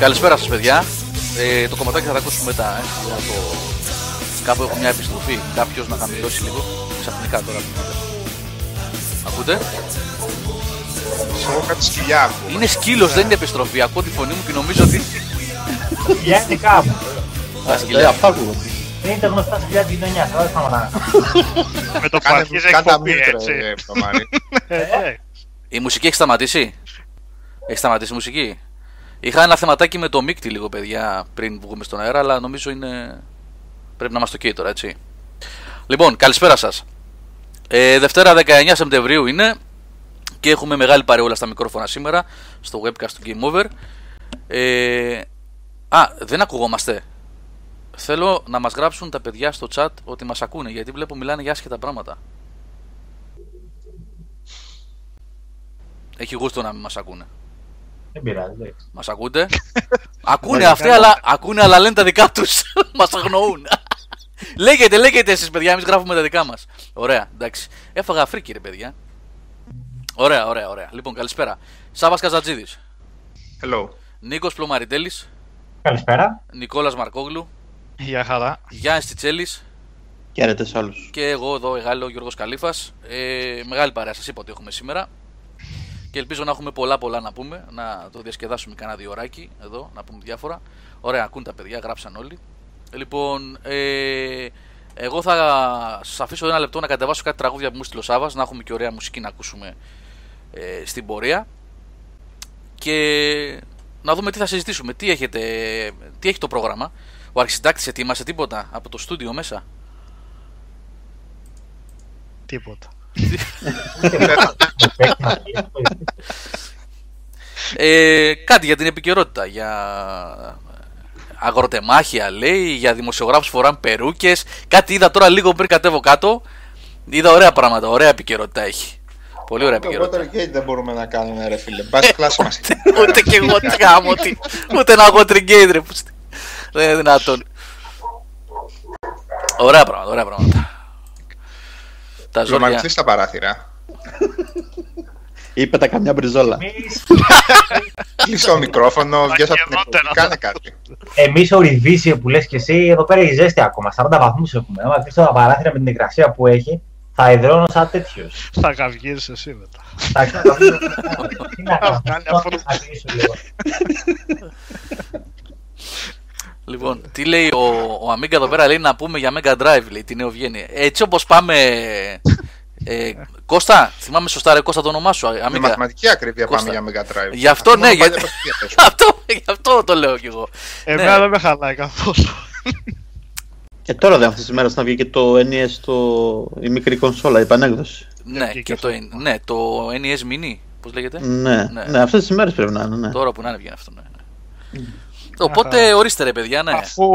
Καλησπέρα σας παιδιά. Ε, το κομματάκι θα τα ακούσουμε μετά. Ε. Για το... Κάπου έχω μια επιστροφή. Κάποιος να χαμηλώσει λίγο. Ξαφνικά τώρα. Ακούτε; Εγώ κάτι σκυλιά ακούω. Είναι σκύλος, δεν είναι επιστροφή. Ακούω τη φωνή μου και νομίζω ότι... Σκυλιά είναι κάπου. Τα Ε, σκυλιά. αυτά ακούγονται. Δεν είναι τα γνωστά σκυλιά της γειτονιάς. Τώρα σταματάμε. Με το που Κάνε, αρχίζει κάνε εκπομπή, mute, έτσι. ρε, Παπαμάρη. Ε, ναι. Η μουσική έχει σταματήσει; Έχει σταματήσει η μουσική; Είχα ένα θεματάκι με το μίκτη λίγο παιδιά πριν βγούμε στον αέρα, αλλά νομίζω είναι. Πρέπει να είμαστε ok τώρα, έτσι. Λοιπόν, καλησπέρα σας. Ε, Δευτέρα 19 Σεπτεμβρίου είναι και έχουμε μεγάλη παρεόλα στα μικρόφωνα σήμερα στο webcast του Game Over. Ε, α, δεν ακουγόμαστε. Θέλω να μας γράψουν τα παιδιά στο chat ότι μας ακούνε γιατί βλέπω μιλάνε για άσχετα πράγματα. Έχει γούστο να μην μας ακούνε. Δεν πειράζει. εντάξει. Μας ακούτε; ακούνε αυτοί, αλλά, ακούνε, αλλά λένε τα δικά τους. μας αγνοούν. λέγεται, λέγεται εσείς, παιδιά. Εμείς γράφουμε τα δικά μας. Ωραία, εντάξει. Έφαγα φρίκι, ρε παιδιά. Ωραία, ωραία, ωραία. Λοιπόν, καλησπέρα. Σάβας Καζατζίδης. Hello. Νίκος Πλωμαριτέλης. Καλησπέρα. Νικόλας Μαρκόγλου. Γεια χαρά. Γιάννη Τιτσέλη. Χαίρετε σε όλους. Και εγώ εδώ, Εγάλο Γιώργος Καλήφα. Ε, μεγάλη παρέα, σας είπα ότι έχουμε σήμερα. Και ελπίζω να έχουμε πολλά πολλά να πούμε. Να το διασκεδάσουμε κανένα δύο ωράκι εδώ, να πούμε διάφορα. Ωραία, ακούν τα παιδιά, γράψαν όλοι. Λοιπόν, ε, εγώ θα σας αφήσω ένα λεπτό να κατεβάσω κάτι τραγούδια που μου στείλε ο Σάβας, να έχουμε και ωραία μουσική να ακούσουμε ε, στην πορεία. Και να δούμε τι θα συζητήσουμε. Τι, έχετε, τι έχει το πρόγραμμα. Ο αρχισυντάκτης ετοίμασε τίποτα από το στούντιο μέσα; Τίποτα. Ε, κάτι για την επικαιρότητα. Για αγροτεμάχια λέει, για δημοσιογράφους φοράν περούκες. Κάτι είδα τώρα λίγο πριν κατέβω κάτω. Είδα ωραία πράγματα, ωραία επικαιρότητα έχει. Πολύ ωραία Το επικαιρότητα. Watergate δεν μπορούμε να κάνουμε, ρε φίλε. Μπας κλάση μας. Ούτε και εγώ τι γάμο, τι. Ούτε ένα Watergate ρε. πούστη. Δεν είναι δυνατόν. Ωραία πράγματα, ωραία πράγματα. Τα ζώρια. Πλωμαριστείς στα παράθυρα. Είπε τα καμιά μπριζόλα. Εμείς, Κλείς το μικρόφωνο, βγες από την γεμότερα. εκπομπή, κάνε κάτι. εμείς ο Ριβίσιο που λες και εσύ, εδώ πέρα έχει ζέστη ακόμα. 40 βαθμούς έχουμε. Άμα κλείσω τα παράθυρα με την υγρασία που έχει, θα υδρώνω σαν τέτοιος. Θα καυγείς εσύ μετά. Θα ξέρω Τι να κάνω. Βγάλε τώρα αυτό. θα κλείσω λίγο. Λοιπόν, τι λέει ο, ο Amiga εδώ πέρα, λέει να πούμε για Mega Drive, λέει, τη νεοβγένεια. Έτσι όπως πάμε... Ε, Κώστα, θυμάμαι σωστά ρε Κώστα το όνομά σου, Με Amiga. μαθηματική ακρίβεια Κώστα. πάμε για Mega Drive. Γι' αυτό, μόνο ναι, παλιά γιατί- παιχνίδια παίζουμε. αυτό, γι' αυτό το λέω κι εγώ. Εμένα Ναι. δεν με χαλάει καθόλου. Και τώρα δεν αυτές τις μέρες να βγει και το NES το... η μικρή κονσόλα, η επανέκδοση. Ναι, βγήκε και αυτό. το, ναι, το NES Mini, πώς λέγεται; Ναι, Ναι. ναι, αυτές τις μέρες πρέπει να είναι, ναι. Τώρα που να είναι βγαίνει αυτό, ναι. ναι. Οπότε ορίστε ρε παιδιά, ναι. Αφού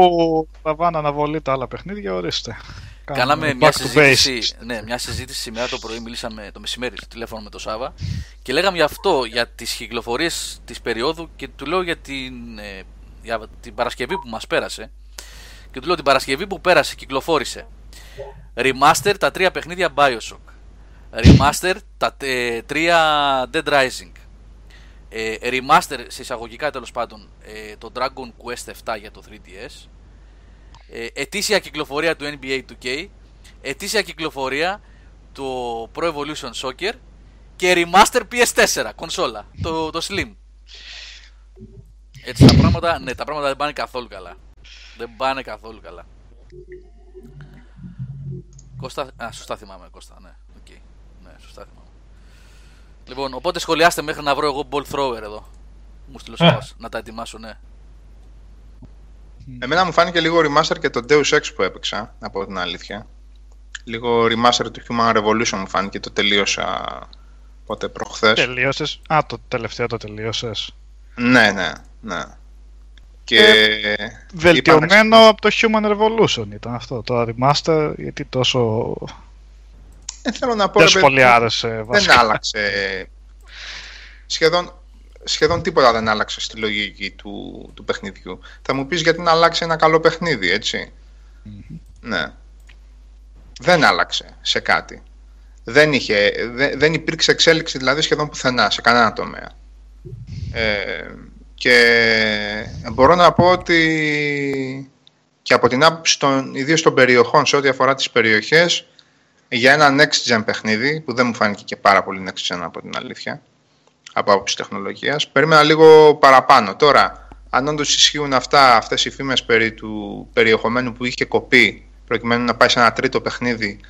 λαμβάνω αναβολή τα άλλα παιχνίδια, ορίστε. Κάναμε μια back to συζήτηση, basics. ναι, μια συζήτηση σήμερα το πρωί, μιλήσαμε το μεσημέρι στο τηλέφωνο με τον Σάβα και λέγαμε για αυτό, για τις κυκλοφορίες της περίοδου και του λέω για την, ε, για την Παρασκευή που μας πέρασε και του λέω την Παρασκευή που πέρασε κυκλοφόρησε Remaster τα τρία παιχνίδια Bioshock Remaster τα ε, τρία Dead Rising ε, Remaster σε εισαγωγικά τέλος πάντων ε, το Dragon Quest 7 για το 3DS ες, ετήσια κυκλοφορία του NBA 2K, ετήσια κυκλοφορία του Pro Evolution Soccer και remaster PS4 κονσόλα, το, το Slim. Έτσι τα πράγματα, ναι, τα πράγματα δεν πάνε καθόλου καλά. Δεν πάνε καθόλου καλά. Κώστα, α, σωστά θυμάμαι, Κώστα, ναι. οκ. Ναι, σωστά θυμάμαι. Λοιπόν, οπότε σχολιάστε μέχρι να βρω εγώ ball thrower εδώ. Μου έστειλε ο Σάββας, να τα ετοιμάσω, ναι. Εμένα μου φάνηκε λίγο remaster και το Deus Ex που έπαιξα, να πω την αλήθεια. Λίγο remaster του Human Revolution μου φάνηκε, το τελείωσα πότε προχθές. Τελείωσες. Α, το τελευταίο το τελείωσες. Ναι, ναι, ναι. Και Βελτιωμένο από το Human Revolution ήταν αυτό. Το remaster, γιατί τόσο. Δεν θέλω να πω, Δεν ρε σου παιδί, πολύ άρεσε δεν βασικά. άλλαξε. Σχεδόν, σχεδόν τίποτα δεν άλλαξε στη λογική του, του παιχνιδιού. Θα μου πεις γιατί να αλλάξει ένα καλό παιχνίδι, έτσι. Ναι. Δεν άλλαξε σε κάτι. Δεν, είχε, δεν, δεν υπήρξε εξέλιξη δηλαδή σχεδόν πουθενά, σε κανένα τομέα. Ε, Και μπορώ να πω ότι και από την άποψη των ιδίως των περιοχών σε ό,τι αφορά τις περιοχές για ένα next gen παιχνίδι που δεν μου φάνηκε και πάρα πολύ next gen από την αλήθεια από άποψη τεχνολογίας περίμενα λίγο παραπάνω. Τώρα αν όντως ισχύουν αυτά, αυτές οι φήμες περί του περιεχομένου που είχε κοπεί προκειμένου να πάει σε ένα τρίτο παιχνίδι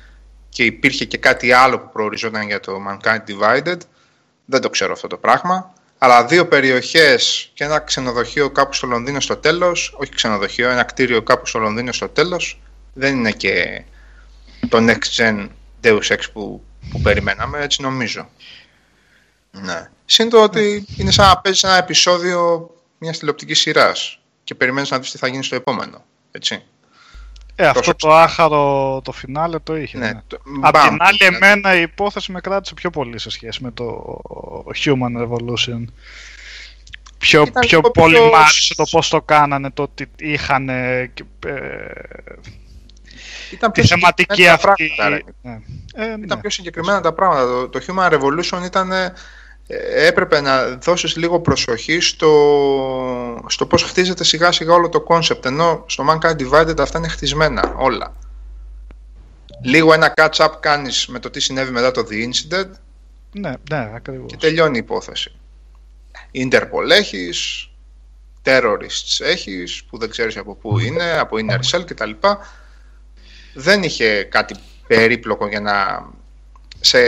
και υπήρχε και κάτι άλλο που προοριζόταν για το Mankind Divided δεν το ξέρω αυτό το πράγμα. Αλλά δύο περιοχές και ένα ξενοδοχείο κάπου στο Λονδίνο στο τέλος, όχι ξενοδοχείο, ένα κτίριο κάπου στο Λονδίνο στο τέλος, δεν είναι και το next gen Deus Ex που, που περιμέναμε, έτσι νομίζω. Ναι. Συν το ότι είναι σαν να παίζεις ένα επεισόδιο μιας τηλεοπτικής σειράς και περιμένεις να δεις τι θα γίνει στο επόμενο. Έτσι. Ε, αυτό το άχαρο το φινάλε το είχε. Ναι, ναι. Το... Απ' την άλλη, δηλαδή. εμένα η υπόθεση με κράτησε πιο πολύ σε σχέση με το Human Revolution. Πιο, πιο πολύ πιο... μ' άρεσε το πώς το κάνανε, το ότι είχαν ε, ήταν τη θεματική αυτή. Πράγματα, ναι. Ε, ήταν ναι. πιο συγκεκριμένα τα πράγματα. Το, το Human Revolution ήταν ε, έπρεπε να δώσεις λίγο προσοχή στο, στο πώς χτίζεται σιγά σιγά όλο το concept ενώ στο Mankind Divided αυτά είναι χτισμένα όλα λίγο ένα catch-up κάνεις με το τι συνέβη μετά το The Incident ναι, ναι, ακριβώς. και τελειώνει η υπόθεση Interpol έχεις terrorists έχεις που δεν ξέρεις από πού είναι από Inner Cell κτλ δεν είχε κάτι περίπλοκο για να σε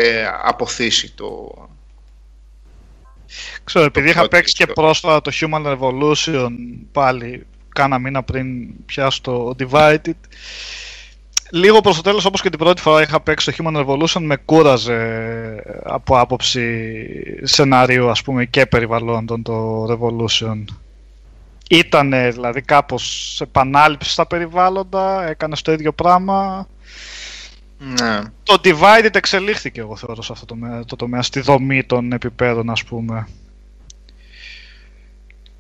αποθήσει το, Ξέρω, επειδή είχα παίξει και πρόσφατα το Human Revolution πάλι κάνα μήνα πριν πια στο Divided λίγο προς το τέλος όπως και την πρώτη φορά είχα παίξει το Human Revolution με κούραζε από άποψη σενάριου ας πούμε και περιβαλλόντων το Revolution ήταν δηλαδή κάπως επανάληψη στα περιβάλλοντα, έκανε το ίδιο πράγμα ναι. Το Divided εξελίχθηκε εγώ θεωρώ σε αυτό το, το τομέα, στη δομή των επιπέδων ας πούμε.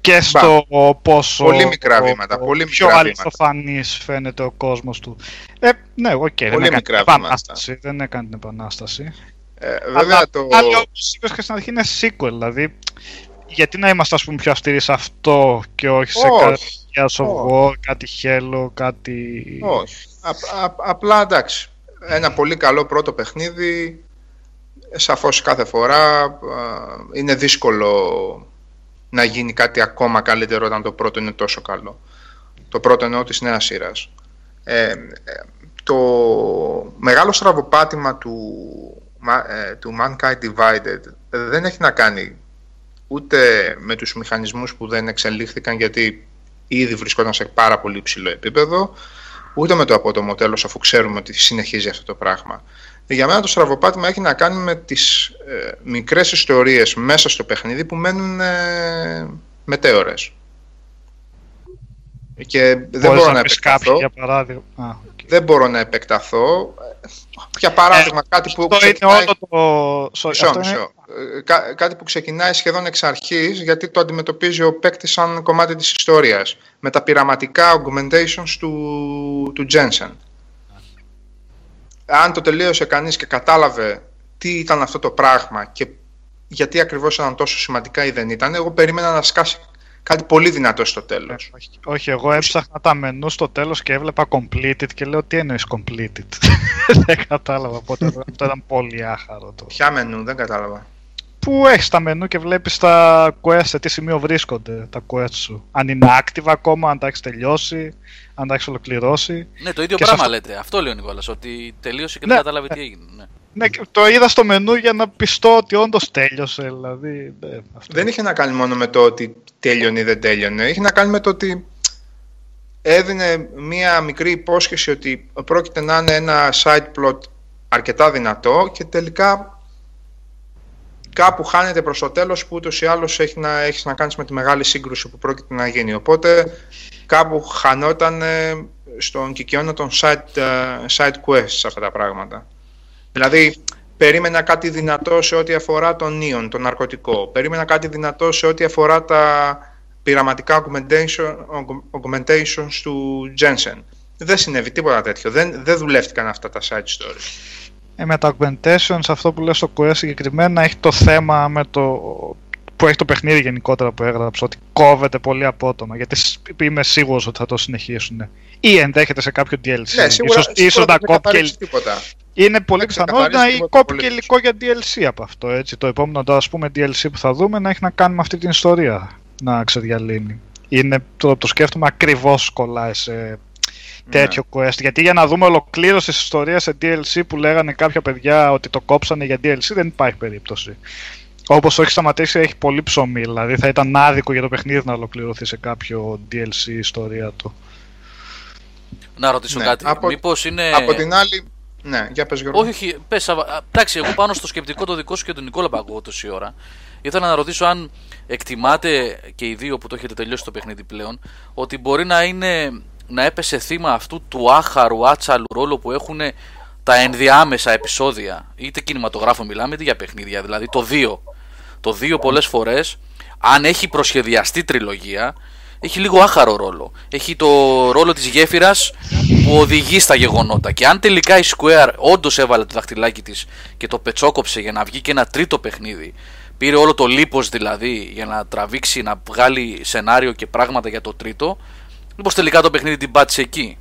Και στο Μπα. πόσο πολύ μικρά βήματα, πολύ πιο αληθοφανής φαίνεται ο κόσμος του. Ε, ναι, οκ, okay, δεν έκανε την επανάσταση. Δεν έκανε την επανάσταση. Ε, βέβαια Αλλά το... άλλο όπως είπες και στην αρχή είναι sequel, δηλαδή γιατί να είμαστε ας πούμε πιο αυστηροί σε αυτό και όχι σε κάτι Gears of War, κάτι Halo, κάτι... Όχι. Α, α, απλά εντάξει ένα πολύ καλό πρώτο παιχνίδι. Σαφώς κάθε φορά είναι δύσκολο να γίνει κάτι ακόμα καλύτερο όταν το πρώτο είναι τόσο καλό. Το πρώτο εννοώ της νέας σειράς. Ε, το μεγάλο στραβοπάτημα του, ε, του Mankind Divided δεν έχει να κάνει ούτε με τους μηχανισμούς που δεν εξελίχθηκαν γιατί ήδη βρισκόταν σε πάρα πολύ υψηλό επίπεδο ούτε με το απότομο τέλος αφού ξέρουμε ότι συνεχίζει αυτό το πράγμα. Για μένα το στραβοπάτημα έχει να κάνει με τις ε, μικρές ιστορίες μέσα στο παιχνίδι που μένουν ε, μετέωρες. Και δεν μπορώ να, επεκταθώ. για παράδειγμα. Δεν μπορώ να επεκταθώ. Για παράδειγμα, ε, κάτι που ξεκινάει... το... Μισό, μισό. Κά, κάτι που ξεκινάει σχεδόν εξ αρχής, γιατί το αντιμετωπίζει ο παίκτης σαν κομμάτι της ιστορίας, με τα πειραματικά augmentations του, του Jensen. Αν το τελείωσε κανείς και κατάλαβε τι ήταν αυτό το πράγμα και γιατί ακριβώς ήταν τόσο σημαντικά ή δεν ήταν, εγώ περίμενα να σκάσει κάτι πολύ δυνατό στο τέλος. Ε, όχι, όχι, εγώ έψαχνα τα μενού στο τέλος και έβλεπα completed και λέω τι εννοείς completed; δεν κατάλαβα πότε αυτό ήταν πολύ άχαρο. Το. Ποια μενού, δεν κατάλαβα. Πού έχεις τα μενού και βλέπεις τα quest σε τι σημείο βρίσκονται τα quest σου; Αν είναι active ακόμα, αν τα έχεις τελειώσει, αν τα έχεις ολοκληρώσει. Ναι, το ίδιο πράγμα αυτό... λέτε. Αυτό λέει ο Νικόλας. Ότι τελείωσε και ναι, δεν κατάλαβε τι έγινε. Ναι. Ναι, το είδα στο μενού για να πιστώ ότι όντως τέλειωσε. Δηλαδή, ναι, αυτό. Δεν είχε να κάνει μόνο με το ότι τέλειωνε ή δεν τέλειωνε. Είχε να κάνει με το ότι έδινε μία μικρή υπόσχεση ότι πρόκειται να είναι ένα side plot αρκετά δυνατό και τελικά κάπου χάνεται προς το τέλος που ούτως ή άλλως έχει να, έχεις να κάνεις με τη μεγάλη σύγκρουση που πρόκειται να γίνει. Οπότε κάπου χανόταν στον κικαιώνα των side, ε, side quests αυτά τα πράγματα. Δηλαδή, περίμενα κάτι δυνατό σε ό,τι αφορά τον Νίον, τον ναρκωτικό. Περίμενα κάτι δυνατό σε ό,τι αφορά τα πειραματικά augmentation, augmentations του Jensen. Δεν συνέβη τίποτα τέτοιο. Δεν, δεν δουλεύτηκαν αυτά τα side stories. Ε, με τα augmentations, αυτό που λέω στο Quest συγκεκριμένα έχει το θέμα με το που έχει το παιχνίδι γενικότερα που έγραψε ότι κόβεται πολύ απότομα γιατί σ- είμαι σίγουρος ότι θα το συνεχίσουν ή ενδέχεται σε κάποιο DLC Ναι, σίγουρα, ίσως, σίγουρα ίσως να δεν κόψει και καθαρίζει τίποτα. Είναι πολύ Δεν πιθανό να ξεκαθαρίζει τίποτα κόπει και απολύτως. υλικό για DLC από αυτό. Έτσι. Το επόμενο τώρα, ας πούμε, DLC που θα δούμε να έχει να κάνει με αυτή την ιστορία να ξεδιαλύνει. Είναι, το, το σκέφτομαι ακριβώς κολλάει σε Ναι. τέτοιο quest. Γιατί για να δούμε ολοκλήρωση της ιστορίας σε DLC που λέγανε κάποια παιδιά ότι το κόψανε για DLC δεν υπάρχει περίπτωση. Όπως το έχει σταματήσει έχει πολύ ψωμί, δηλαδή θα ήταν άδικο για το παιχνίδι να ολοκληρωθεί σε κάποιο DLC ιστορία του. Να ρωτήσω Ναι, κάτι. από- Μήπως είναι... Από την άλλη. Ναι, για πες Γιώργο. Όχι, όχι, πες, Σάβα. Α, εντάξει, εγώ πάνω στο σκεπτικό το δικό σου και τον Νικόλα που ακούω τόση ώρα. Ήθελα να ρωτήσω αν εκτιμάτε και οι δύο που το έχετε τελειώσει το παιχνίδι πλέον, ότι μπορεί να είναι να έπεσε θύμα αυτού του άχαρου άτσαλου ρόλου που έχουν τα ενδιάμεσα επεισόδια. Είτε κινηματογράφο μιλάμε, είτε για παιχνίδια. Δηλαδή το 2. Το 2 πολλές φορές, αν έχει προσχεδιαστεί τριλογία, έχει λίγο άχαρο ρόλο. Έχει το ρόλο της γέφυρας που οδηγεί στα γεγονότα. Και αν τελικά η Square όντως έβαλε το δαχτυλάκι της και το πετσόκοψε για να βγει και ένα τρίτο παιχνίδι, πήρε όλο το λίπος δηλαδή για να τραβήξει, να βγάλει σενάριο και πράγματα για το τρίτο, μήπως τελικά το παιχνίδι την πάτησε εκεί;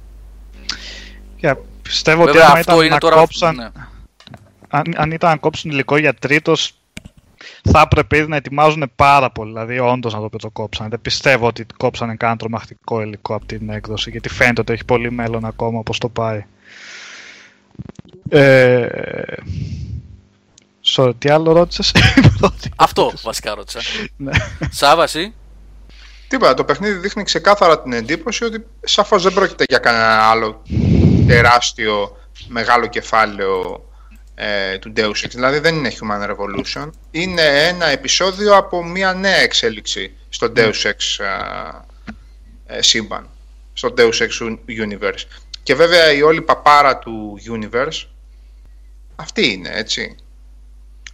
Και πιστεύω ότι Βέβαια άμα αυτό ήταν είναι να τώρα... κόψαν, ναι. αν, αν ήταν να κόψουν υλικό για τρίτος, θα έπρεπε ήδη να ετοιμάζουν πάρα πολύ. Δηλαδή, όντως να το πετσοκόψαν. Δεν πιστεύω ότι κόψανε κανένα τρομακτικό υλικό από την έκδοση, γιατί φαίνεται ότι έχει πολύ μέλλον ακόμα όπως το πάει. Ε, sorry, τι άλλο ρώτησες; Αυτό βασικά ρώτησα. Ναι. Σάβα, εσύ. Τίποτα, το παιχνίδι δείχνει ξεκάθαρα την εντύπωση ότι σαφώς δεν πρόκειται για κανένα άλλο τεράστιο μεγάλο κεφάλαιο ε, του Deus Ex. Δηλαδή δεν είναι Human Revolution. Είναι ένα επεισόδιο από μια νέα εξέλιξη στο Deus Ex ε, ε, σύμπαν. Στο Deus Ex Universe. Και βέβαια η όλη παπάρα του Universe αυτή είναι, έτσι.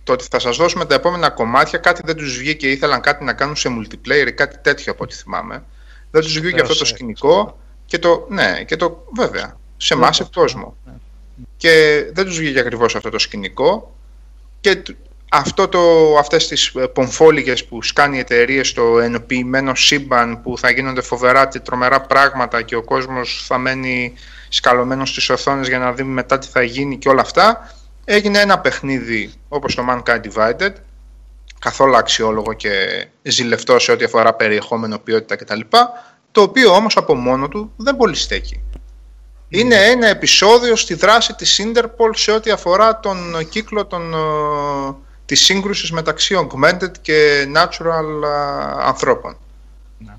Το ότι θα σας δώσουμε τα επόμενα κομμάτια, κάτι δεν τους βγήκε, ήθελαν κάτι να κάνουν σε multiplayer ή κάτι τέτοιο από ό,τι θυμάμαι. Δεν τους βγήκε Deus αυτό το Ex. σκηνικό και το, ναι, και το, βέβαια, σε massive κόσμο. Και δεν τους βγήκε ακριβώς αυτό το σκηνικό και τ- αυτό το, αυτές τις ε, πομφόλιγες που σκάνει η εταιρεία στο ενοποιημένο σύμπαν που θα γίνονται φοβερά και τρομερά πράγματα και ο κόσμος θα μένει σκαλωμένος στις οθόνες για να δει μετά τι θα γίνει και όλα αυτά έγινε ένα παιχνίδι όπως το Mankind Divided καθόλου αξιόλογο και ζηλευτό σε ό,τι αφορά περιεχόμενο, ποιότητα κτλ. Το οποίο όμως από μόνο του δεν πολύ στέκει. Είναι ένα επεισόδιο στη δράση της Interpol σε ό,τι αφορά τον κύκλο των, ε, της σύγκρουσης μεταξύ augmented και natural ε, ανθρώπων. Ναι.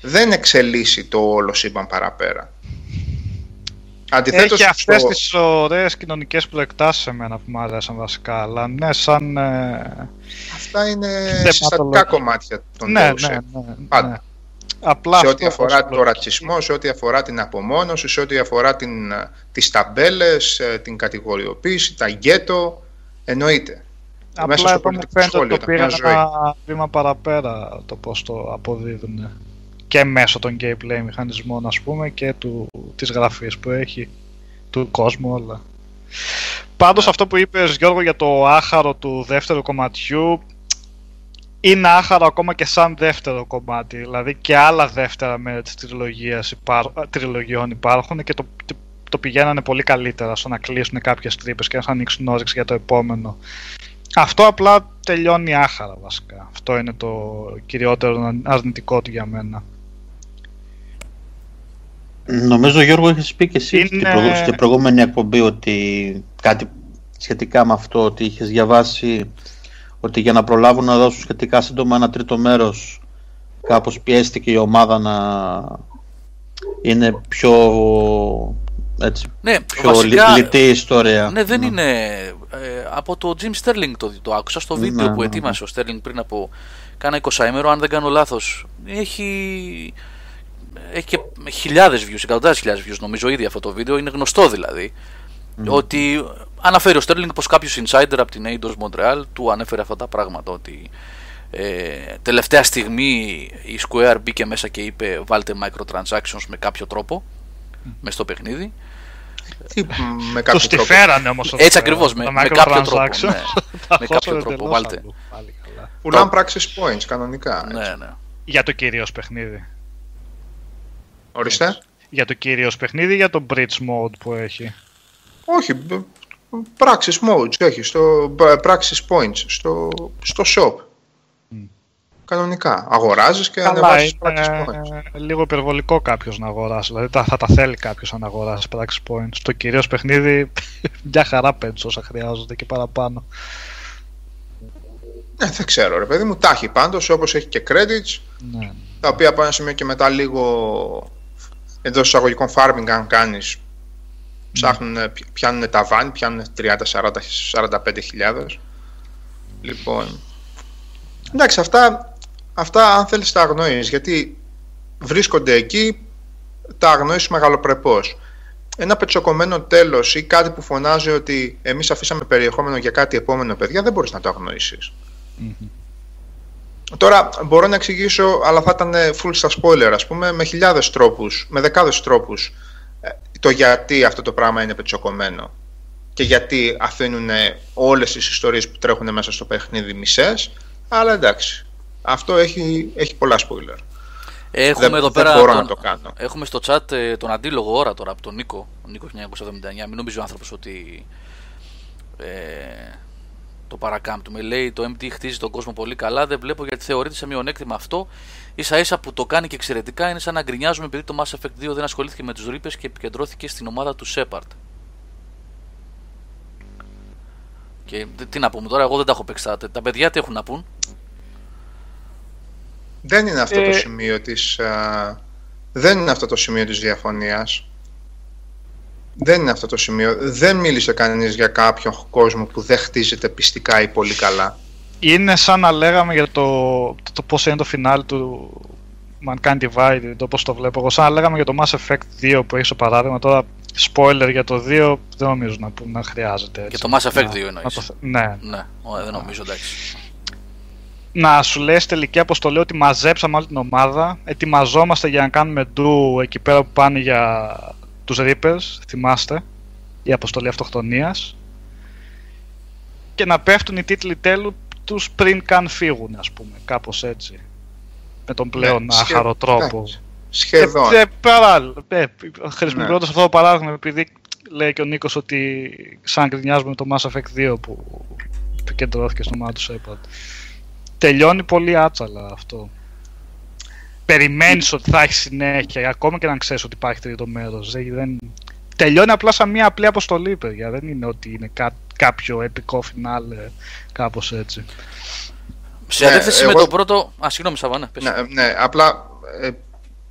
Δεν εξελίσσει το όλο σύμπαν παραπέρα. Αντιθέτως, Έχει αυτές στο- τις ωραίες κοινωνικές προεκτάσεις σε μένα που μου αρέσαν βασικά, αλλά ναι, σαν... ε, Αυτά είναι Θεματολογία. συστατικά κομμάτια των ναι, Deus ναι, Ex. ναι, Πάντα. Ναι. Απλά σε αυτό ό,τι αφορά όπως το το- ρατσισμό, σε ό,τι αφορά την απομόνωση, σε ό,τι αφορά την, ε, τις ταμπέλες, ε, την κατηγοριοποίηση, τα γκέτο, εννοείται. Μέσα Απλά στο εδώ μου πολιτικό φαίνεται σχόλιο ότι το ήταν μια πήγαν ζωή. ένα βήμα παραπέρα το πώς το αποδίδουν και μέσω των gameplay μηχανισμών ας πούμε και του, της γραφής που έχει του κόσμου όλα. Πάντως αυτό που είπες Γιώργο για το άχαρο του δεύτερου κομματιού είναι άχαρο ακόμα και σαν δεύτερο κομμάτι. Δηλαδή και άλλα δεύτερα μέρη της τριλογίας υπάρ- τριλογιών υπάρχουν και το, το πηγαίνανε πολύ καλύτερα στο να κλείσουν κάποιες τρύπες και να ανοίξουν όρεξη για το επόμενο. Αυτό απλά τελειώνει άχαρα βασικά. Αυτό είναι το κυριότερο αρνητικό του για μένα. Νομίζω Γιώργο έχεις πει και εσύ Είναι- στην προ- στην προηγούμενη εκπομπή ότι κάτι σχετικά με αυτό ότι είχες διαβάσει ότι για να προλάβουν να δώσουν σχετικά σύντομα ένα τρίτο μέρος κάπως πιέστηκε η ομάδα να είναι πιο έτσι, Ναι, πιο βασικά, λι- λιτή ιστορία. Ναι, δεν είναι. ε, από το Jim Sterling το, το άκουσα στο βίντεο Ναι, που ναι, ετοίμασε ο Sterling πριν από κάνα 20 ημέρο, αν δεν κάνω λάθος. Έχει. Έχει και χιλιάδες views, εκατοντάδες χιλιάδες views νομίζω ήδη αυτό το βίντεο. Είναι γνωστό δηλαδή. Ότι αναφέρει ο Sterling πως κάποιος insider από την Eidos Montreal του ανέφερε αυτά τα πράγματα. Ότι ε, τελευταία στιγμή η Square μπήκε μέσα και είπε βάλτε microtransactions με κάποιο τρόπο μέσα στο παιχνίδι. Τι, με κάποιο Τους τη τρόπο. φέρανε όμως εδώ Έτσι πέρα, ακριβώς, τα με- με κάποιο τρόπο, microtransactions. ναι. Τα Με κάποιο χώσανε τρόπο, εντελώς βάλτε. αλλού. Πάλι καλά. Πουλάνε practice points κανονικά. έτσι. Ναι, ναι. Για το κυρίως παιχνίδι. Ορίστε. Για το κυρίως παιχνίδι ή για το bridge mode που έχει; Όχι, μπ- practice modes έχει, στο μπ- practice points, στο, στο shop. Κανονικά. Αγοράζεις και ανεβάζεις practice points. είναι λίγο υπερβολικό κάποιος να αγοράσει. Δηλαδή τα- θα τα θέλει κάποιος να αγοράσει practice points. Το κυρίως παιχνίδι μια χαρά παίρνει όσα χρειάζονται και παραπάνω. Ναι, δεν ξέρω ρε παιδί μου, τα έχει πάντως όπως έχει και credits, Ναι. τα οποία από ένα σημείο και μετά λίγο εντός εισαγωγικών farming αν κάνεις ψάχνουν, πιάνουν τα βάνη, πιάνουν 30, 40, 45 χιλιάδες. Λοιπόν, εντάξει αυτά, αυτά αν θέλεις τα αγνοείς, γιατί βρίσκονται εκεί, τα αγνοείς μεγαλοπρεπώς. Ένα πετσοκομμένο τέλος ή κάτι που φωνάζει ότι εμείς αφήσαμε περιεχόμενο για κάτι επόμενο παιδιά, δεν μπορείς να το αγνοήσεις. Τώρα μπορώ να εξηγήσω, αλλά θα ήταν full στα spoiler, ας πούμε, με χιλιάδες τρόπους, με δεκάδες τρόπους, ε, το γιατί αυτό το πράγμα είναι πετσοκομμένο και γιατί αφήνουν όλες τις ιστορίες που τρέχουν μέσα στο παιχνίδι μισές, αλλά εντάξει, αυτό έχει, έχει πολλά spoiler. Έχουμε Δεν- εδώ δεν πέρα. μπορώ τον- να το κάνω. Έχουμε στο chat ε, τον αντίλογο ώρα τώρα από τον Νίκο. Ο Νίκος 1979. Μην νομίζει ο άνθρωπος ότι. Ε, το παρακάμπτουμε. Λέει το MT χτίζει τον κόσμο πολύ καλά. Δεν βλέπω γιατί θεωρείται σε μειονέκτημα αυτό. Σα ίσα που το κάνει και εξαιρετικά είναι σαν να γκρινιάζουμε επειδή το Mass Effect 2 δεν ασχολήθηκε με τους ρήπε και επικεντρώθηκε στην ομάδα του Shepard. Και τι- τι να πούμε τώρα, εγώ δεν τα έχω παίξει. Τα, τα παιδιά τι έχουν να πούν. Δεν είναι αυτό το Ε, σημείο της, α, δεν είναι αυτό το σημείο της διαφωνίας. Δεν είναι αυτό το σημείο. Δεν μίλησε κανείς για κάποιον κόσμο που δεν χτίζεται πιστικά ή πολύ καλά. Είναι σαν να λέγαμε για το, το, το πώς είναι το φινάλι του Mankind Divided, όπως το βλέπω εγώ. Σαν να λέγαμε για το Mass Effect 2 που έχεις στο παράδειγμα. Τώρα, spoiler για το 2 δεν νομίζω να, πούμε, να χρειάζεται. Έτσι. Για το Mass Effect Να- 2 εννοείς. να το θε- Ναι. Ναι, ωραία, δεν νομίζω εντάξει. Να σου λέει τελική αποστολή ότι μαζέψαμε όλη την ομάδα, ετοιμαζόμαστε για να κάνουμε ντου εκεί πέρα που πάνε για τους Reapers, θυμάστε, η αποστολή αυτοκτονίας και να πέφτουν οι τίτλοι τέλου τους πριν καν φύγουν, ας πούμε, κάπως έτσι. Με τον πλέον Ναι, σχε- άχαρο τρόπο. εντάξει, Σχεδόν. Ε, ε, παράλληλα, ε, χρησιμοποιώντας Ναι. αυτό το παράδειγμα, επειδή λέει και ο Νίκος ότι σαν γκρινιάζουμε το Mass Effect 2 που επικεντρώθηκε στο ομάδα του Shepard. Τελειώνει πολύ άτσαλα αυτό. Περιμένεις ότι θα έχει συνέχεια, ακόμα και να ξέρεις ότι υπάρχει τρίτο μέρος. Δεν, δεν- Τελειώνει απλά σαν μια απλή αποστολή, παιδιά. Δεν είναι ότι είναι κά- κάποιο επικό φινάλε, κάπως έτσι. Σε Ναι, αντίθεση με εγώ- το πρώτο. Α, συγγνώμη, Σαββάνε. πες. Ναι, ναι, απλά ε,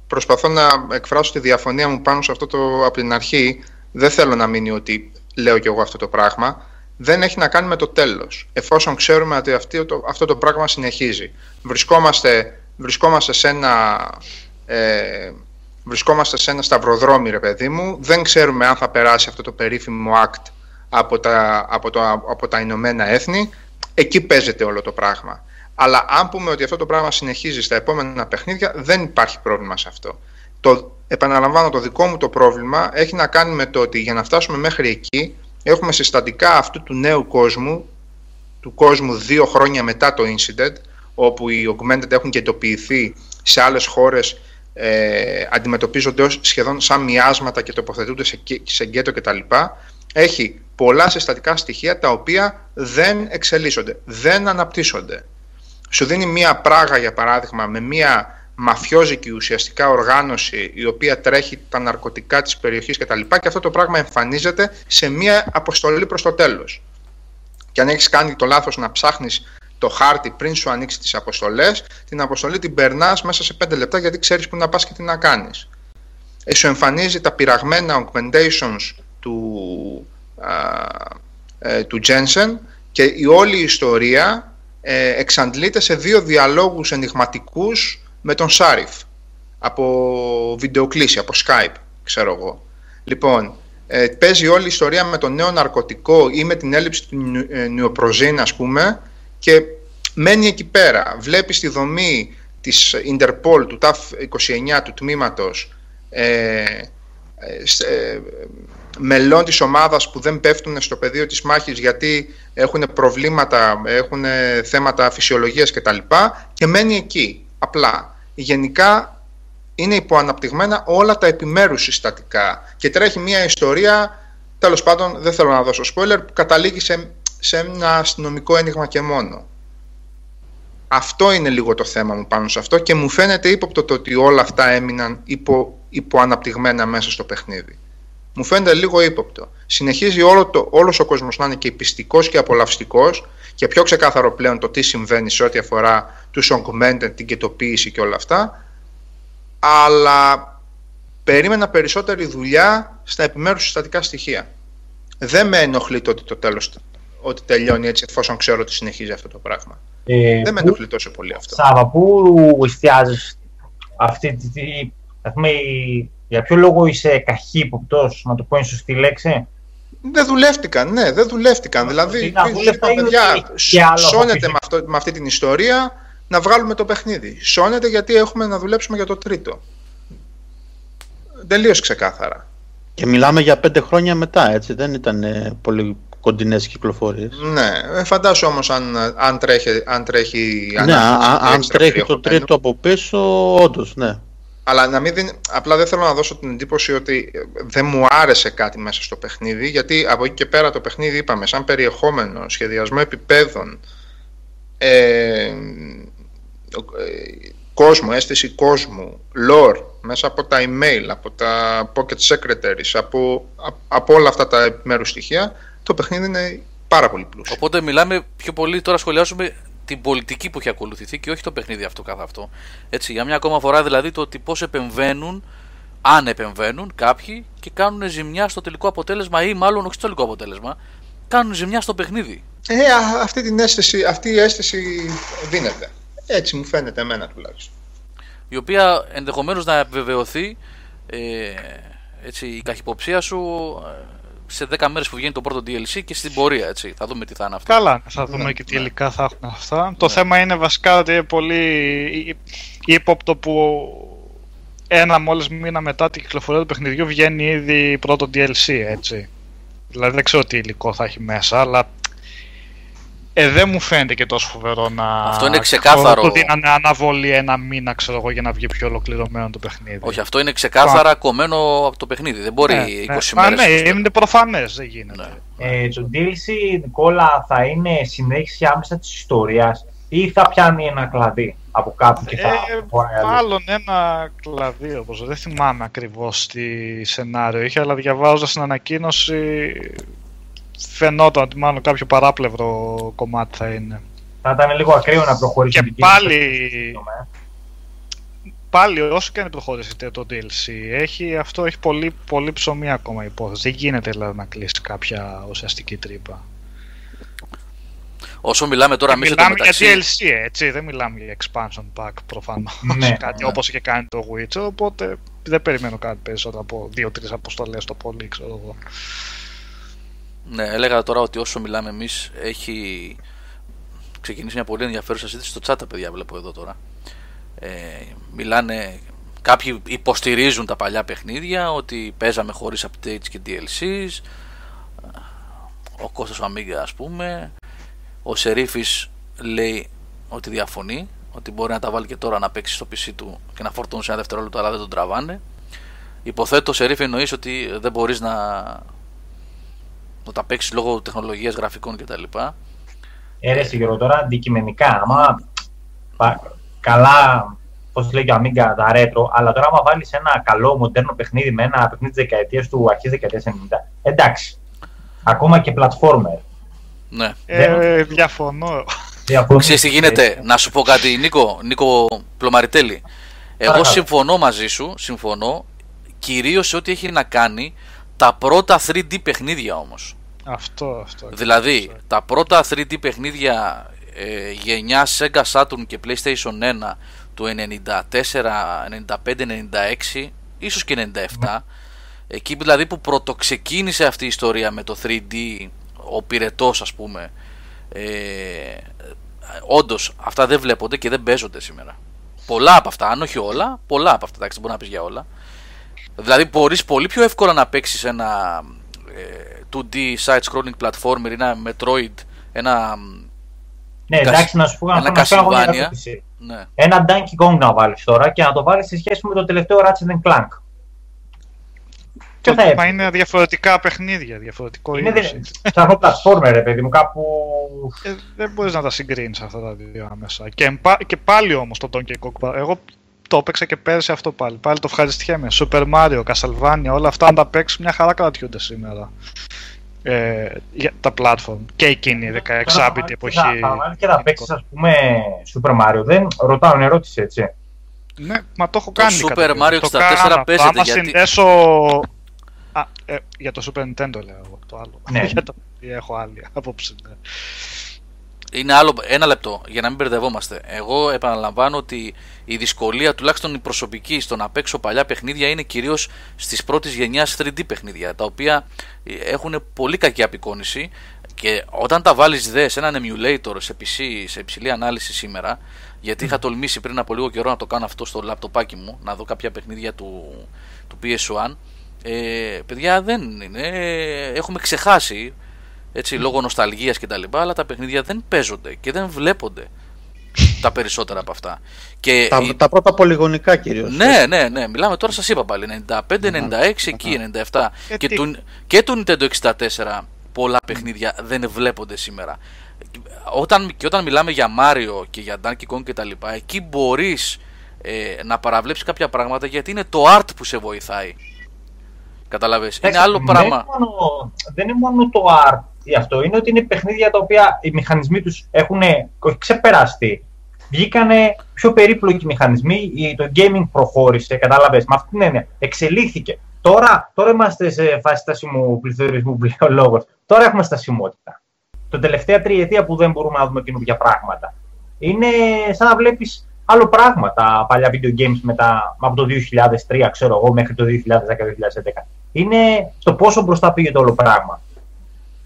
προσπαθώ να εκφράσω τη διαφωνία μου πάνω σε αυτό το από την αρχή. Δεν θέλω να μείνει ότι λέω κι εγώ αυτό το πράγμα. Δεν έχει να κάνει με το τέλος. Εφόσον ξέρουμε ότι αυτή, το, αυτό το πράγμα συνεχίζει. Βρισκόμαστε, βρισκόμαστε σε ένα... Ε, βρισκόμαστε σε ένα σταυροδρόμι, ρε παιδί μου. Δεν ξέρουμε αν θα περάσει αυτό το περίφημο act από τα, από, το, από τα Ηνωμένα Έθνη. Εκεί παίζεται όλο το πράγμα. Αλλά αν πούμε ότι αυτό το πράγμα συνεχίζει στα επόμενα παιχνίδια, δεν υπάρχει πρόβλημα σε αυτό. Το, επαναλαμβάνω, το δικό μου το πρόβλημα έχει να κάνει με το ότι για να φτάσουμε μέχρι εκεί, έχουμε συστατικά αυτού του νέου κόσμου, του κόσμου δύο χρόνια μετά το incident, όπου οι augmented έχουν και εντοπιηθεί σε άλλες χώρες, ε, αντιμετωπίζονται ως σχεδόν σαν μοιάσματα και τοποθετούνται σε, γκέ- σε γκέτο κτλ. Έχει πολλά συστατικά στοιχεία τα οποία δεν εξελίσσονται, δεν αναπτύσσονται σου δίνει μία πράγα για παράδειγμα με μία μαφιόζικη ουσιαστικά οργάνωση η οποία τρέχει τα ναρκωτικά της περιοχής και τα λοιπά και αυτό το πράγμα εμφανίζεται σε μία αποστολή προς το τέλος. Και αν έχεις κάνει το λάθος να ψάχνεις το χάρτη πριν σου ανοίξει τις αποστολές, την αποστολή την περνάς μέσα σε 5 λεπτά γιατί ξέρεις που να πας και τι να κάνεις. Ε, σου εμφανίζει τα πειραγμένα augmentations του, α, ε, του Jensen και η όλη η ιστορία ε, εξαντλείται σε δύο διαλόγους ενηγματικούς με τον Σάριφ από βιντεοκλήση, από Skype, ξέρω εγώ. Λοιπόν, ε, παίζει όλη η ιστορία με το νέο ναρκωτικό ή με την έλλειψη του νου- ε, νιοπροζίν, ας πούμε, και μένει εκεί πέρα. Βλέπει τη δομή της Interpol, του TAF 29, του τμήματος, ε, ε, σ- ε, μελών της ομάδας που δεν πέφτουν στο πεδίο της μάχης γιατί έχουν προβλήματα, έχουν θέματα φυσιολογίας κτλ. και μένει εκεί, απλά. Γενικά είναι υποαναπτυγμένα όλα τα επιμέρους συστατικά και τρέχει μια ιστορία, τέλος πάντων δεν θέλω να δώσω spoiler, που καταλήγει σε, σε ένα αστυνομικό ένιγμα και μόνο. Αυτό είναι λίγο το θέμα μου πάνω σε αυτό και μου φαίνεται ύποπτο το ότι όλα αυτά έμειναν υπο, υποαναπτυγμένα μέσα στο παιχνίδι. Μου φαίνεται λίγο ύποπτο. Συνεχίζει όλο το, όλος ο κόσμος να είναι και πιστικός και απολαυστικός και πιο ξεκάθαρο πλέον το τι συμβαίνει σε ό,τι αφορά τους augmented, την κετοποίηση και όλα αυτά αλλά περίμενα περισσότερη δουλειά στα επιμέρους συστατικά στοιχεία. Δεν με ενοχλεί το ότι το τέλος ότι τελειώνει έτσι εφόσον ξέρω ότι συνεχίζει αυτό το πράγμα. Ε, Δεν με ενοχλεί τόσο πολύ αυτό. Σάβα, πού εστιάζεις αυτή τη... Πούμε, για ποιο λόγο είσαι καχύποπτος, να το πω είναι σωστή λέξη; Δεν δουλεύτηκαν, ναι, δεν δουλεύτηκαν. Δηλαδή, παιδιά, σώνεται με, αυτό, με αυτή την ιστορία να βγάλουμε το παιχνίδι. Σώνεται γιατί έχουμε να δουλέψουμε για το τρίτο. Τελείως ξεκάθαρα. Και μιλάμε για πέντε χρόνια μετά, έτσι. Δεν ήταν ε, πολύ κοντινές κυκλοφορίες. Ναι, ε, φαντάσου όμως αν, αν τρέχει, αν τρέχει, ναι, αν, τρέχει το τρίτο από πίσω, όντως, ναι. Αλλά να μην δίνει, απλά δεν θέλω να δώσω την εντύπωση ότι δεν μου άρεσε κάτι μέσα στο παιχνίδι, γιατί από εκεί και πέρα το παιχνίδι είπαμε σαν περιεχόμενο, σχεδιασμό επιπέδων, ε, ε, κόσμο, αίσθηση κόσμου, lore, μέσα από τα email, από τα pocket secretaries, από, από όλα αυτά τα επιμέρους στοιχεία, το παιχνίδι είναι πάρα πολύ πλούσιο. Οπότε μιλάμε πιο πολύ, τώρα σχολιάζουμε την πολιτική που έχει ακολουθηθεί και όχι το παιχνίδι αυτό καθ' αυτό. Έτσι, για μια ακόμα φορά δηλαδή το ότι πώς επεμβαίνουν, αν επεμβαίνουν κάποιοι και κάνουν ζημιά στο τελικό αποτέλεσμα ή μάλλον όχι στο τελικό αποτέλεσμα, κάνουν ζημιά στο παιχνίδι. Ε, αυτή, την αίσθηση, αυτή η αίσθηση δίνεται. Έτσι μου φαίνεται εμένα τουλάχιστον. Η οποία ενδεχομένως να επιβεβαιωθεί ε, έτσι, η καχυποψία σου ε, σε 10 μέρες που βγαίνει το πρώτο DLC και στην πορεία, έτσι. Θα δούμε τι θα είναι αυτό. Καλά, θα δούμε ναι, και τι ναι. υλικά θα έχουν αυτά. Το ναι. θέμα είναι βασικά ότι είναι πολύ ύποπτο που ένα μόλις μήνα μετά την κυκλοφορία του παιχνιδιού βγαίνει ήδη πρώτο DLC, έτσι. Δηλαδή δεν ξέρω τι υλικό θα έχει μέσα, αλλά ε, δεν μου φαίνεται και τόσο φοβερό να. Αυτό είναι ξεκάθαρο. Το δίνανε αναβολή ένα μήνα, ξέρω εγώ, για να βγει πιο ολοκληρωμένο το παιχνίδι. Όχι, αυτό είναι ξεκάθαρα κομμένο από το παιχνίδι. Δεν μπορεί ναι, 20 ναι. μέρες. Ναι, είναι προφανές, δεν γίνεται. Ναι. Ε, το DLC, Νικόλα, θα είναι συνέχιση άμεσα της ιστορίας ή θα πιάνει ένα κλαδί από κάπου και θα. Ε, μάλλον ένα κλαδί, όπως δεν θυμάμαι ακριβώς τι σενάριο είχε, αλλά διαβάζοντας την ανακοίνωση φαινόταν ότι μάλλον κάποιο παράπλευρο κομμάτι θα είναι. Θα ήταν λίγο ακραίο να προχωρήσει. Και πάλι, πάλι όσο και αν προχώρησε το DLC, έχει, αυτό έχει πολύ, πολύ ψωμί ακόμα υπόθεση. Δεν γίνεται δηλαδή να κλείσει κάποια ουσιαστική τρύπα. Όσο μιλάμε τώρα, εμεί Μιλάμε για DLC, έτσι. Δεν μιλάμε για expansion pack προφανώς. Ναι, κάτι ναι. όπως είχε κάνει το Witcher. Οπότε δεν περιμένω κάτι περισσότερο από δύο-τρεις αποστολές το πολύ, ξέρω εγώ. Ναι, έλεγα τώρα ότι όσο μιλάμε εμείς έχει ξεκινήσει μια πολύ ενδιαφέρουσα συζήτηση στο chat, παιδιά, βλέπω εδώ τώρα. Ε, μιλάνε, κάποιοι υποστηρίζουν τα παλιά παιχνίδια, ότι παίζαμε χωρίς updates και DLCs. Ο Κώστας ο Αμίγκα, ας πούμε. Ο Σερίφης λέει ότι διαφωνεί, ότι μπορεί να τα βάλει και τώρα να παίξει στο PC του και να φορτώνει σε ένα δευτερόλεπτο, αλλά δεν τον τραβάνε. Υποθέτω, Σερίφη, εννοείς ότι δεν μπορείς να να τα παίξεις λόγω τεχνολογίας γραφικών κτλ. Έρεσε Γιώργο τώρα αντικειμενικά, άμα καλά, πώς λέει και ο Αμίγκα, τα ρέτρο, αλλά τώρα άμα βάλεις ένα καλό μοντέρνο παιχνίδι με ένα παιχνίδι της δεκαετίας του αρχής δεκαετίας 90, εντάξει. Ακόμα και platformer. Ναι. Ε, διαφωνώ. Ξέρεις τι γίνεται, να σου πω κάτι Νίκο, Νίκο Πλωμαριτέλη. Εγώ συμφωνώ μαζί σου, συμφωνώ, κυρίως σε ό,τι έχει να κάνει τα πρώτα 3D παιχνίδια όμως. Αυτό, αυτό. Δηλαδή, τα πρώτα 3D παιχνίδια ε, γενιά Sega Saturn και PlayStation 1 του 94, 95, 96, ίσως και 97, εκεί δηλαδή που πρωτοξεκίνησε αυτή η ιστορία με το 3D, ο πυρετός ας πούμε, ε, όντως αυτά δεν βλέπονται και δεν παίζονται σήμερα. Πολλά από αυτά, αν όχι όλα, πολλά από αυτά, εντάξει δεν μπορεί να πεις για όλα. Δηλαδή μπορείς πολύ πιο εύκολα να παίξεις ένα ε, 2D side-scrolling platformer, ένα Metroid, ένα... Ναι, εντάξει, να σου πω ένα να κάνω μια Castlevania. ερώτηση. Ναι. Ένα Donkey Kong να βάλεις τώρα και να το βάλεις σε σχέση με το τελευταίο Ratchet Clank. Ποιο θα Μα έπαιρνε. είναι διαφορετικά παιχνίδια, διαφορετικό Είναι είδος. δε... σαν platformer, ρε παιδί μου, κάπου... Ε, δεν μπορείς να τα συγκρίνεις αυτά τα δύο άμεσα. Και, εμπα- και πάλι όμως το Donkey Kong, εγώ το έπαιξα και πέρσι αυτό πάλι. Πάλι το ευχαριστιέμαι. Super Mario, Castlevania, όλα αυτά αν τα παίξεις μια χαρά κρατιούνται σήμερα. Ε, για τα platform. Και εκείνη η 16-bit εποχή. Θα, θα βάλεις και θα παίξεις, ας πούμε, Super Mario. Δεν ρωτάω, είναι ερώτηση, έτσι. Ναι, μα το έχω Το κάνει. Super κατά Mario το 64 κάνω αυτό. παίζεται, Άμα γιατί- συνδέσω... Α, ε, για το Super Nintendo λέω εγώ, το άλλο. Ναι. για το... Έχω άλλη άποψη. Ναι. Είναι άλλο, ένα λεπτό για να μην μπερδευόμαστε. Εγώ επαναλαμβάνω ότι η δυσκολία, τουλάχιστον η προσωπική, στο να παίξω παλιά παιχνίδια είναι κυρίως στις πρώτης γενιάς 3D παιχνίδια, τα οποία ε, έχουν πολύ κακή απεικόνηση και όταν τα βάλεις δε σε έναν emulator σε PC, σε υψηλή ανάλυση σήμερα, γιατί είχα τολμήσει πριν από λίγο καιρό να το κάνω αυτό στο λαπτοπάκι μου, να δω κάποια παιχνίδια του, του PS1. Ε, παιδιά δεν είναι. ε, Έχουμε ξεχάσει έτσι, λόγω νοσταλγίας και τα λοιπά, αλλά τα παιχνίδια δεν παίζονται και δεν βλέπονται τα περισσότερα από αυτά. Και Τα, η- τα πρώτα πολυγονικά κυρίως. ναι, ναι, ναι, μιλάμε τώρα σας είπα πάλι, 95, 96, εκεί 97 Ε, και τι- του, και του Nintendo 64 πολλά παιχνίδια δεν βλέπονται σήμερα. Όταν, και όταν μιλάμε για Mario και για Donkey Kong και τα λοιπά, εκεί μπορείς ε, να παραβλέψεις κάποια πράγματα γιατί είναι το art που σε βοηθάει. Καταλαβες, είναι Εντάξει, άλλο δεν πράγμα. είναι μόνο- δεν είναι μόνο το art ή αυτό, είναι ότι είναι παιχνίδια τα οποία οι μηχανισμοί τους έχουν όχι ξεπεραστεί. Βγήκανε πιο περίπλοκοι μηχανισμοί, η- το gaming προχώρησε, κατάλαβες, με αυτή την έννοια. Εξελίχθηκε. Τώρα, τώρα είμαστε σε φάση στασιμού πληθωρισμού που λέει ο λόγος. Τώρα έχουμε στασιμότητα. Το τελευταία τριετία που δεν μπορούμε να δούμε καινούργια πράγματα. Είναι σαν να βλέπεις άλλο πράγμα τα παλιά video games μετά, από το 2003, ξέρω εγώ, μέχρι το 2010-2011. Είναι στο πόσο μπροστά πήγε το όλο πράγμα.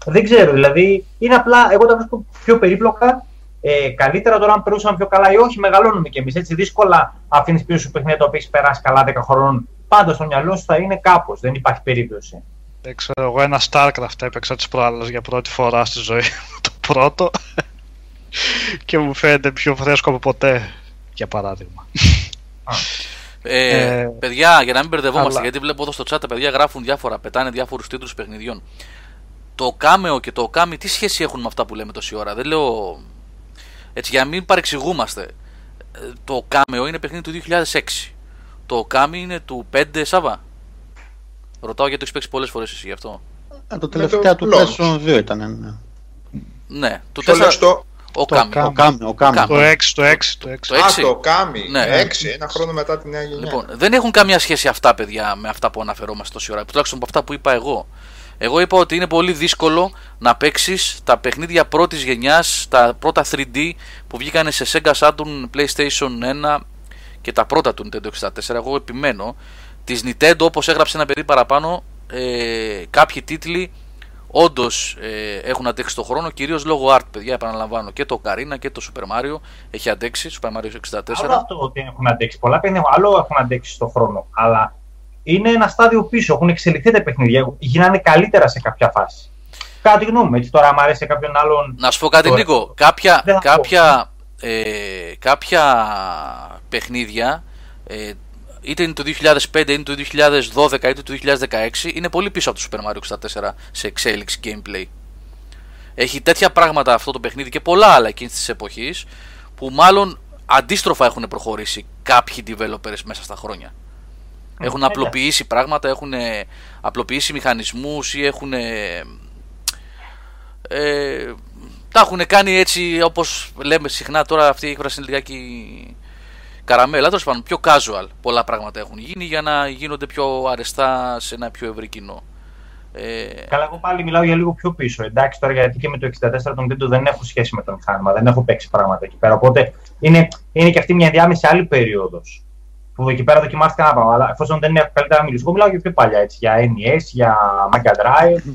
Δεν ξέρω, δηλαδή είναι απλά, εγώ τα βρίσκω πιο περίπλοκα. Ε, καλύτερα τώρα αν περούσαμε πιο καλά ή όχι, μεγαλώνουμε κι εμείς. Έτσι, δύσκολα αφήνεις πίσω σου παιχνίδια τα οποία έχεις περάσει καλά 10 χρόνων. Πάντα στο μυαλό σου θα είναι κάπως. Δεν υπάρχει περίπτωση. Δεν ξέρω, εγώ ένα StarCraft έπαιξα τις προάλλες για πρώτη φορά στη ζωή μου, το πρώτο. και μου φαίνεται πιο φρέσκο από ποτέ, για παράδειγμα. Ε, Ε, παιδιά, για να μην μπερδευόμαστε, αλλά- γιατί βλέπω εδώ στο chat τα παιδιά γράφουν διάφορα, πετάνε διάφορους τίτλους παιχνιδιών. Το Cameo και το Okami τι σχέση έχουν με αυτά που λέμε τόση ώρα; Δεν λέω. Έτσι, για να μην παρεξηγούμαστε. Ε, Το Cameo είναι παιχνίδι του 2006. Το Okami είναι του 5 Σάβα. Ρωτάω γιατί το έχεις παίξει πολλές φορές εσύ γι' αυτό. Ε, το τελευταίο του launch. PlayStation 2 ήταν. Ναι. Ναι, το Ποιο 4. λες το... Ο Το Okami. Okami. Ο Κάμι, ο Κάμι. Κάμι. Το 6, το 6, το 6. Το Α, έξι. το Κάμι. Ναι. Ναι. 6, ένα χρόνο μετά τη νέα γενιά. Λοιπόν, δεν έχουν καμία σχέση αυτά, παιδιά, με αυτά που αναφερόμαστε τόση ώρα. Τουλάχιστον από αυτά που είπα εγώ. Εγώ είπα ότι είναι πολύ δύσκολο να παίξεις τα πρώτης γενιάς, τα πρώτα 3D που βγήκαν σε Sega Saturn, PlayStation 1 και τα πρώτα του Nintendo 64. Εγώ επιμένω. Της Nintendo, όπως έγραψε ένα παιδί παραπάνω, ε, κάποιοι τίτλοι όντως ε, έχουν αντέξει τον χρόνο, κυρίως λόγω art, παιδιά. Επαναλαμβάνω και το Ocarina και το Super Mario έχει αντέξει, Super Mario 64. Άλλο αυτό ότι έχουν αντέξει πολλά παιχνίδια, άλλο έχουν αντέξει στον χρόνο. Αλλά είναι ένα στάδιο πίσω. Έχουν εξελιχθεί τα παιχνίδια, γίνανε καλύτερα σε κάποια φάση. Κατά τη γνώμη μου, έτσι τώρα, αν αρέσει σε κάποιον άλλον. Να σου πω κάτι, Τώρα. Νίκο. Κάποια, Δεν θα πω. κάποια, ε, κάποια παιχνίδια, ε, είτε είναι το 2005, είτε το 2012, είτε το 2016, είναι πολύ πίσω από το Super Mario 64 σε εξέλιξη gameplay. Έχει τέτοια πράγματα αυτό το παιχνίδι και πολλά άλλα εκείνης της εποχής που μάλλον αντίστροφα έχουν προχωρήσει κάποιοι developers μέσα στα χρόνια. Έχουν ε, απλοποιήσει πράγματα, έχουν ε, απλοποιήσει μηχανισμούς ή έχουν ε, ε, τα έχουν κάνει έτσι όπως λέμε συχνά τώρα αυτή η έκφραση είναι λιγάκι καραμέλα, τέλος πάντων πιο casual πολλά πράγματα έχουν γίνει για να γίνονται πιο αρεστά σε ένα πιο ευρύ κοινό. Ε, Καλά, εγώ πάλι μιλάω για λίγο πιο πίσω. Εντάξει, τώρα γιατί και με το 64 τον Nintendo δεν έχω σχέση με το μηχάνημα, δεν έχω παίξει πράγματα εκεί πέρα. Οπότε είναι, είναι και αυτή μια ενδιάμεση άλλη περίοδος. Που εκεί πέρα δοκιμάστηκα ένα πράγμα. Αλλά εφόσον δεν έχω καλύτερα να μιλήσω, εγώ μιλάω για πιο παλιά. Έτσι, για NES, για Mega Drive.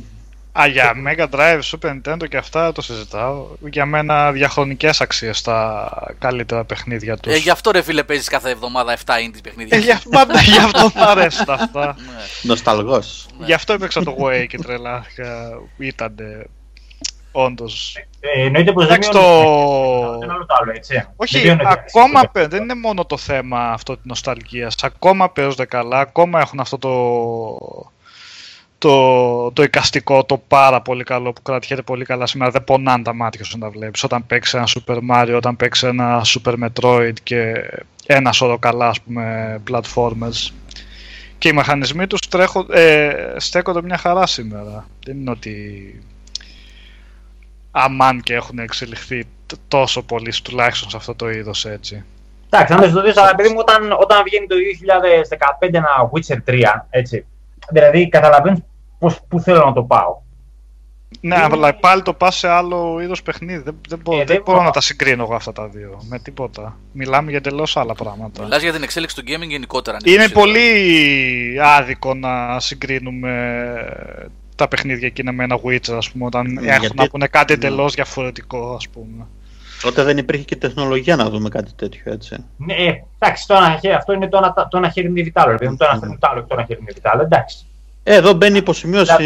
Α, για Mega Drive, Super Nintendo και αυτά το συζητάω. Για μένα διαχρονικές αξίες τα καλύτερα παιχνίδια τους. Ε, γι' αυτό ρε φίλε παίζεις κάθε εβδομάδα 7 indie παιχνίδια. Ε, γι' αυτό, πάντα, γι' αυτό μου αρέσουν αυτά. Ναι. Νοσταλγός. Γι' αυτό έπαιξα το Way και τρελάθηκα. Ήταν όντως. Ε, εννοείται πως δεν Εντάξει, μειώνει το- το... ένα άλλο το άλλο, έτσι. Δεν Όχι, μειώνει την αξία ακόμα του παι- δεν είναι μόνο το θέμα αυτό της νοσταλγίας. Ακόμα παίζονται καλά, ακόμα έχουν αυτό το, το, το εικαστικό, το πάρα πολύ καλό που κρατιέται πολύ καλά σήμερα. Δεν πονάνε τα μάτια σου να τα βλέπεις. Όταν παίξεις ένα Super Mario, όταν παίξεις ένα Super Metroid και ένα σώρο καλά, ας πούμε, platformers. Και οι μηχανισμοί τους τρέχουν, ε, στέκονται μια χαρά σήμερα. Δεν είναι ότι αμάν και έχουν εξελιχθεί τ- τόσο πολύ τουλάχιστον σε αυτό το είδος έτσι. Εντάξει, να με το δεις, αλλά παιδί μου, όταν, όταν βγαίνει το 2015 ένα Witcher 3, έτσι, δηλαδή καταλαβαίνεις πώς, πού θέλω να το πάω. Ναι, αλλά πάλι το πας σε άλλο είδος παιχνίδι. Δεν, δεν, μπορώ, Ε, δεν δεν μπορώ μπορώ. να τα συγκρίνω εγώ αυτά τα δύο. Με τίποτα. Μιλάμε για εντελώς άλλα πράγματα. Μιλάς για την εξέλιξη του gaming γενικότερα. Είναι Νίκο, πολύ άδικο να συγκρίνουμε τα παιχνίδια εκείνα με ένα Witcher, ας πούμε, όταν Ναι, έχουν γιατί- να πούνε κάτι εντελώς διαφορετικό, ας πούμε. Τότε δεν υπήρχε και τεχνολογία να δούμε κάτι τέτοιο, έτσι. Ναι, ε, εντάξει, το ένα, χέρι- αυτό είναι το ένα, το ένα χέρι είναι διβιτάλο. Ρε, παιδί μου, το ένα, το άλλο και το ένα χέρι είναι διβιτάλο. Εντάξει. Ε, εδώ μπαίνει υποσημείωση,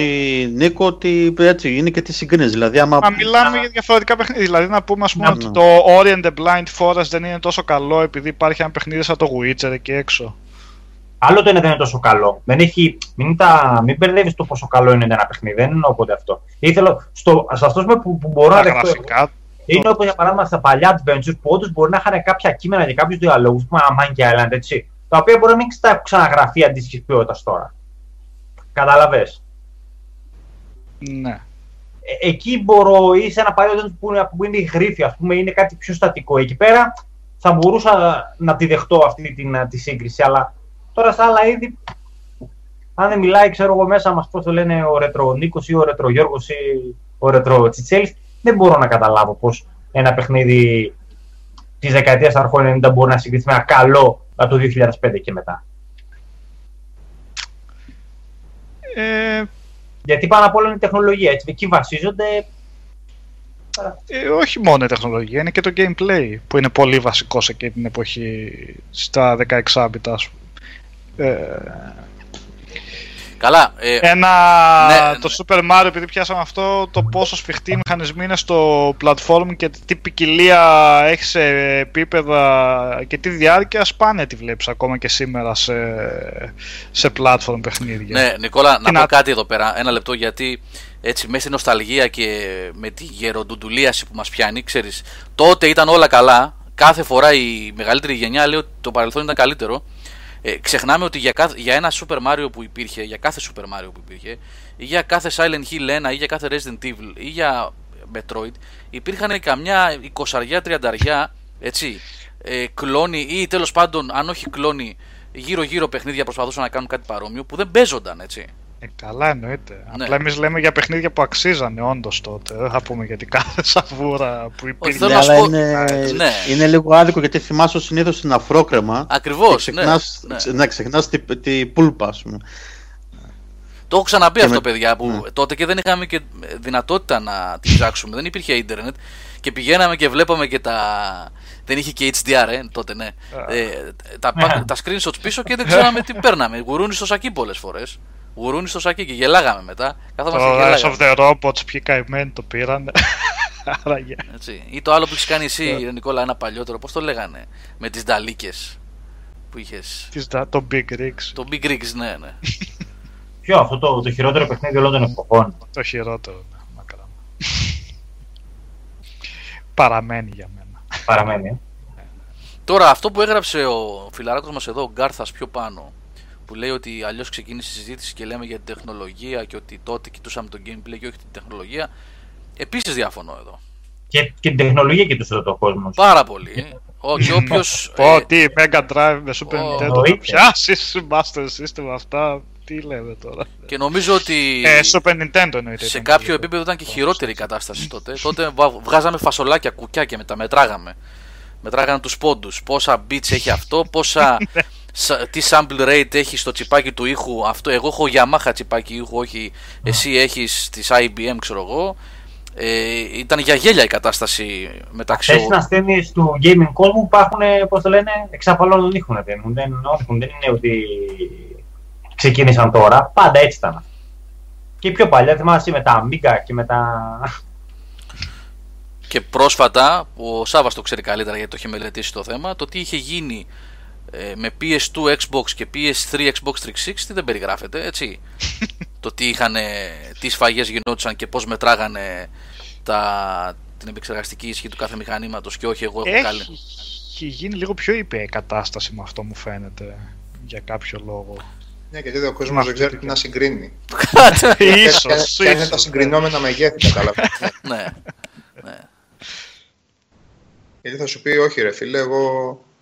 Νίκο, ότι έτσι είναι και τις συγκρίνει. Δηλαδή, άμα. Μα μιλάμε για διαφορετικά παιχνίδια. Δηλαδή να πούμε ας πούμε, Ναι. ότι το Ori and the Blind Forest δεν είναι τόσο καλό επειδή υπάρχει ένα παιχνίδι σαν το Witcher εκεί έξω. Άλλο το ένα δεν είναι τόσο καλό. Δεν έχει, μην, τα, μην μπερδεύεις το πόσο καλό είναι ένα παιχνίδι. Δεν εννοώ ποτέ αυτό. Ήθελα, στο, σε αυτό που, που μπορώ Τα να δεχτώ. εγώ, γραφικά. Είναι όπως για παράδειγμα στα παλιά adventures που όντως μπορεί να είχαν κάποια κείμενα και κάποιους διαλόγου, που είναι Monkey Island, έτσι. Τα οποία μπορεί να μην τα έχουν ξαναγραφεί αντίστοιχης ποιότητας τώρα. Καταλαβέ. Ναι. Ε, εκεί μπορώ, ή σε ένα παλιό adventure που είναι, που είναι η γρήφη, ας πούμε, είναι κάτι πιο στατικό. Εκεί πέρα θα μπορούσα να τη δεχτώ αυτή την, τη σύγκριση, αλλά τώρα στα άλλα είδη, αν δεν μιλάει, ξέρω εγώ μέσα μας πώς το λένε ο Ρετρο Νίκος ή ο Ρετρο Γιώργος ή ο Ρετρο Τσιτσέλης, δεν μπορώ να καταλάβω πώς ένα παιχνίδι της δεκαετίας αρχών 90 μπορεί να συγκριθεί με ένα καλό από το 2005 και μετά. Ε, Γιατί πάνω απ' όλα είναι η τεχνολογία, έτσι. Εκεί βασίζονται. ε, όχι μόνο η τεχνολογία, είναι και το gameplay που είναι πολύ βασικό σε εκείνη την εποχή στα 16 bit ας πούμε. Ε, Καλά. Ε, Ένα, Ναι, το Super Mario, επειδή πιάσαμε αυτό, το πόσο σφιχτοί οι μηχανισμοί είναι στο platform και τι ποικιλία έχεις σε επίπεδα και τι διάρκεια, σπάνια τη βλέπεις ακόμα και σήμερα σε, σε platform παιχνίδια. Ναι, Νικόλα, να Τι πω να- κάτι εδώ πέρα. Ένα λεπτό γιατί έτσι μέσα στη νοσταλγία και με τη γεροντουντουλίαση που μας πιάνει, ξέρεις, τότε ήταν όλα καλά. Κάθε φορά η μεγαλύτερη γενιά λέει ότι το παρελθόν ήταν καλύτερο. Ε, ξεχνάμε ότι για, κάθε, για ένα Super Mario που υπήρχε, για κάθε Super Mario που υπήρχε, ή για κάθε Silent Hill 1 ή για κάθε Resident Evil ή για Metroid, υπήρχαν καμιά 20-30 έτσι, ε, κλόνοι ή τέλος πάντων, αν όχι κλόνοι, γύρω-γύρω παιχνίδια προσπαθούσαν να κάνουν κάτι παρόμοιο που δεν παίζονταν, έτσι. Ε, καλά εννοείται. Ναι. Απλά εμείς λέμε για παιχνίδια που αξίζανε όντως τότε. Δεν θα πούμε για την κάθε σαβούρα που υπήρχε. θέλω Ναι, να σου αλλά πω- είναι, Ναι. είναι λίγο άδικο γιατί θυμάσαι συνήθως την αφρόκρεμα. Ακριβώς, και ναι, ξεχνάς, ναι. ξε- ναι, ξεχνάς τη, τη πούλπα, ας πούμε. Το έχω ξαναπεί Και αυτό, με- παιδιά, που Ναι. τότε και δεν είχαμε και δυνατότητα να τη ψάξουμε. δεν υπήρχε ίντερνετ και πηγαίναμε και βλέπαμε και τα. Δεν είχε και HDR, ε, τότε ναι. Ε, τα, Ναι. τα screenshots πίσω και δεν ξέραμε τι παίρναμε. Γουρούνι στο σακί πολλές φορές. Γουρούνι στο σακί και γελάγαμε μετά. Καθόμαστε και Το Rise of γελάγαμε. the Robots, ποιοι καημένοι το πήραν. Άρα για. Έτσι. Ή το άλλο που έχει κάνει εσύ, Ναι. Νικόλα, ένα παλιότερο, πώς το λέγανε. Με τις νταλίκες που είχες. τις δα- Το Big Rigs. Το Big Rigs, ναι, ναι. Ποιο αυτό το, το χειρότερο παιχνίδι όλων των εποχών. Το χειρότερο, ναι, μακρά. Παραμένει για μένα. Παραμένει. ε. Τώρα αυτό που έγραψε ο φιλαράκος μας εδώ, ο Γκάρθας πιο πάνω, που λέει ότι αλλιώς ξεκίνησε η συζήτηση και λέμε για την τεχνολογία και ότι τότε κοιτούσαμε το gameplay και όχι την τεχνολογία. Επίσης διαφωνώ εδώ. Και, και την τεχνολογία κοιτούσε εδώ το κόσμο. Πάρα πολύ. Ο, και όποιος... Πω, ε, τι, Mega Drive με Super Ω, Nintendo θα εννοείται. πιάσεις Master System αυτά. Τι λέμε τώρα. και νομίζω ότι Ε, Super Nintendo εννοείται. σε ήταν κάποιο το- επίπεδο ήταν και χειρότερη η κατάσταση τότε. τότε βα- βγάζαμε φασολάκια, κουκιά και μετά μετράγαμε. Μετράγανε τους πόντους. Πόσα bits έχει αυτό, πόσα, σα- τι sample rate έχεις στο τσιπάκι του ήχου. Αυτό, εγώ έχω Yamaha τσιπάκι ήχου, όχι εσύ έχεις της IBM, ξέρω εγώ. Ε, ήταν για γέλια η κατάσταση μεταξύ. Αυτές είναι ασθένειες του gaming κόσμου που υπάρχουν, πώς το λένε, εξαπαλώνουν ήχων. Δεν, δεν, όχι, δεν είναι ότι ξεκίνησαν τώρα. Πάντα έτσι ήταν. Και πιο παλιά, θυμάσαι με τα Amiga και με τα... Και πρόσφατα, ο Σάβα το ξέρει καλύτερα γιατί το είχε μελετήσει το θέμα, το τι είχε γίνει ε, με PS2 Xbox και PS3 Xbox 360 δεν περιγράφεται, έτσι. το τι είχαν, τι σφαγές γινόντουσαν και πώς μετράγανε τα, την επεξεργαστική ισχύ του κάθε μηχανήματος και όχι εγώ έχω καλή. Έχει γίνει λίγο πιο ήπια η κατάσταση με αυτό μου φαίνεται. Για κάποιο λόγο. Ναι, γιατί ο κόσμος δεν ξέρει τι να συγκρίνει. ίσως, Και είναι τα ίσως. συγκρινόμενα μεγέθη, κατάλαβες. ναι, ναι. Γιατί θα σου πει, όχι ρε φίλε, εγώ ε,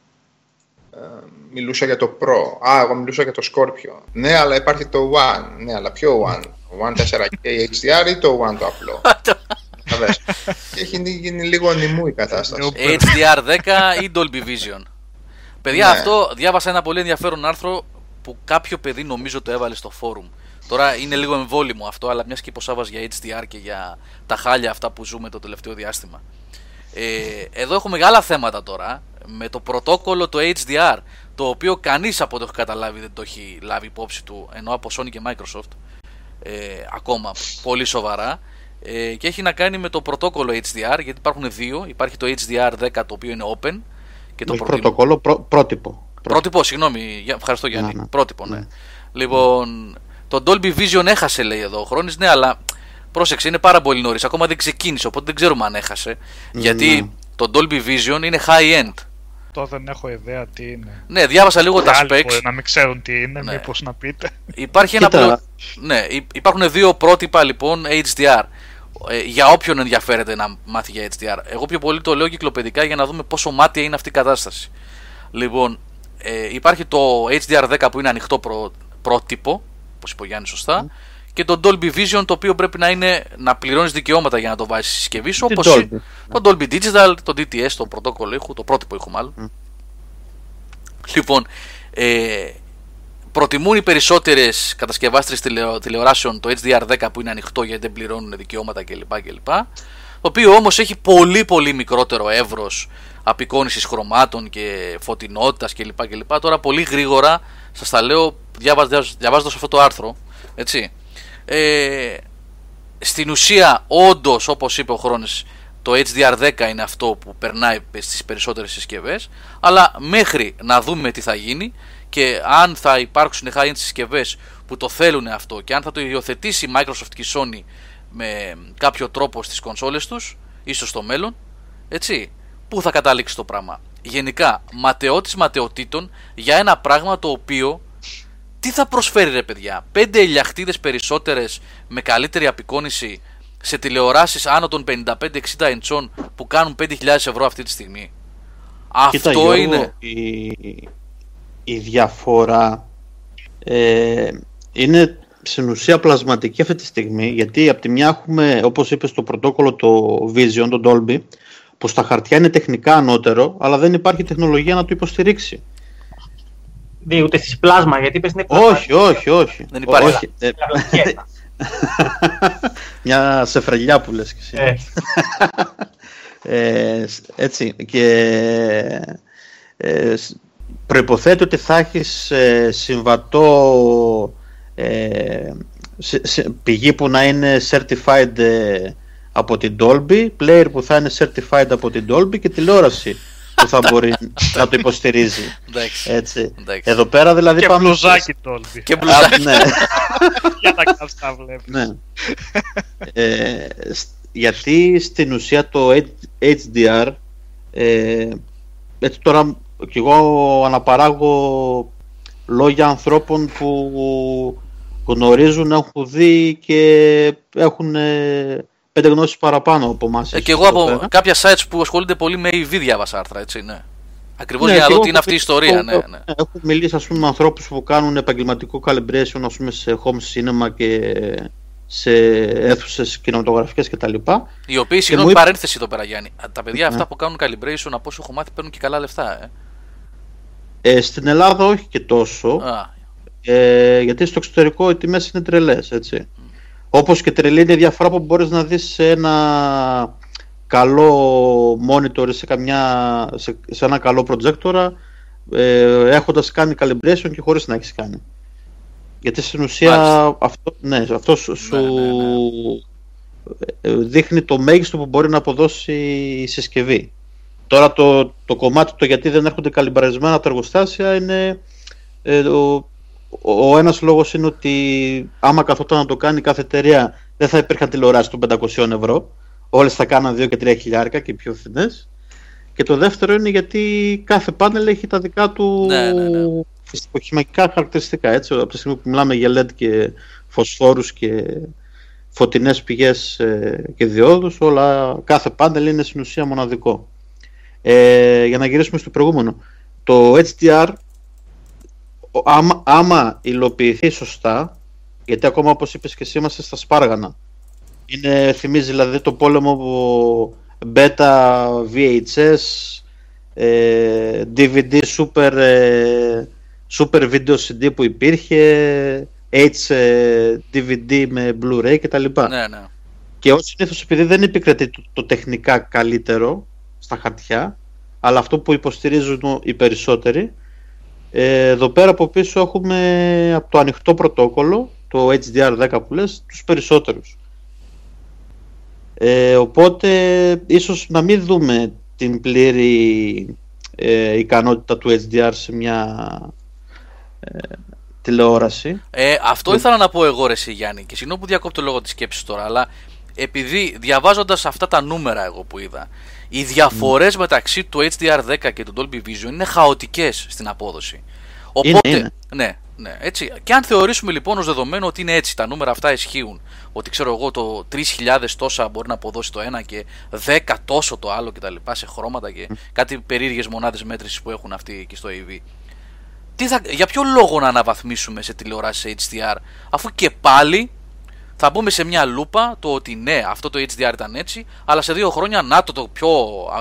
μιλούσα για το Pro. Α, εγώ μιλούσα για το Scorpio. Ναι, αλλά υπάρχει το One. Ναι, αλλά ποιο One; Το One 4K HDR ή το One το απλό; Κατάλαβες. Και έχει γίνει λίγο ανημού η κατάσταση. HDR10 ή Dolby Vision. Παιδιά, Ναι. αυτό διάβασα ένα πολύ ενδιαφέρον άρθρο που κάποιο παιδί νομίζω το έβαλε στο φόρουμ. Τώρα είναι λίγο εμβόλυμο αυτό, αλλά μιας και είπε για HDR και για τα χάλια αυτά που ζούμε το τελευταίο διάστημα. Ε, εδώ έχω μεγάλα θέματα τώρα με το πρωτόκολλο το HDR, το οποίο κανείς από ό,τι έχω καταλάβει δεν το έχει λάβει υπόψη του, ενώ από Sony και Microsoft, ε, ακόμα πολύ σοβαρά. Ε, και έχει να κάνει με το πρωτόκολλο HDR, γιατί υπάρχουν δύο. Υπάρχει το HDR10 το οποίο είναι open και το Όχι προτιμ- πρωτοκόλλο, πρό- πρότυπο. Πρότυπο, συγγνώμη. Για- Ευχαριστώ Γιάννη. Ναι, ναι. Πρότυπο, ναι. Ναι. Λοιπόν, το Dolby Vision έχασε λέει εδώ ο Χρόνης, ναι, αλλά πρόσεξε, είναι πάρα πολύ νωρίς. Ακόμα δεν ξεκίνησε, οπότε δεν ξέρουμε αν έχασε. Γιατί Ναι. το Dolby Vision είναι high end. Το δεν έχω ιδέα τι είναι. Ναι, διάβασα λίγο τα Άλλοι specs. μπορεί να μην ξέρουν τι είναι, Ναι. μήπως να πείτε. Υπάρχει ένα Κοίτα. πλο- Ναι, υ- υπάρχουν δύο πρότυπα λοιπόν HDR. Ε, για όποιον ενδιαφέρεται να μάθει για HDR. Εγώ πιο πολύ το λέω κυκλοπαιδικά για να δούμε πόσο μάτια είναι αυτή η κατάσταση. Λοιπόν, ε, υπάρχει το HDR10 που είναι ανοιχτό προ- πρότυπο, όπως είπε ο Γιάννης σωστά, και το Dolby Vision το οποίο πρέπει να, είναι, να πληρώνεις δικαιώματα για να το βάζεις στη συσκευή σου. Τι Όπως Dolby? το Dolby Digital, το DTS, το πρωτόκολλο ήχου, το πρότυπο ήχου μάλλον. Λοιπόν, ε, προτιμούν οι περισσότερες κατασκευάστρες τηλεο, τηλεοράσεων το HDR10 που είναι ανοιχτό γιατί δεν πληρώνουν δικαιώματα κλπ. κλπ. Το οποίο όμως έχει πολύ πολύ μικρότερο εύρος απεικόνησης χρωμάτων και φωτεινότητας κλπ. κλπ. Τώρα πολύ γρήγορα σας τα λέω διαβάζοντας αυτό το άρθρο. Έτσι. Ε, στην ουσία, όντως, όπως είπε ο Χρόνης, το HDR10 είναι αυτό που περνάει στις περισσότερες συσκευές αλλά μέχρι να δούμε τι θα γίνει και αν θα υπάρξουν high-end συσκευές που το θέλουν αυτό και αν θα το υιοθετήσει η Microsoft και η Sony με κάποιο τρόπο στις κονσόλες τους ίσως στο μέλλον έτσι, πού θα καταλήξει το πράγμα. Γενικά ματαιώτης ματαιωτήτων για ένα πράγμα το οποίο τι θα προσφέρει ρε παιδιά, πέντε ελιαχτίδες περισσότερες με καλύτερη απεικόνηση σε τηλεοράσεις άνω των 55-60 εντσών που κάνουν 5.000 ευρώ αυτή τη στιγμή; Κοίτα, Αυτό Γιώργο, είναι. Η, η διαφορά ε, είναι στην ουσία πλασματική αυτή τη στιγμή γιατί από τη μια έχουμε όπως είπες το πρωτόκολλο το Vision, το Dolby που στα χαρτιά είναι τεχνικά ανώτερο αλλά δεν υπάρχει τεχνολογία να το υποστηρίξει. Δι, ούτε στις πλάσμα, γιατί είπες είναι πλάσμα. Όχι, όχι, όχι. Δεν υπάρχει. Όχι, ε, Πλασματική. μια σεφρελιά που λες και εσύ. Ε, Ε, σ- έτσι και ε, σ- προϋποθέτει ότι θα έχεις ε, συμβατό ε, σε- σε- πηγή που να είναι certified ε, από την Dolby, player που θα είναι certified από την Dolby και τηλεόραση που θα μπορεί να το υποστηρίζει. Εντάξει. Έτσι. Εντάξει. Εδώ πέρα δηλαδή Και πάμε... μπλουζάκι τόλμη. Και Α, μπλουζάκι. ναι. Για να κάνεις τα βλέπεις. Ναι. ε, σ- γιατί στην ουσία το H- HDR ε, έτσι τώρα κι εγώ αναπαράγω λόγια ανθρώπων που γνωρίζουν, έχουν δει και έχουν ε, πέντε γνώσεις παραπάνω από εμάς. Ε, και εγώ από κάποια sites που ασχολούνται πολύ με AV διάβασα άρθρα, έτσι, ναι. Ακριβώς Ναι, για να και δω εγώ τι είναι αυτή η έχω- ιστορία, έχω- ναι, ναι. Έχω μιλήσει ας πούμε, με ανθρώπους που κάνουν επαγγελματικό calibration ας πούμε, σε home cinema και σε αίθουσες κινηματογραφικές κτλ. Οι οποίοι, συγγνώμη, μου είπε- παρένθεση εδώ πέρα, Γιάννη. Τα παιδιά αυτά Ναι. που κάνουν calibration, από όσο έχω μάθει, παίρνουν και καλά λεφτά. Ε. Ε, στην Ελλάδα όχι και τόσο, Α, ε, γιατί στο εξωτερικό οι τιμές είναι τρελές, έτσι. Όπως και τρελή είναι η διαφορά που μπορείς να δεις σε ένα καλό monitor σε, καμιά, σε, σε ένα καλό projector ε, έχοντας κάνει calibration και χωρίς να έχεις κάνει. Γιατί στην ουσία Μάλιστα. αυτό, ναι, αυτό σου Ναι, ναι, ναι. ε, δείχνει το μέγιστο που μπορεί να αποδώσει η συσκευή. Τώρα το, το κομμάτι το γιατί δεν έρχονται καλυμπραρισμένα τα εργοστάσια είναι ε, ο, ο ένας λόγος είναι ότι άμα καθόταν να το κάνει κάθε εταιρεία δεν θα υπήρχαν τηλεοράσεις των 500 ευρώ. Όλες θα κάναν 2 και 3 χιλιάρικα και πιο φθηνές. Και το δεύτερο είναι γιατί κάθε πάνελ έχει τα δικά του Ναι, ναι, ναι. φυσικοχημικά χαρακτηριστικά. Έτσι, από τη στιγμή που μιλάμε για LED και φωσφόρους και φωτεινές πηγές ε, και διόδους, όλα, κάθε πάνελ είναι στην ουσία μοναδικό. Ε, για να γυρίσουμε στο προηγούμενο. Το HDR, ο- άμα, άμα υλοποιηθεί σωστά, γιατί ακόμα όπως είπες και εσύ είμαστε στα σπάργανα, είναι, θυμίζει δηλαδή το πόλεμο που beta VHS, ε, DVD super, ε, super video CD που υπήρχε, H ε, DVD με Blu-ray κτλ. ναι, ναι. Και ως συνήθως επειδή δεν επικρατεί το, το τεχνικά καλύτερο στα χαρτιά, αλλά αυτό που υποστηρίζουν οι περισσότεροι, ε, εδώ πέρα από πίσω έχουμε από το ανοιχτό πρωτόκολλο, το HDR10 που λες, τους περισσότερους. Ε, οπότε ίσως να μην δούμε την πλήρη ε, ικανότητα του HDR σε μια ε, τηλεόραση. Ε, αυτό ήθελα να πω εγώ, ρε εσύ, Γιάννη, και συγγνώμη που διακόπτω λόγω της σκέψης τώρα, αλλά επειδή διαβάζοντας αυτά τα νούμερα εγώ που είδα, οι διαφορές μεταξύ του HDR10 και του Dolby Vision είναι χαοτικές στην απόδοση. Οπότε, είναι. ναι, ναι, έτσι. Και αν θεωρήσουμε λοιπόν ως δεδομένο ότι είναι έτσι, τα νούμερα αυτά ισχύουν, ότι ξέρω εγώ το 3.000 τόσα μπορεί να αποδώσει το ένα και 10 τόσο το άλλο κτλ. σε χρώματα και κάτι περίεργες μονάδες μέτρησης που έχουν αυτοί εκεί στο AV. Τι θα, για ποιο λόγο να αναβαθμίσουμε σε τηλεοράσει HDR, αφού και πάλι θα μπούμε σε μια λούπα το ότι ναι, αυτό το HDR ήταν έτσι, αλλά σε δύο χρόνια να το, το πιο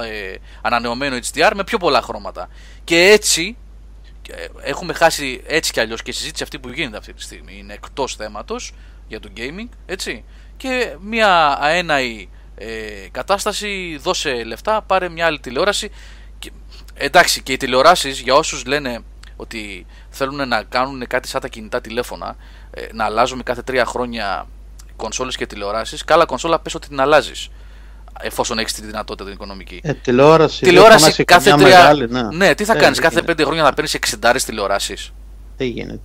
ε, ανανεωμένο HDR με πιο πολλά χρώματα. Και έτσι ε, έχουμε χάσει έτσι κι αλλιώς και η συζήτηση αυτή που γίνεται αυτή τη στιγμή είναι εκτός θέματος για το gaming, έτσι. Και μια αέναη ε, κατάσταση, δώσε λεφτά, πάρε μια άλλη τηλεόραση. Και, εντάξει, και οι τηλεοράσεις για όσους λένε ότι θέλουν να κάνουν κάτι σαν τα κινητά τηλέφωνα, ε, να αλλάζουμε κάθε τρία χρόνια κονσόλες και τηλεοράσεις, καλά κονσόλα πες ότι την αλλάζεις εφόσον έχεις τη δυνατότητα την οικονομική. Ε, τηλεόραση, τηλεόραση δεν θα κάθε καμιά τρία... μεγάλη, ναι. ναι, τι θα Ε, κάνεις δεν κάθε γίνεται. πέντε χρόνια να παίρνεις 60 τηλεοράσεις; Δεν γίνεται.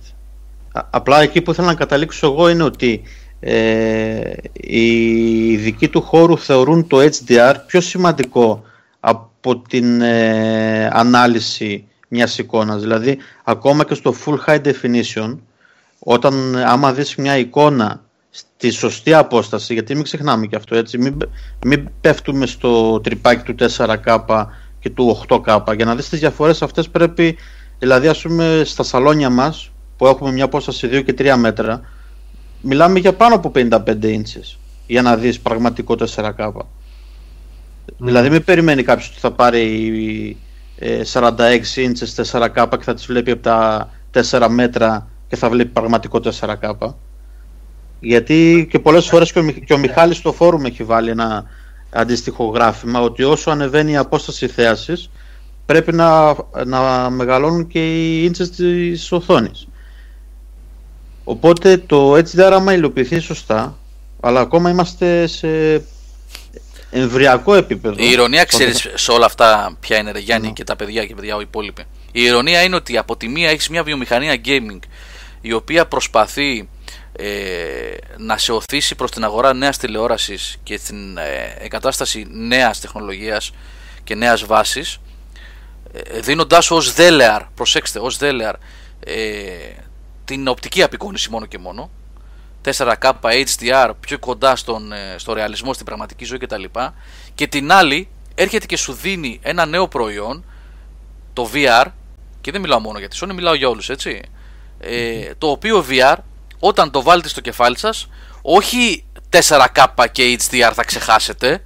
Α- Απλά εκεί που ήθελα να καταλήξω εγώ είναι ότι ε, οι ειδικοί του χώρου θεωρούν το HDR πιο σημαντικό από την ε, ανάλυση μιας εικόνας. Δηλαδή, ακόμα και στο Full High Definition, όταν ε, άμα δεις μια εικόνα στη σωστή απόσταση, γιατί μην ξεχνάμε και αυτό, έτσι, μην, μην πέφτουμε στο τρυπάκι του 4K και του 8K. Για να δεις τις διαφορές αυτές πρέπει, δηλαδή ας πούμε στα σαλόνια μας, που έχουμε μια απόσταση 2 και 3 μέτρα, μιλάμε για πάνω από 55 inches για να δεις πραγματικό 4K. Δηλαδή μην περιμένει κάποιος ότι θα πάρει ε, 46 inches 4K και θα τις βλέπει από τα 4 μέτρα και θα βλέπει πραγματικό 4K. Γιατί και πολλές φορές και ο, Μι- και ο Μιχάλης στο φόρουμ έχει βάλει ένα αντίστοιχο γράφημα ότι όσο ανεβαίνει η απόσταση θέασης πρέπει να, να μεγαλώνουν και οι ίντσες της οθόνης. Οπότε το HDR άμα υλοποιηθεί σωστά, αλλά ακόμα είμαστε σε εμβριακό επίπεδο. Η ηρωνία Στον- ξέρεις σε όλα αυτά ποια είναι ρε Γιάννη Ναι. και τα παιδιά και παιδιά οι υπόλοιποι. Η ηρωνία είναι ότι από τη μία έχεις μια βιομηχανία gaming η οποία προσπαθεί ε, να σε οθήσει προς την αγορά νέας τηλεόρασης και την ε, εγκατάσταση νέας τεχνολογίας και νέας βάσης ε, δίνοντάς ως δέλεαρ, προσέξτε, ως δέλεαρ ε, την οπτική απεικόνηση μόνο και μόνο 4K HDR πιο κοντά στον, ε, στο ρεαλισμό στην πραγματική ζωή κτλ. Και την άλλη έρχεται και σου δίνει ένα νέο προϊόν, το VR, και δεν μιλάω μόνο για τη Sony, μιλάω για όλους έτσι. Ε, το οποίο VR, όταν το βάλετε στο κεφάλι σας, όχι 4K και HDR θα ξεχάσετε,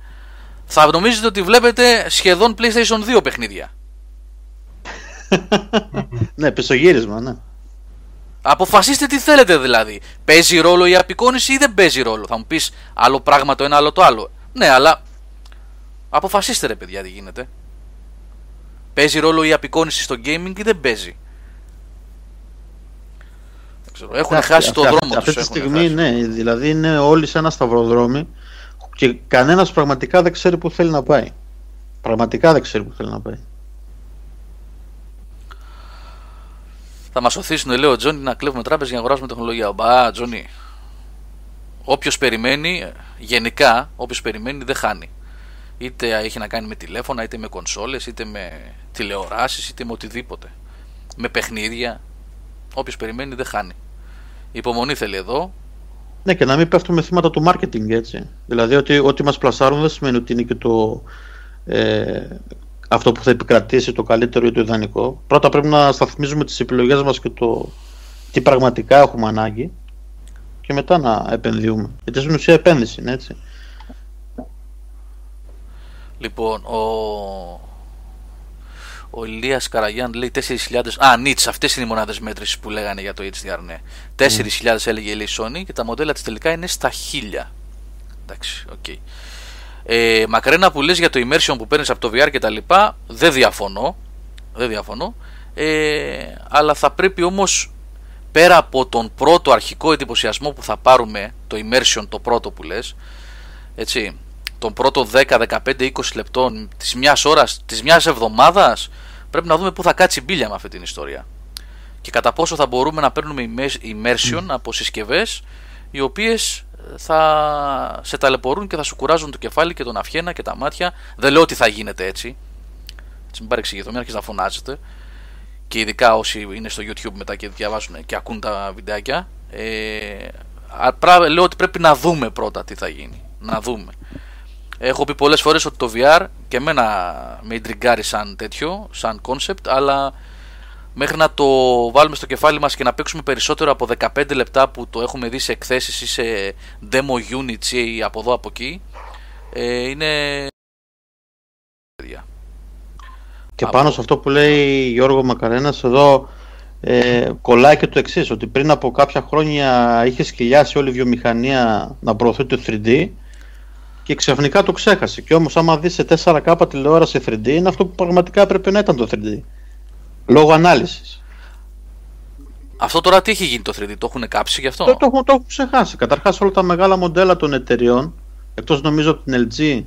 θα νομίζετε ότι βλέπετε σχεδόν PlayStation 2 παιχνίδια. Ναι, πισωγύρισμα, ναι. Αποφασίστε τι θέλετε δηλαδή. Παίζει ρόλο η απεικόνηση ή δεν παίζει ρόλο; Θα μου πεις άλλο πράγμα το ένα, άλλο το άλλο. Ναι, αλλά αποφασίστε ρε παιδιά τι γίνεται. Παίζει ρόλο η απεικόνηση στο gaming ή δεν παίζει; Δεν ξέρω. Έχουν Εντάξει, χάσει το αυτή- δρόμο Αυτή τους. τη έχουν στιγμή, χάσει. ναι, δηλαδή είναι όλοι σε ένα σταυροδρόμι και κανένας πραγματικά δεν ξέρει που θέλει να πάει. Πραγματικά δεν ξέρει που θέλει να πάει. Θα μας οθήσουν, λέει ο Τζόνι, να κλέβουμε τράπεζες για να αγοράσουμε τεχνολογία. Μπα, Τζόνι. Όποιος περιμένει, γενικά, όποιος περιμένει δεν χάνει. Είτε έχει να κάνει με τηλέφωνα, είτε με κονσόλες, είτε με τηλεοράσεις, είτε με οτιδήποτε. Με παιχνίδια. Όποιος περιμένει δεν χάνει. Υπομονή θέλει εδώ. Ναι, και να μην πέφτουμε θύματα του marketing, έτσι. Δηλαδή ότι ό,τι μας πλασάρουν δεν σημαίνει ότι είναι και το, ε, αυτό που θα επικρατήσει το καλύτερο ή το ιδανικό. Πρώτα πρέπει να σταθμίζουμε τις επιλογές μας και το τι πραγματικά έχουμε ανάγκη και μετά να επενδύουμε. Γιατί στην ουσία επένδυση είναι έτσι. Λοιπόν, ο, ο Ηλίας Καραγιάν λέει 4.000. Α, νίτς, αυτές είναι οι μονάδες μέτρησης που λέγανε για το HDR, ναι. 4.000 έλεγε λέει η Sony και τα μοντέλα της τελικά είναι στα 1.000. Εντάξει, οκ. Ε, μακρένα που λες για το immersion που παίρνεις από το VR και τα λοιπά, δεν διαφωνώ. Δεν διαφωνώ. Ε, αλλά θα πρέπει όμως πέρα από τον πρώτο αρχικό εντυπωσιασμό που θα πάρουμε, το immersion το πρώτο που λες, έτσι, τον πρώτο 10, 15, 20 λεπτών της μιας ώρας, της μιας εβδομάδας, πρέπει να δούμε πού θα κάτσει η μπίλια με αυτή την ιστορία. Και κατά πόσο θα μπορούμε να παίρνουμε immes- immersion από συσκευές οι οποίες ε, θα σε ταλαιπωρούν και θα σου κουράζουν το κεφάλι και τον αυχένα και τα μάτια. Δεν λέω ότι θα γίνεται έτσι. Έτσι μην παρεξηγηθώ, μην αρχίσεις να φωνάζετε. Και ειδικά όσοι είναι στο YouTube μετά και διαβάζουν και ακούν τα βιντεάκια. Ε, α, πρά- λέω ότι πρέπει να δούμε πρώτα τι θα γίνει. Να δούμε. Έχω πει πολλές φορές ότι το VR και εμένα με ιντριγκάρει σαν τέτοιο, σαν concept, αλλά μέχρι να το βάλουμε στο κεφάλι μας και να παίξουμε περισσότερο από 15 λεπτά που το έχουμε δει σε εκθέσεις ή σε demo units ή από εδώ από εκεί, ε, είναι... παιδιά. Και Από- πάνω σε αυτό που λέει Γιώργο Μακαρένας εδώ ε, κολλάει και το εξής ότι πριν από κάποια χρόνια είχε σκυλιάσει όλη η βιομηχανία να προωθεί το 3D και ξαφνικά το ξέχασε. Και όμως άμα δεις σε 4K τηλεόραση 3D είναι αυτό που πραγματικά έπρεπε να ήταν το 3D. Λόγω ανάλυσης. Αυτό τώρα τι έχει γίνει το 3D, το έχουν κάψει γι' αυτό; Το, το, έχουν- το έχουν ξεχάσει. Καταρχάς όλα τα μεγάλα μοντέλα των εταιριών εκτός νομίζω από την LG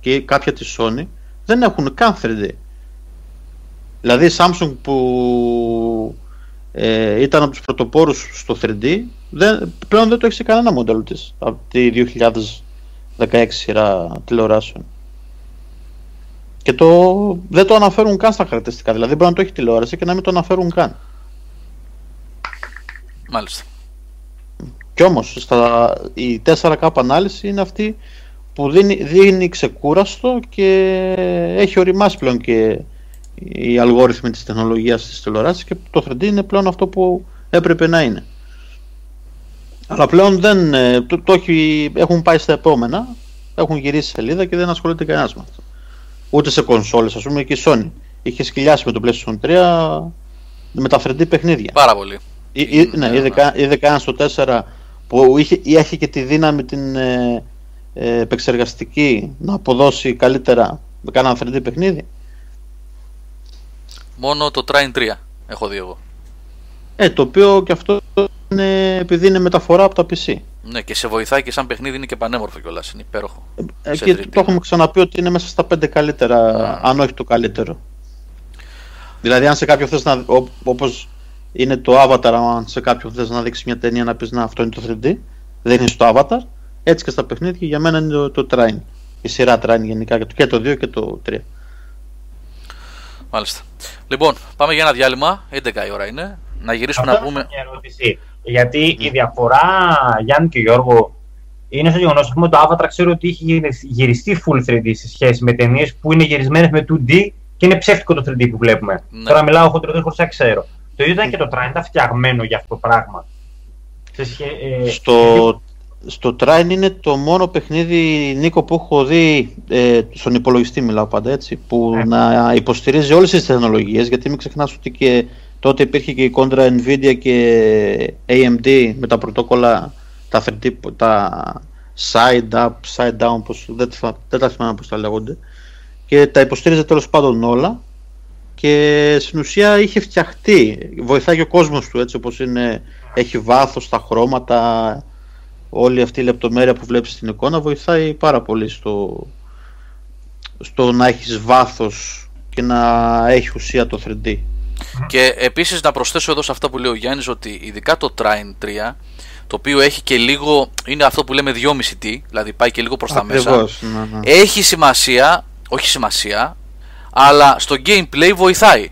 και κάποια της Sony δεν έχουν καν 3D. Δηλαδή η Samsung που ε, ήταν από τους πρωτοπόρους στο 3D δεν, πλέον δεν το έχει σε κανένα μοντέλο της από τη 2016 σειρά τηλεοράσεων. Και το, δεν το αναφέρουν καν στα χαρακτηριστικά. Δηλαδή μπορεί να το έχει τηλεόραση και να μην το αναφέρουν καν. Μάλιστα. Κι όμως στα, η 4K ανάλυση είναι αυτή που δίνει, δίνει ξεκούραστο και έχει οριμάσει πλέον και οι αλγόριθμοι της τεχνολογίας της τηλεοράσης και το 3D είναι πλέον αυτό που έπρεπε να είναι. Αλλά πλέον δεν, ε, το, το έχει, έχουν πάει στα επόμενα, έχουν γυρίσει σελίδα και δεν ασχολείται κανένας με αυτό. Ούτε σε κονσόλες, ας πούμε και η Sony. Είχε σκυλιάσει με το PlayStation 3 με τα 3D παιχνίδια. Πάρα πολύ. Ή- ή- Ναι, Ναι, ναι. είδε, κα- είδε κανένας στο 4 που είχε, ή έχει και τη δύναμη την ε, ε, επεξεργαστική να αποδώσει καλύτερα με κανένα 3D παιχνίδι. Μόνο το Trine 3 έχω δει εγώ. Ε, το οποίο και αυτό είναι επειδή είναι μεταφορά από τα PC. Ναι, και σε βοηθάει και σαν παιχνίδι είναι και πανέμορφο κιόλας. Είναι υπέροχο. Ε, Σε και τρίτη, το έχουμε ναι. ξαναπεί ότι είναι μέσα στα 5 καλύτερα, αν όχι το καλύτερο. Δηλαδή, αν σε κάποιο θες να. Ό, όπως είναι το Avatar, αν σε κάποιον θες να δείξει μια ταινία να πεις να αυτό είναι το 3D, δεν είναι στο Avatar. Έτσι και στα παιχνίδια για μένα είναι το, το Trine. Η σειρά Trine γενικά και το- και το 2 και το 3. Μάλιστα. Λοιπόν, πάμε για ένα διάλειμμα. 11 η ώρα είναι. Να γυρίσουμε Αυτό να είναι πούμε. μια ερώτηση. Γιατί η διαφορά, Γιάννη και Γιώργο, είναι στο γεγονός ότι το Avatar ξέρω ότι έχει γυρισ- γυριστεί full 3D σε σχέση με ταινίες που είναι γυρισμένες με 2D και είναι ψεύτικο το 3D που βλέπουμε. Ναι. Τώρα μιλάω χοντροδέ χωρίς να ξέρω. Το ίδιο ήταν και το Trine, ήταν φτιαγμένο για αυτό το πράγμα. Σε σχέ- ε, Στο, στο Trine είναι το μόνο παιχνίδι, Νίκο, που έχω δει ε, στον υπολογιστή, μιλάω πάντα έτσι, που Ναι. να υποστηρίζει όλες τις τεχνολογίες, γιατί μην ξεχνάς ότι και το τότε υπήρχε και η κόντρα Nvidia και AMD με τα πρωτόκολλα τα, 3D, τα side up, side down, πώς, δεν, δεν τα θυμάμαι πώς τα λέγονται και τα υποστήριζε τέλος πάντων όλα και στην ουσία είχε φτιαχτεί, βοηθάει και ο κόσμος του έτσι όπως είναι, έχει βάθος, τα χρώματα, όλη αυτή η λεπτομέρεια που βλέπεις στην εικόνα βοηθάει πάρα πολύ στο, στο να έχεις βάθος και να έχει ουσία το 3D. Και επίσης να προσθέσω εδώ σε αυτά που λέει ο Γιάννης ότι ειδικά το Trine 3 το οποίο έχει και λίγο, είναι αυτό που λέμε 2,5T, δηλαδή πάει και λίγο προς τα μέσα. ναι, ναι. Έχει σημασία, όχι σημασία, αλλά στο gameplay βοηθάει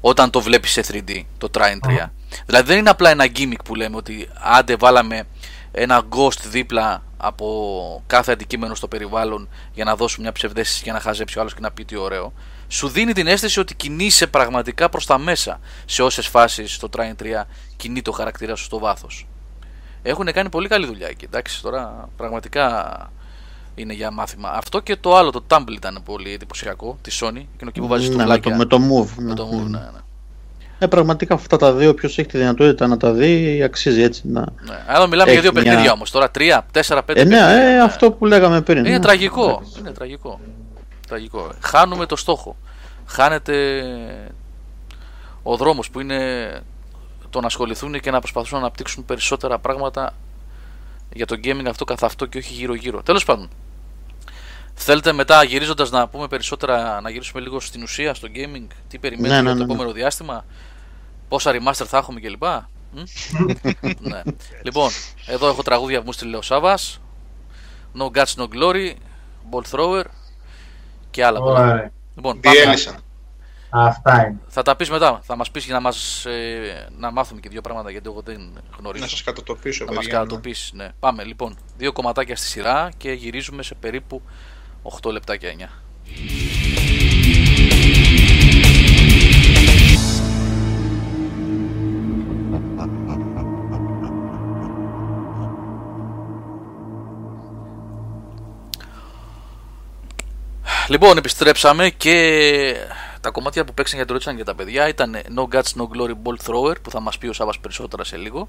όταν το βλέπεις σε 3D, το Trine 3. Δηλαδή δεν είναι απλά ένα gimmick που λέμε ότι άντε βάλαμε ένα ghost δίπλα από κάθε αντικείμενο στο περιβάλλον για να δώσουμε μια ψευδέστηση και να χαζέψει ο άλλος και να πει τι ωραίο. Σου δίνει την αίσθηση ότι κινείσαι πραγματικά προς τα μέσα σε όσες φάσεις στο Trine 3 κινεί το χαρακτήρα σου στο βάθος. Έχουν κάνει πολύ καλή δουλειά εκεί, εντάξει, τώρα πραγματικά είναι για μάθημα. Αυτό και το άλλο, το Tumble ήταν πολύ εντυπωσιακό, τη Sony, εκείνο εκεί που βάζει Ναι, το με, το, με το Move. Με ναι, το ναι. Move, ναι, ναι. Ε, πραγματικά αυτά τα δύο, ποιος έχει τη δυνατότητα να τα δει, αξίζει έτσι να... ναι. Αλλά μιλάμε Έχει για δύο μια- παιχνίδια όμως, τώρα τρία, τέσσερα, πέντε Ε, ναι, παιχνίδια, ε, ναι. αυτό που λέγαμε πριν. Είναι ναι. τραγικό. Είναι τραγικό. Τραγικό. Χάνουμε το στόχο. Χάνεται ο δρόμος που είναι το να ασχοληθούν και να προσπαθούν να αναπτύξουν περισσότερα πράγματα για το gaming αυτό καθ' αυτό και όχι γύρω γύρω. Τέλος πάντων. Θέλετε μετά γυρίζοντας να πούμε περισσότερα, να γυρίσουμε λίγο στην ουσία στο gaming, τι περιμένουμε Ναι, για ναι, το ναι, ναι. επόμενο διάστημα, πόσα remaster θα έχουμε κλπ. Μμ; ναι. Λοιπόν, εδώ έχω τραγούδια που μου στείλε ο Σάβας, No Guts No Glory, Ball Thrower και άλλα πολλά. Ωραία. Λοιπόν, πάμε. Διέλυσαν. Αυτά είναι. Θα τα πεις μετά. Θα μας πεις για να, μας, ε, να μάθουμε και δύο πράγματα γιατί εγώ δεν γνωρίζω. Να σας κατατοπίσω, να μας παιδιά. ναι. κατατοπίσεις. Ναι. Πάμε λοιπόν. Δύο κομματάκια στη σειρά και γυρίζουμε σε περίπου 8 λεπτάκια 9. Λοιπόν, επιστρέψαμε και τα κομμάτια που παίξαν για το ρωτήσαν και τα παιδιά ήταν No Guts No Glory Ball Thrower που θα μας πει ο Σάβας περισσότερα σε λίγο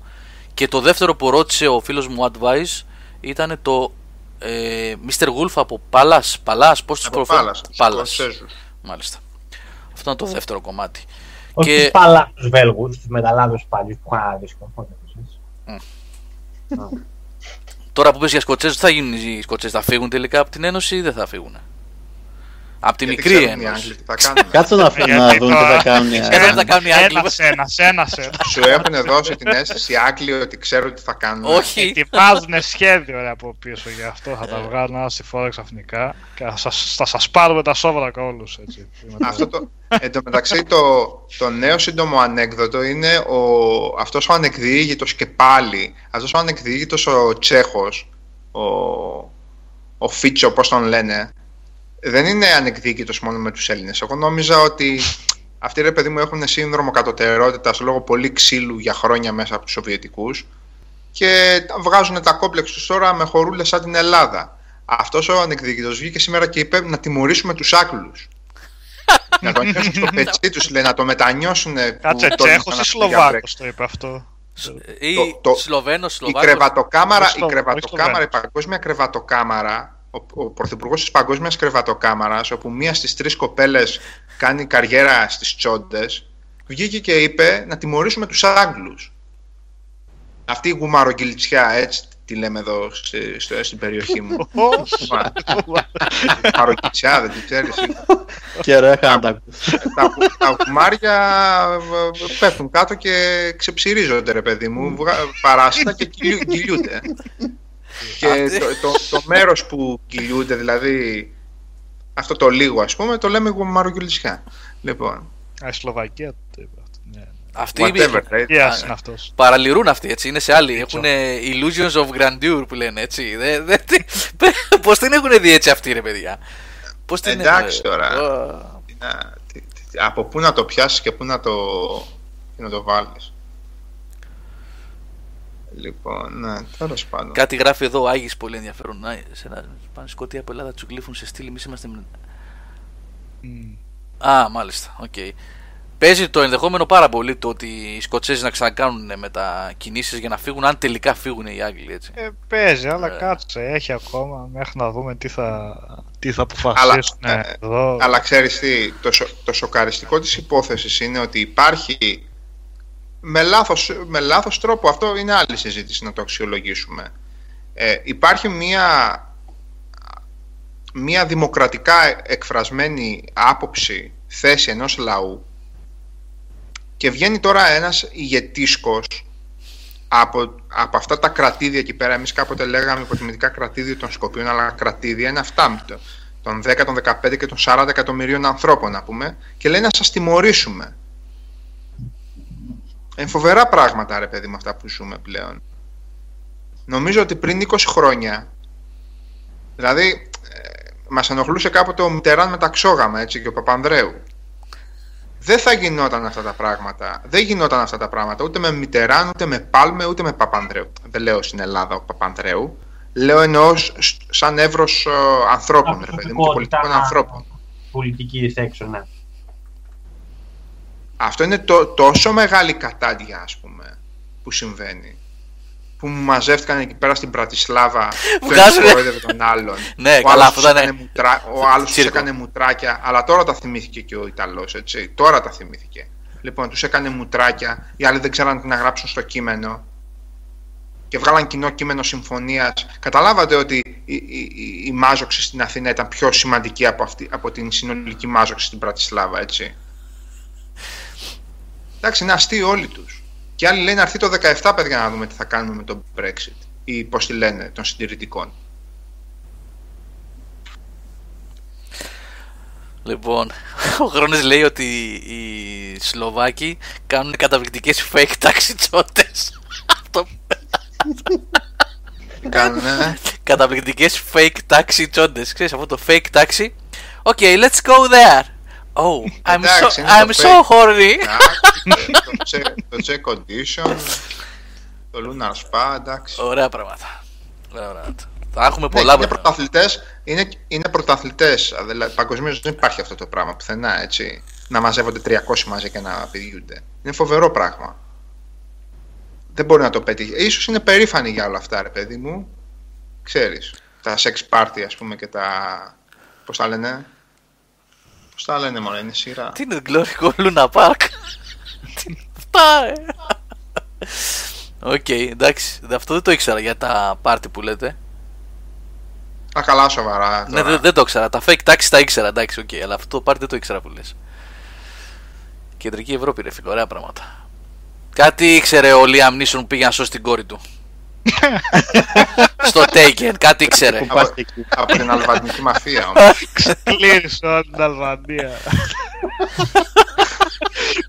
και το δεύτερο που ρώτησε ο φίλος μου Advice ήταν το ε, Mr. Wolf από Palace, Palace πώς τους Από προφέρω Πάλας, Palace. Σκοτσέζους. μάλιστα αυτό είναι το δεύτερο κομμάτι Όχι Και- τους παλά τους Βέλγους, τους μεταλλάδους παλιούς που είχαν δύσκολο. Πότε το ξέρεις. τώρα που πες για Σκοτσέζους τι θα γίνουν οι Σκοτσέζοι θα φύγουν τελικά από την Ένωση ή δεν θα φύγουν από τη Γιατί μικρή ξέρουν οι Ένωση Άγγλοι τι θα κάνουν. Κάτσε να, φε- να Γιατί δουν τι τώρα- θα κάνουν. οι Ε, Άγγλοι. δεν θα κάνουν οι Άγγλοι. Ένας ένας, ένας ένας. Σου έχουν δώσει την αίσθηση οι Άγγλοι ότι ξέρουν τι θα κάνουν. όχι Ετοιμάζουν σχέδιο ρε, από πίσω γι' αυτό. Θα τα βγάλουν ένα στη φόρα ξαφνικά και θα σας, θα σας πάρουμε τα σόβρακα όλους έτσι. Αυτό το, εν τω μεταξύ το, το νέο σύντομο ανέκδοτο είναι ο, αυτός ο ανεκδιήγητος και πάλι, αυτός ο ανεκδιήγητος ο Τσέχος, ο, ο Φίτσο πώς τον λένε, δεν είναι ανεκδιήγητος μόνο με τους Έλληνες. Εγώ νόμιζα ότι αυτοί ρε παιδί μου έχουν σύνδρομο κατωτερότητας λόγω πολύ ξύλου για χρόνια μέσα από τους Σοβιετικούς και τα- βγάζουν τα κόμπλεξ τους τώρα με χορούλες σαν την Ελλάδα. Αυτός ο ανεκδιήγητος βγήκε σήμερα και είπε να τιμωρήσουμε τους Άγγλους. να το νιώσουν στο πετσί τους, λέει, να το μετανιώσουν. Κάτσε, που Τσέχος τόλμησαν ή να φύγουν για Σλοβάκος το είπε αυτό. ή Το- το- Σλοβαίνος, η Σλοβάκος κρεβατοκάμαρα, Όχι η, στο- κρεβατοκάμαρα, όχι η στο παγκόσμια κρεβατοκάμαρα, ο, ο πρωθυπουργός της παγκόσμιας κρεβατοκάμαρας, όπου μία στις τρεις κοπέλες κάνει καριέρα στις τσόντες, βγήκε και είπε να τιμωρήσουμε τους Άγγλους. Αυτή η γουμαρογγυλτσιά, έτσι τη λέμε εδώ στη- στο- στην περιοχή μου. Γουμαρογγυλτσιά, δεν την ξέρεις. Και ρε, είχα να τα ακούσει. τα, τα κουμάρια ε, πέφτουν κάτω και ξεψυρίζονται ρε παιδί μου, βγα- παράσιτα και κυλιού- κυλιούνται. Και Αυτή- το, το, το μέρος που κυλιούνται, δηλαδή αυτό το λίγο ας πούμε, το λέμε γουμαρογγυλισιά. Λοιπόν, Α, η Σλοβακία το είπε αυτό. Ναι. αυτοί whatever, right? Yes, είναι αυτός. παραλυρούν αυτοί έτσι, είναι σε άλλοι. Έχουν illusions of grandeur που λένε έτσι. Δε, δε, τι- πώς την έχουν δει έτσι αυτοί ρε παιδιά; Πώς την Εντάξει έχουν- τώρα. Ω, Τι να- τι- τι- τι- από πού να το πιάσεις και πού να το, τι να το βάλεις. Λοιπόν, ναι, τέλος πάντων. Κάτι γράφει εδώ ο Άγης πολύ ενδιαφέρον. Να, σε ένα πάνε Σκοτία από Ελλάδα τους γλύφουν σε στυλ. Εμείς είμαστε. με- Μμ. Α, μάλιστα. Οκ. παίζει το ενδεχόμενο πάρα πολύ το ότι οι Σκοτσέζοι να ξανακάνουν μετακινήσεις για να φύγουν, αν τελικά φύγουν οι Άγγλοι. Έτσι. Ε, παίζει, αλλά Ε. κάτσε. Έχει ακόμα μέχρι να δούμε τι θα, τι θα αποφασίσουν Αλλά, ε, εδώ. Αλλά ξέρεις τι, το, σο- το σοκαριστικό της υπόθεσης είναι ότι υπάρχει με λάθος, με λάθος τρόπο, αυτό είναι άλλη συζήτηση να το αξιολογήσουμε. Ε, υπάρχει μία, μία δημοκρατικά εκφρασμένη άποψη, θέση ενός λαού και βγαίνει τώρα ένας ηγετήσκος από, από αυτά τα κρατήδια εκεί πέρα, εμείς κάποτε λέγαμε υποτιμητικά κρατήδιο των Σκοπίων, αλλά κρατήδια είναι αυτά, το- των 10, των 15 και των 40 εκατομμυρίων ανθρώπων να πούμε, και λέει να σας τιμωρήσουμε. Είναι φοβερά πράγματα ρε παιδί με αυτά που ζούμε πλέον. Νομίζω ότι πριν 20 χρόνια, δηλαδή ε, μας ενοχλούσε κάποτε ο Μιτεράν με τα ξόγαμα έτσι και ο Παπανδρέου. Δεν θα γινόταν αυτά τα πράγματα. Δεν γινόταν αυτά τα πράγματα ούτε με Μιτεράν, ούτε με Πάλμε, ούτε με Παπανδρέου. Δεν λέω στην Ελλάδα ο Παπανδρέου. Λέω εννοώ σ- σαν εύρος ε, ανθρώπων, ρε παιδί μου, και πολιτικών ανθρώπων. Πολιτική έξω, ναι. Αυτό είναι το, τόσο μεγάλη κατάντια, ας πούμε, που συμβαίνει. Που μου μαζεύτηκαν εκεί πέρα στην Πρατισλάβα που ένας Βγάζουνε. κορόιδευε τον άλλον. Ναι, ο καλά, άλλος αυτό τους ήταν- έκανε μουτρά- Ο άλλος τους Τσίρκο. έκανε μουτράκια, αλλά τώρα τα θυμήθηκε και ο Ιταλός, έτσι. Τώρα τα θυμήθηκε. Λοιπόν, τους έκανε μουτράκια, οι άλλοι δεν ξέραν τι να γράψουν στο κείμενο και βγάλαν κοινό κείμενο συμφωνίας. Καταλάβατε ότι η, η, η, η μάζοξη στην Αθήνα ήταν πιο σημαντική από, αυτή, από την συνολική μάζοξη στην Πρατισλάβα, έτσι. Εντάξει, είναι αστείοι όλοι τους. Και άλλοι λένε να έρθει το 17 παιδιά να δούμε τι θα κάνουμε με το Brexit ή πώς τη λένε, των συντηρητικών. Λοιπόν, ο Χρόνης λέει ότι οι Σλοβάκοι κάνουν καταπληκτικές fake ταξιτσότες. Αυτό Τι κάνουνε. καταπληκτικές fake taxi τσόντες. Ξέρεις αυτό το fake taxi. Okay, let's go there. Oh, I'm so, Εντάξει, είναι I'm το so fake. horny. Εντάξει, το check- το check condition, το lunar spa, εντάξει. Ωραία πράγματα. Ωραία πράγματα. Θα έχουμε Ναι, πολλά είναι πράγματα. πρωταθλητές, είναι, είναι πρωταθλητές. Δηλαδή, παγκοσμίως δεν υπάρχει αυτό το πράγμα πουθενά, έτσι. Να μαζεύονται 300 μαζί και να πηδιούνται. Είναι φοβερό πράγμα. Δεν μπορεί να το πετύχει. Ίσως είναι περήφανοι για όλα αυτά, ρε παιδί μου. Ξέρεις, τα sex party, ας πούμε, και τα... Πώς τα λένε; Πώς τα λένε, μόνο είναι σειρά. Τι είναι Glory Hole Luna Park. Τι είναι αυτά, ε; Οκ, εντάξει. Αυτό δεν το ήξερα για τα πάρτι που λέτε. Α, καλά, σοβαρά. Ναι, τώρα. δεν, δεν το ήξερα. Τα fake taxi τα ήξερα, εντάξει, οκ. Αλλά αυτό το πάρτι δεν το ήξερα που λες. Κεντρική Ευρώπη, ρε φίλο, ωραία πράγματα. Κάτι ήξερε ο Liam Neeson που πήγε να σώσει την κόρη του. Στο Taken, κάτι ήξερε. Που πας εκεί. Από την αλβανική μαφία, όμως. Ξεκλήρισε όλη την Αλβανία.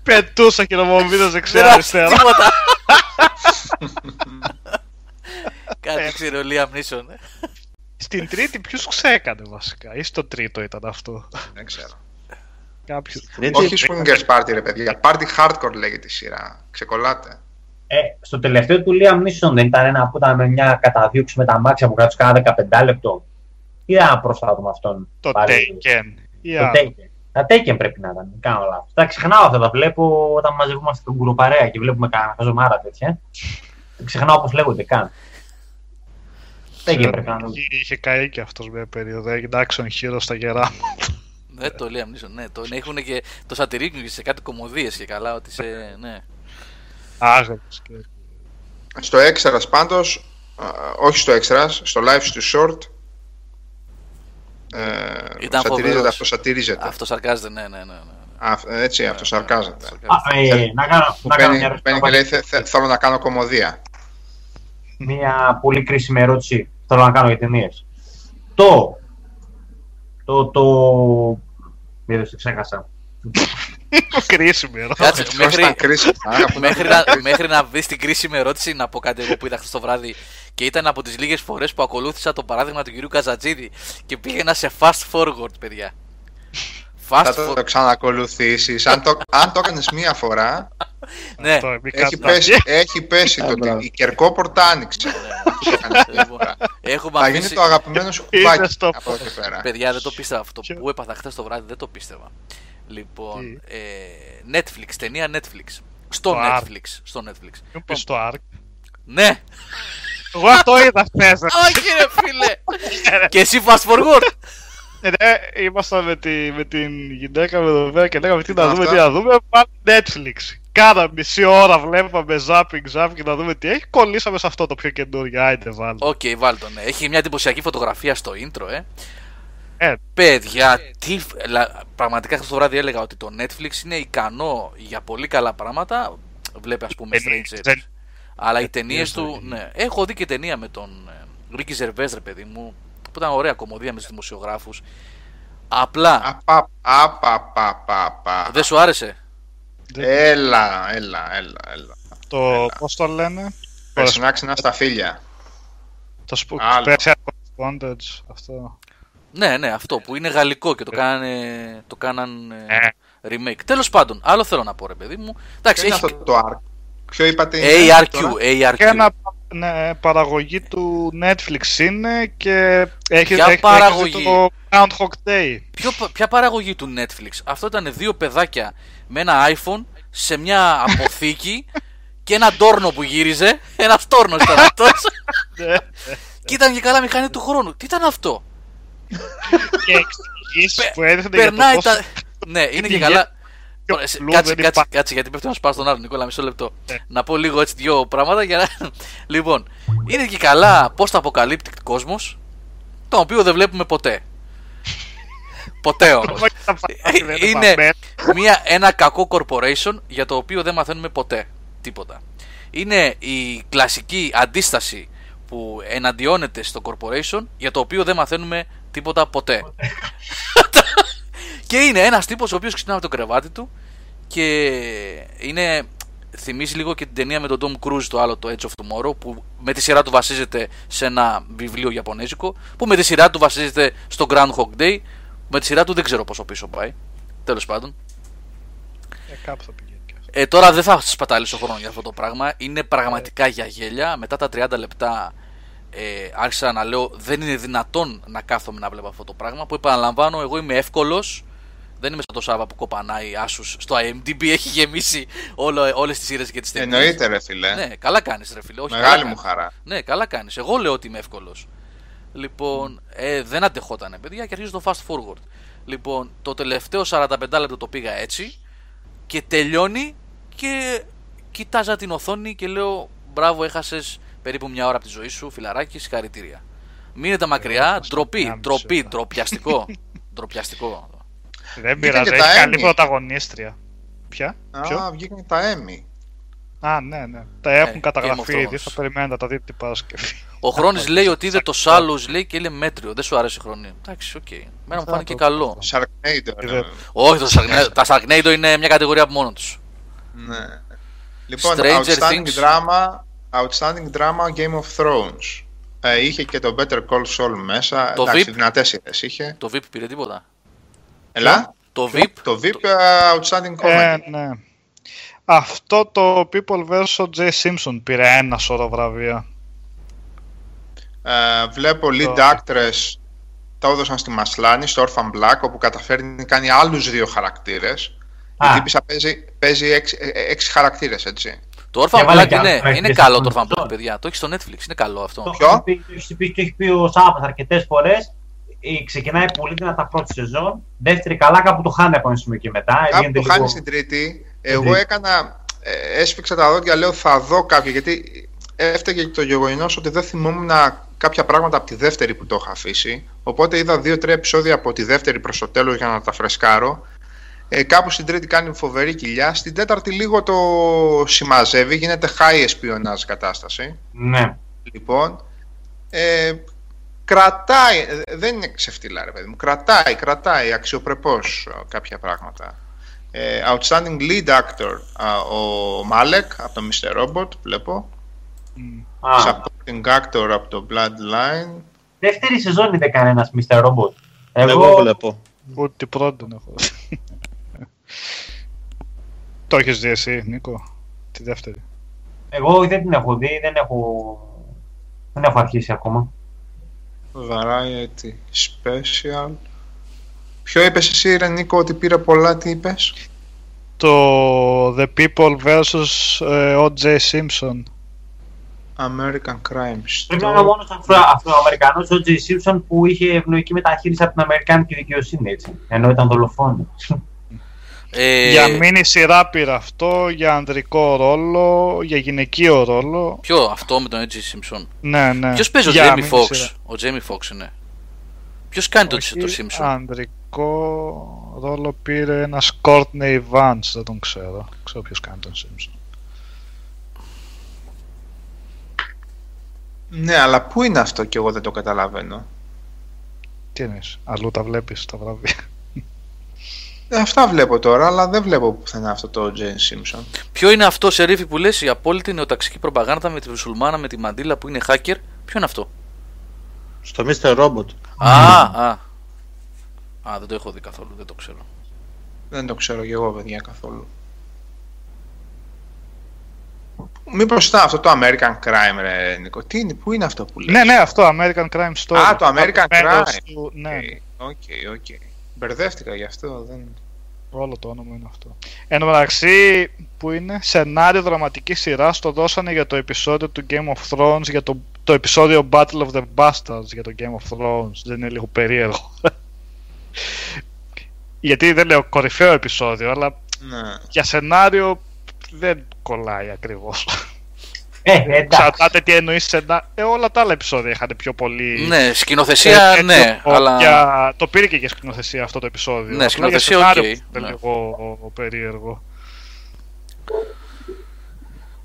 Πετούσα χειρομοβίδες δεξιά Δεν αριστερά. τίποτα. Κάτι ήξερε ο Liam Neeson. ε. Στην τρίτη ποιους ξέκανε βασικά ή στο τρίτο ήταν αυτό; Δεν ξέρω. Κάποιους. Έτσι, Όχι swingers party, ρε παιδιά. Party hardcore λέγεται η σειρά. Ξεκολλάτε. Ε, στο τελευταίο του Liam Neeson δεν ήταν ένα που ήταν με μια καταδίωξη με τα μάξια που κράτησε κάνα 15 λεπτό. Ή ένα πρόσφατο με αυτόν. Το Πάλι; Taken. Ή Το άλλο. Taken. Τα Taken πρέπει να ήταν. δεν Κάνω λάθος. Τα ξεχνάω αυτά. Τα βλέπω όταν μαζευόμαστε στην κουρουπαρέα και βλέπουμε κανένα χαζομάρα τέτοια. Ξεχνάω πώ λέγονται καν. Taken πρέπει να ήταν. Είχε- Είχε καεί και αυτός μια περίοδο. Έγινε action hero στα γερά. Ναι, το Liam Neeson, ναι. Το έχουν και το σατυρίκουν και σε κάτι κομμωδίες και καλά ότι σε. Ναι. Άγριος και Στο Extras πάντως, α, όχι στο Extras, στο live του short, ε, Ήταν σατυρίζεται, φοβερός. αυτό σατυρίζεται. Αυτό σαρκάζεται, ναι, ναι, ναι. ναι. Α, έτσι, αυτό σαρκάζεται. Α, ε, να κάνω, Που να κάνω παίρνει, μια, που παίρνει και λέει «Θε- θε- θέλω να κάνω κομμωδία. μια πολύ κρίσιμη ερώτηση θέλω να κάνω για ταινίες. Το. Το. το... Μην το ξέχασα. κρίσιμη ερώτηση. Κάτσε, Ποιος μέχρι, ήταν κρίσιμο. α, που μέχρι, ήταν να, κρίσιμο. μέχρι να βρεις την κρίσιμη ερώτηση, να πω κάτι εγώ που είδα χθες το βράδυ και ήταν από τις λίγες φορές που ακολούθησα το παράδειγμα του κυρίου Καζατζίδη και πήγαινα σε fast forward, παιδιά. Fast Θα το, forward. το ξανακολουθήσεις. Αν το, αν το έκανες μία φορά, Ναι, Αυτό, μη έχει κάνεις πέσει, έχει πέσει το μπράβο. ότι η κερκόπορτα άνοιξε. Αυτό το έκανες μία Λοιπόν, φορά. έχουμε Θα γίνει αφήσει. το αγαπημένο σου Είναι κουμπάκι στο από εδώ και πέρα. Παιδιά, δεν το πίστευα αυτό Ποιο; που έπαθα χθες το βράδυ, δεν το πίστευα. Λοιπόν, Τι; ε, Netflix, ταινία Netflix. Στο Το Ark. Netflix. Στο Netflix. Μου πεις το Ark. Ναι, Εγώ αυτό είδα χθες. ρε. όχι ρε φίλε. και εσύ fast forward. Ε, ναι, ήμασταν με, τη, με την γυναίκα με εδώ πέρα και λέγαμε τι να Ήταν δούμε, αυτά. τι να δούμε. Πάμε Netflix. Κάνα μισή ώρα βλέπαμε zapping, zapping να δούμε τι έχει. Κολλήσαμε σε αυτό το πιο καινούργιο. Άιντε βάλτε. Οκ, βάλ τον. ναι. Έχει μια εντυπωσιακή φωτογραφία στο intro, ε. Ε, Παιδιά, τι, λα- πραγματικά χθες το βράδυ έλεγα ότι το Netflix είναι ικανό για πολύ καλά πράγματα. Βλέπει, ας πούμε, Ταινίες, Stranger. δεν- Αλλά οι Ε, ταινίες ταινίες του. δεν Ναι. Έχω δει και ταινία με τον ε, Ricky Gervais, ρε παιδί μου. Που ήταν ωραία κομμωδία με τους δημοσιογράφους. Απλά. Απα, απα, απα, απα, απα. Δεν σου άρεσε; Έλα, έλα, έλα, έλα. το, πώς το λένε, Περσινά ξενά στα φίλια. το sp- Άλλο. special correspondence, αυτό. Ναι, ναι, αυτό που είναι γαλλικό και το, κάνανε, το κάναν ε, Ε. remake. Τέλος πάντων, άλλο θέλω να πω, ρε παιδί μου. Εντάξει, Ποιο είναι έχει αυτό το ARC. Ποιο είπατε είναι ARQ, τώρα; ARQ. Και ένα ναι, παραγωγή του Netflix είναι και έχει, Ποια έχει, παραγωγή; έχει το Groundhog Day. Ποιο, ποια παραγωγή του Netflix; Αυτό ήταν δύο παιδάκια με ένα iPhone σε μια αποθήκη και ένα τόρνο που γύριζε. Ένας τόρνος ήταν αυτός. Ναι. και ήταν και καλά μηχανή του χρόνου. Τι ήταν αυτό; και εξηγήσεις Πε- που έδειχνε για το Περνάει πώς τα. ναι, είναι και πηγαίνει καλά. πιο Ωραία, σε- φλού Κάτσε, δεν κάτσε, υπάρχει. κάτσε, γιατί πέφτει να σπάσει τον άλλον, Νικόλα, μισό λεπτό. Ναι. Να πω λίγο έτσι δύο πράγματα για να. λοιπόν, είναι και καλά πώς το αποκαλύπτει κόσμος, τον οποίο δεν βλέπουμε ποτέ. ποτέ όμως. Όχι, τα πάει, δεν είναι πάμε. μια, ένα κακό corporation για το οποίο δεν μαθαίνουμε ποτέ τίποτα. Είναι η κλασική αντίσταση που εναντιώνεται στο corporation για το οποίο δεν μαθαίνουμε τίποτα ποτέ. και είναι ένας τύπος ο οποίος ξυπνάει από το κρεβάτι του και είναι θυμίζει λίγο και την ταινία με τον Tom Cruise το άλλο το Edge of Tomorrow που με τη σειρά του βασίζεται σε ένα βιβλίο Ιαπωνέζικο που με τη σειρά του βασίζεται στο Groundhog Day με τη σειρά του δεν ξέρω πόσο πίσω πάει τέλος πάντων Ε, κάπου θα πηγαίνει και αυτό. ε, τώρα δεν θα σπαταλήσω χρόνος για αυτό το πράγμα. Είναι πραγματικά για γέλια. Μετά τα 30 λεπτά ε, άρχισα να λέω δεν είναι δυνατόν να κάθομαι να βλέπω αυτό το πράγμα. Που επαναλαμβάνω, εγώ είμαι εύκολος. Δεν είμαι σαν το Σάβα που κοπανάει άσους στο IMDb. Έχει γεμίσει όλες τις σειρές και τις ταινίες. Εννοείται, ρε φίλε. Ναι, καλά κάνεις, ρε φίλε. Όχι, Μεγάλη καλά μου κάνεις. χαρά. Ναι, καλά κάνεις. Εγώ λέω ότι είμαι εύκολος. Λοιπόν, ε, δεν αντεχότανε, παιδιά, και αρχίζω το fast forward. Λοιπόν, το τελευταίο 45 λεπτό το πήγα έτσι και τελειώνει και κοιτάζα την οθόνη και λέω μπράβο, έχασες περίπου μια ώρα από τη ζωή σου, φιλαράκι, συγχαρητήρια. Μείνετε μακριά, ντροπή, μια μισή ντροπή, ώρα. ντροπιαστικό. ντροπιαστικό. Δεν Βγήκαν πειράζει, και έχει τα καλή Emmy. πρωταγωνίστρια. Ποια; Ποιο; Α, βγήκαν τα Emmy. Α, ναι, ναι. Τα έχουν Ε, Game καταγραφεί of ήδη, Thrones. θα περιμένετε να τα δείτε την Παρασκευή. Ο Χρόνης λέει ότι είδε το Shallows, λέει και λέει μέτριο. Δεν σου άρεσε ρε Χρόνη. Εντάξει, οκ. Μένα μου Θα φάνηκε το- καλό. Sharknado. Ε, ναι. δε- Όχι, το Sharknado- τα Sharknado είναι μια κατηγορία από μόνο τους. Ναι. Λοιπόν, Stranger outstanding Things. drama, outstanding drama Game of Thrones. Ε, είχε και το Better Call Saul μέσα. Το Εντάξει, VIP. δυνατές σειρές είχε. Το VIP πήρε τίποτα; Ελά. Το VIP. Το VIP ε, Outstanding Comedy. Ε, ναι. Αυτό το People vs. J. Simpson πήρε ένα σώρο βραβεία. Ε, βλέπω lead Το- actress τα έδωσαν στη Μασλάνη, στο Orphan Black, όπου καταφέρνει να κάνει άλλους δύο χαρακτήρες. Α. Η τύπησα παίζει, παίζει έξι, ε, ε, έξι χαρακτήρες, έτσι. Το Orphan Έβαλε Black και είναι, άλλους είναι χαρακτήρες καλό από το Orphan τον Black, παιδιά. Το έχει στο Netflix, είναι καλό αυτό. Το Ποιο? έχει πει, το έχει πει, το έχει πει ο Σάββας αρκετές φορές. Ε, Ξεκινάει πολύ δυνατά πρώτη σεζόν. Δεύτερη καλά, κάπου το χάνει από ένα σημείο και μετά. Κάπου Γίνεται το χάνει λίγο- στην τρίτη. Εγώ τρίτη. έκανα, ε, έσφιξα τα δόντια, λέω θα δω κάποια, γιατί έφταιγε και το γεγονό ότι δεν θυμόμουν κάποια πράγματα από τη δεύτερη που το είχα αφήσει. Οπότε είδα δύο-τρία επεισόδια από τη δεύτερη προς το τέλος για να τα φρεσκάρω. Ε, κάπου στην τρίτη κάνει φοβερή κοιλιά. Στην τέταρτη λίγο το συμμαζεύει, γίνεται high espionage κατάσταση. Ναι. Λοιπόν, ε, κρατάει, ε, δεν είναι ξεφτύλα ρε παιδί μου, κρατάει, κρατάει αξιοπρεπώς ε, κάποια πράγματα. Ε, outstanding lead actor, α, ο Μάλεκ από το Mr. Robot, βλέπω. Α, Supporting actor από το Bloodline. δεύτερη σεζόν είδε κανένας Mr. Robot. Εγώ, Εγώ, βλέπω. Ούτε την πρώτη δεν έχω. Το έχεις δει εσύ, Νίκο, τη δεύτερη. εγώ δεν την έχω δει, δεν έχω, δεν έχω αρχίσει ακόμα. Variety Special. Ποιο είπες εσύ, Ρενίκο, ότι πήρε πολλά, τι είπες; Το The People vs. ε, O.J. Simpson. American Crime Πρέπει να είναι ο Story. μόνος Αφροαμερικανός ο Τζέι Σίμψον που είχε ευνοϊκή μεταχείριση από την Αμερικάνικη δικαιοσύνη, έτσι. Ενώ ήταν δολοφόνος. Ε, Για μίνι σειρά πήρε αυτό, για ανδρικό ρόλο, για γυναικείο ρόλο. Ποιο, αυτό με τον Edgy Simpson; Ναι, ναι. Ποιος παίζει ο Για Jamie μίνι Fox. σειρά. Ο Jamie Fox είναι. Ποιος κάνει το, Όχι, το Simpson; Ανδρικό ρόλο πήρε ένας Courtney Vance, δεν τον ξέρω. Ξέρω ποιος κάνει τον Simpson. Ναι, αλλά πού είναι αυτό και εγώ δεν το καταλαβαίνω. Τι είναι, αλλού τα βλέπεις τα βράδια. Ε, αυτά βλέπω τώρα, αλλά δεν βλέπω πουθενά αυτό το Jane Simpson. Ποιο είναι αυτό σε ρίφη που λες η απόλυτη νεοταξική προπαγάνδα με τη μουσουλμάνα με τη μαντίλα που είναι hacker; Ποιο είναι αυτό; Στο Mr. Robot. Α, α. Α, δεν το έχω δει καθόλου, δεν το ξέρω. Δεν το ξέρω και εγώ, παιδιά, καθόλου. Μήπως ήταν αυτό το American Crime, ρε Νίκο; Τι είναι, πού είναι αυτό που λέει. ναι, ναι, αυτό American Crime Story. Α, το American Αγαπημένος Crime. Του, ναι, Οκ, οκ. Μπερδεύτηκα γι' αυτό. Δεν... όλο το όνομα είναι αυτό. Εν τω μεταξύ, που είναι σενάριο δραματικής σειράς, το δώσανε για το επεισόδιο του Game of Thrones, για το, το επεισόδιο Battle of the Bastards για το Game of Thrones. Δεν είναι λίγο περίεργο. Γιατί δεν λέω κορυφαίο επεισόδιο, αλλά Ναι. για σενάριο δεν κολλάει ακριβώς. Ε, εντάξει. Εξαρτάται τι εννοείς σενάριο. Ε, όλα τα άλλα επεισόδια είχαν πιο πολύ. Ναι, σκηνοθεσία, Ε, ναι, τέτοιο, αλλά. για- Το πήρε και για σκηνοθεσία αυτό το επεισόδιο. Ναι, Απλά σκηνοθεσία, για σενάριο οκ, που ήταν ναι. λίγο περίεργο.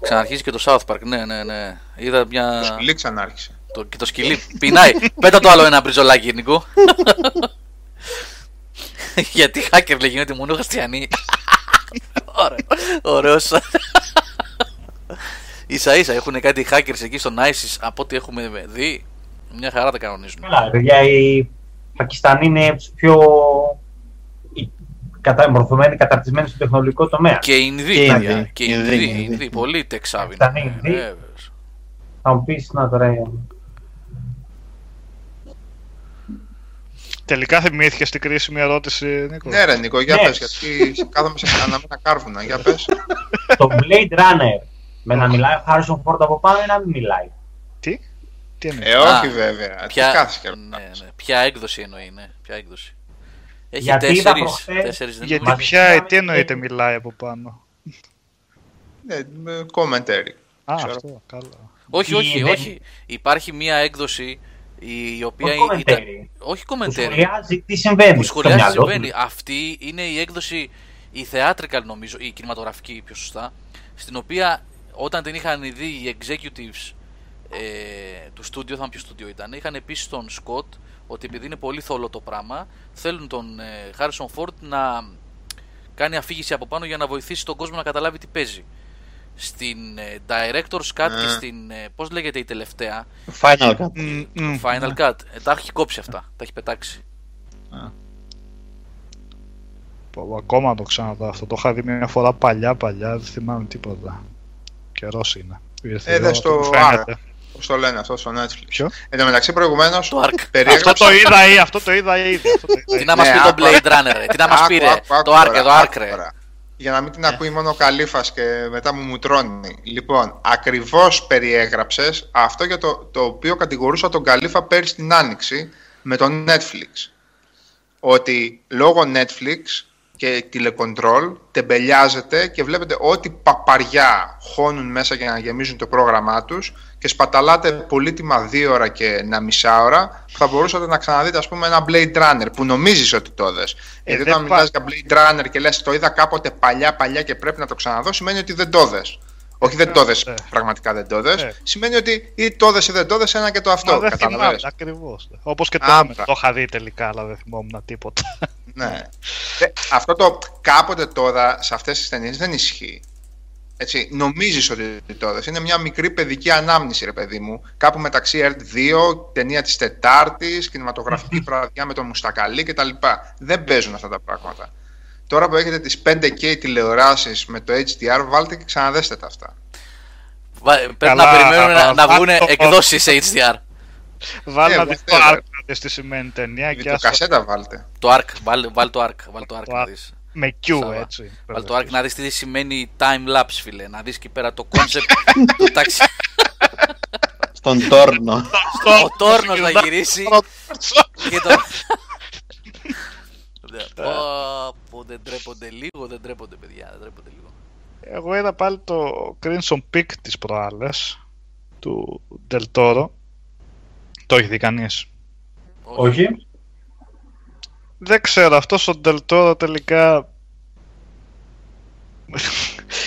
Ξαναρχίζει και το South Park, ναι, ναι, ναι. Είδα μια. Το σκυλί ξανάρχισε. Το, και το σκυλί πεινάει. Πέτα το άλλο ένα μπριζολάκι, Νίκο. Γιατί hacker λέει γίνεται μόνο Χριστιανοί. Ωραίο. Ωραίος. Ίσα ίσα έχουν κάτι hackers εκεί στον ISIS από ό,τι έχουμε δει. Μια χαρά τα κανονίζουν. Καλά, παιδιά, οι Πακιστανοί είναι από τους πιο οι κατα... μορφωμένοι, καταρτισμένοι στο τεχνολογικό τομέα. Και οι Ινδοί, Και οι παιδιά. Ινδοί, Και οι Ινδοί, Ινδοί, Ινδοί. Ινδοί, πολύ τεξάβοι. Πακιστανοί, Ινδοί. Θα μου πεις να τώρα. ε, Τελικά θυμήθηκε στην κρίσιμη ερώτηση, Νίκο. Ναι, ρε Νίκο, για Ναι. πες, γιατί κάθομαι σε αναμένα κάρβουνα. Για πες. το Blade Runner με να μιλάει ο Harrison Ford από πάνω ή να μην μιλάει. Τι, τι εννοείς; Ε, όχι Α, βέβαια. Ποια... Τι κάθεσαι και ναι, ρωτάς. ναι. Ποια έκδοση εννοεί, ναι. Ποια έκδοση. Έχει Γιατί είδα τέσσερις, προχθές- τέσσερις δεν Γιατί είναι. Μαζί πια, μιλάμε τι εννοείται και- μιλάει από πάνω; Ναι, με commentary. Α, Ξέρω. αυτό, καλά. Όχι, όχι, δεν- όχι. Υπάρχει μία έκδοση η οποία Όχι ήταν. commentary. Όχι Που commentary. σχολιάζει τι συμβαίνει Που στο σχολιάζει τι μυαλό συμβαίνει. του. Αυτή είναι η έκδοση, η theatrical νομίζω, η κινηματογραφική πιο σωστά, στην οποία όταν την είχαν δει οι executives ε, του στούντιο, θα μου ποιο στούντιο ήταν, είχαν πει στον Σκοτ ότι επειδή είναι πολύ θολό το πράγμα, θέλουν τον ε, Harrison Ford να κάνει αφήγηση από πάνω για να βοηθήσει τον κόσμο να καταλάβει τι παίζει. Στην ε, Director's Cut και Ε. στην, ε, πώς λέγεται η τελευταία, Final Cut. Μμ, μμ. Final Cut, ε, τα έχει κόψει αυτά, τα έχει πετάξει. Πω, Ακόμα το ξαναδώ αυτό. Το είχα δει μια φορά παλιά, παλιά. Δεν θυμάμαι τίποτα. Καιρός είναι. Ήρθε η Έδες ώρα το που φαίνεται. Πώς το λένε αυτό στο Netflix. Ποιο; Εν τω μεταξύ προηγουμένως Το Ark. περιέγραψα... Αυτό το είδα ή αυτό το είδα ήδη. αυτό το είδα Τι ήδη. να μας Ναι, πει το άκου, Blade Runner, ρε. τι να μας Άκου, πει ρε, άκου, άκου το Ark, τώρα, το άκου Ark ρε. τώρα. Για να μην την ακούει μόνο ο Καλήφας και μετά μου μουτρώνει. Λοιπόν, ακριβώς περιέγραψες αυτό για το, το οποίο κατηγορούσα τον Καλήφα πέρυσι την Άνοιξη με το Netflix. Ότι λόγω Netflix και τηλεκοντρόλ τεμπελιάζεται και βλέπετε ό,τι παπαριά χώνουν μέσα για να γεμίζουν το πρόγραμμά τους και σπαταλάτε πολύτιμα δύο ώρα και ένα μισά ώρα που θα μπορούσατε να ξαναδείτε ας πούμε ένα Blade Runner που νομίζεις ότι το δες. Γιατί δεν όταν πα- μιλάς για Blade Runner και λες το είδα κάποτε παλιά παλιά και πρέπει να το ξαναδώ σημαίνει ότι δεν το δες. Όχι δεν το δες, ναι. πραγματικά δεν το δες. Ναι. Σημαίνει ότι ή το δες ή δεν το δες ένα και το αυτό. Μα δεν θυμάμαι Καταλαβαίνεις. ακριβώς. Όπως και το Α, Άμερ. μπρα. Το είχα δει τελικά, αλλά δεν θυμόμουν τίποτα. Ναι. Ε, αυτό το κάποτε τώρα σε αυτές τις ταινίες δεν ισχύει. Έτσι, νομίζεις ότι το δες. Είναι μια μικρή παιδική ανάμνηση, ρε παιδί μου. Κάπου μεταξύ ERT 2, ταινία της Τετάρτης, κινηματογραφική βραδιά με τον Μουστακαλί κτλ. Δεν παίζουν αυτά τα πράγματα. Τώρα που έχετε τις 5K τηλεοράσεις με το HDR, βάλτε και ξαναδέστε τα αυτά. Βα- Πρέπει Καλά, να περιμένουμε να, να βάλ' βγουν το- εκδόσεις HDR. Βάλει Ε, να δει το whatever. Ark, δεις τις σημαίνει ταινία και το άστα κασέτα βάλτε. Το ARC, βάλ, βάλ το ARC, βάλ το ARC Το να ARC. δεις. με Q Σάβα. έτσι. Βάλ το ARC να δεις τι σημαίνει time lapse φίλε, να δεις εκεί πέρα το concept του ταξι... Στον τόρνο. Ο Τόρνος να γυρίσει και το... Πω, πω, δεν τρέπονται λίγο, δεν τρέπονται παιδιά, δεν τρέπονται λίγο. Εγώ είδα πάλι το Crimson Peak τις προάλλες του Del Toro. Το έχει δει κανείς; Όχι. Δεν ξέρω, αυτός ο Del Toro τελικά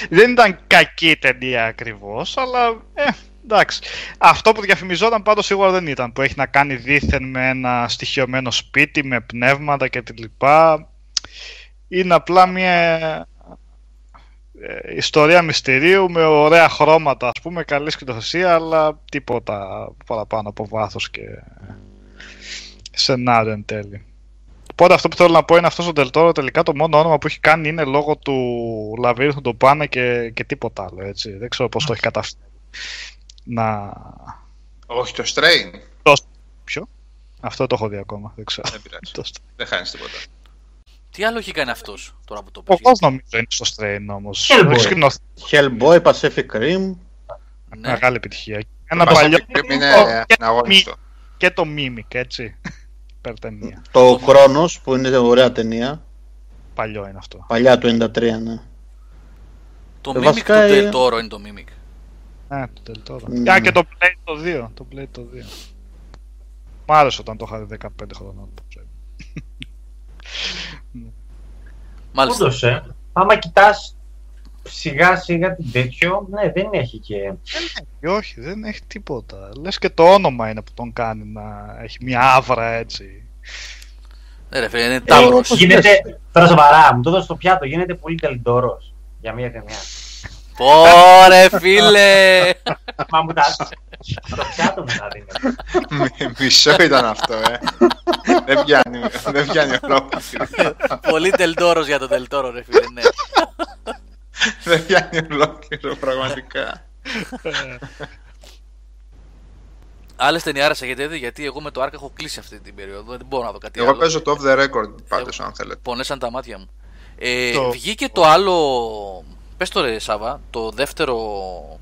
δεν ήταν κακή ταινία ακριβώς, αλλά ε, εντάξει. Αυτό που διαφημιζόταν πάντως σίγουρα δεν ήταν, που έχει να κάνει δήθεν με ένα στοιχειωμένο σπίτι, με πνεύματα και τη λοιπά. Είναι απλά μια ε, ιστορία μυστηρίου με ωραία χρώματα, ας πούμε, καλή σκηνοθεσία, αλλά τίποτα παραπάνω από βάθος και σενάριο εν τέλει. Οπότε αυτό που θέλω να πω είναι αυτός ο Ντελτόρο τελικά το μόνο όνομα που έχει κάνει είναι λόγω του Λαβύριθου του Πάνε και, και τίποτα άλλο, έτσι. Δεν ξέρω πώς το έχει καταφέρει. Να... Όχι το Strain. Ποιο; Αυτό το έχω δει ακόμα, δεν ξέρω. Δεν πειράζει. Το- Δεν χάνεις τίποτα. Τι άλλο έχει κάνει αυτός τώρα που το Ο πήγε. Πώς νομίζω είναι στο Strain όμως. Hellboy. Έχεις σκηνοθεί Hellboy, Pacific Rim. Ναι. μεγάλη επιτυχία. Ένα Το παλιό Pacific Rim είναι και- αναγώνιστο. και το Mimic, έτσι. Υπερτενία. Το Chronos που είναι ωραία ταινία. Παλιό είναι αυτό. Παλιά του 93, ναι. Το Ε, Mimic βασικά, του ε, Del Toro είναι το Mimic. Ναι, το Del Toro. Ναι. Α, και το Play το 2. Το Play το 2. Μ' άρεσε όταν το είχα δει 15 χρονών. Μάλιστα. Όντως, ε. Άμα κοιτάς σιγά σιγά την τέτοιο, ναι, δεν έχει και... Και όχι, δεν έχει τίποτα. Λες και το όνομα είναι που τον κάνει να έχει μια άβρα έτσι. Ναι ρε φίλε, είναι τάβρος. όπως- Γίνεται, τώρα σοβαρά, μου το δώσω στο πιάτο, γίνεται πολύ τελειντόρος για μια ταινία. Πόρε φίλε! Μα μου τα... το πιάτο μου τα δίνει. Μι- Μισό ήταν αυτό, ε. δεν πιάνει, δεν πιάνει ολόκληρο. Πολύ τελτόρος για τον τελτόρο ρε φίλε, ναι. Δεν πιάνει ολόκληρο, πραγματικά. Άλλες ταινιάρες έχετε δει, γιατί εγώ με το Ark έχω κλείσει αυτή την περίοδο, δεν μπορώ να δω κάτι Εγώ άλλο. παίζω το off the record πάντως, αν θέλετε. Πονέσαν τα μάτια μου. Ε, Το- Βγήκε το άλλο. Πες το ρε Σάβα, το δεύτερο.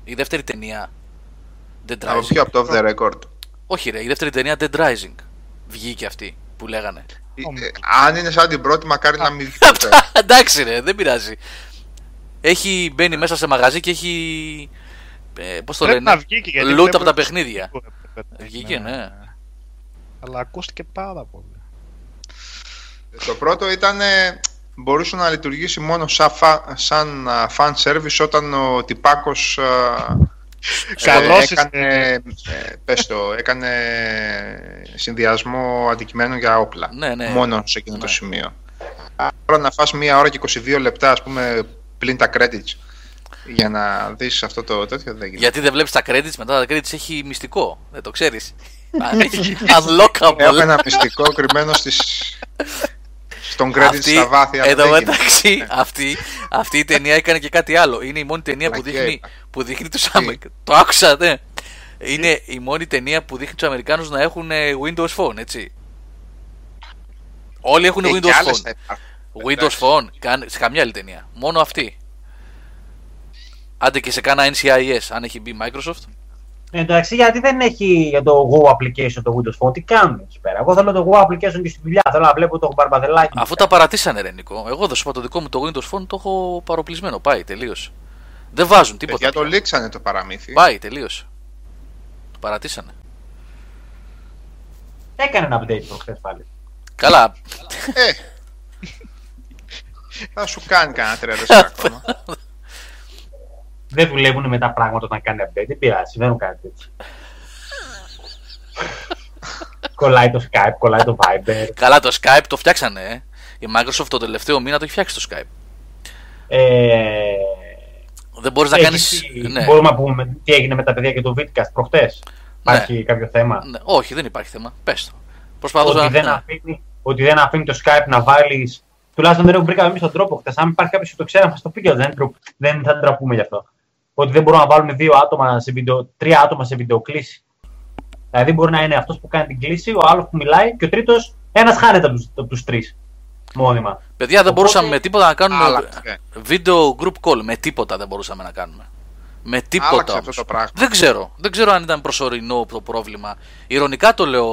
η δεύτερη ταινία. Dead Από Rising. ποιο από το off the record. Όχι ρε, η δεύτερη ταινία Dead Rising. Βγήκε αυτή που λέγανε. Ε, Αν είναι σαν την πρώτη, μακάρι να μην βγει ποτέ. Εντάξει ρε, δεν πειράζει. Έχει μπαίνει μέσα σε μαγαζί και έχει. Ε, Πώς το Πρέπει λένε, να βγήκε γιατί loot βλέπω από τα ότι παιχνίδια. έπρεπε, Βγήκε, ναι. Αλλά ακούστηκε πάρα πολύ. Το πρώτο ήταν ε, μπορούσε να λειτουργήσει μόνο σαν, φα- σαν α, fan service όταν ο τυπάκος α, Καλός ε, έκανε, ε, πες το, έκανε συνδυασμό αντικειμένων για όπλα. Ναι, ναι. μόνο σε εκείνο το Ναι. σημείο. Τώρα να φας μία ώρα και 22 λεπτά, ας πούμε, πλην τα credits για να δεις αυτό το τέτοιο δεν γίνεται. Γιατί δεν βλέπεις τα credits, μετά τα credits έχει μυστικό. Δεν το ξέρεις. έχει Έχω unlockable. ένα μυστικό κρυμμένο στις... στον credit Αυτή, στα βάθια. εδώ δεν γίνεται. μεταξύ, αυτή, αυτή η ταινία έκανε και κάτι άλλο. Είναι η μόνη ταινία που Πλακία δείχνει, είπα. που δείχνει τους Αμερικάνους. Το άκουσατε. Είναι η μόνη ταινία που δείχνει τους Αμερικάνους να έχουν ε, Windows Phone, έτσι. Όλοι έχουν Ε, και Windows άλλες Phone. Θα υπάρχουν. Windows Εντάξει. Phone, καν- σε καμιά άλλη ταινία. Μόνο αυτή. Άντε και σε κάνα NCIS, αν έχει μπει Microsoft. Ε, Εντάξει, γιατί δεν έχει για το Go application το Windows Phone, τι κάνουν εκεί πέρα. Εγώ θέλω το Go application και στη δουλειά, θέλω να βλέπω το μπαρμπαδελάκι. Αφού τα παρατήσανε, ρε Νικό. Εγώ δεν σου είπα το δικό μου το Windows Phone το έχω παροπλισμένο. Πάει, τελείωσε. Δεν βάζουν τίποτα. Παιδιά το πια. λήξανε το παραμύθι. Πάει, τελείωσε. Το παρατήσανε. Έκανε ένα update προχθές πάλι. Καλά. Ε, θα σου κάνει κανένα 3-4 ακόμα. Δεν δουλεύουν με τα πράγματα όταν κάνει update, δεν πειράζει, συμβαίνουν κάτι τέτοιο. κολλάει το Skype, κολλάει το Viber. Καλά, το Skype το φτιάξανε. Ε. Η Microsoft το τελευταίο μήνα το έχει φτιάξει το Skype. Ε, Δεν μπορείς να έχεις- κάνει. Ναι. Μπορούμε να πούμε τι έγινε με τα παιδιά και το Vidcast προχτές. Υπάρχει κάποιο θέμα; ναι. Όχι, δεν υπάρχει θέμα. Πες το. Προσπαθούσα ότι, να. δεν ναι. αφήνει, ότι δεν αφήνει το Skype να βάλεις. Τουλάχιστον δεν το βρήκαμε εμείς στον τρόπο χθες. Αν υπάρχει κάποιος που το ξέρει, μας το πει και δεν, τρο- δεν θα τραπούμε γι' αυτό. Ότι δεν μπορούμε να βάλουμε δύο άτομα σε βίντεο, τρία άτομα σε βιντεοκλήση. Δηλαδή μπορεί να είναι αυτός που κάνει την κλίση, ο άλλος που μιλάει και ο τρίτος, ένας χάνεται από τους τρεις. Μόνιμα. Παιδιά, δεν Οπότε- μπορούσαμε με τίποτα να κάνουμε Άλλαξε. βίντεο group call. Με τίποτα δεν μπορούσαμε να κάνουμε. Με τίποτα Άλλαξε όμως. αυτό το πράγμα. Δεν ξέρω. Δεν ξέρω αν ήταν προσωρινό το πρόβλημα. Ηρωνικά το λέω,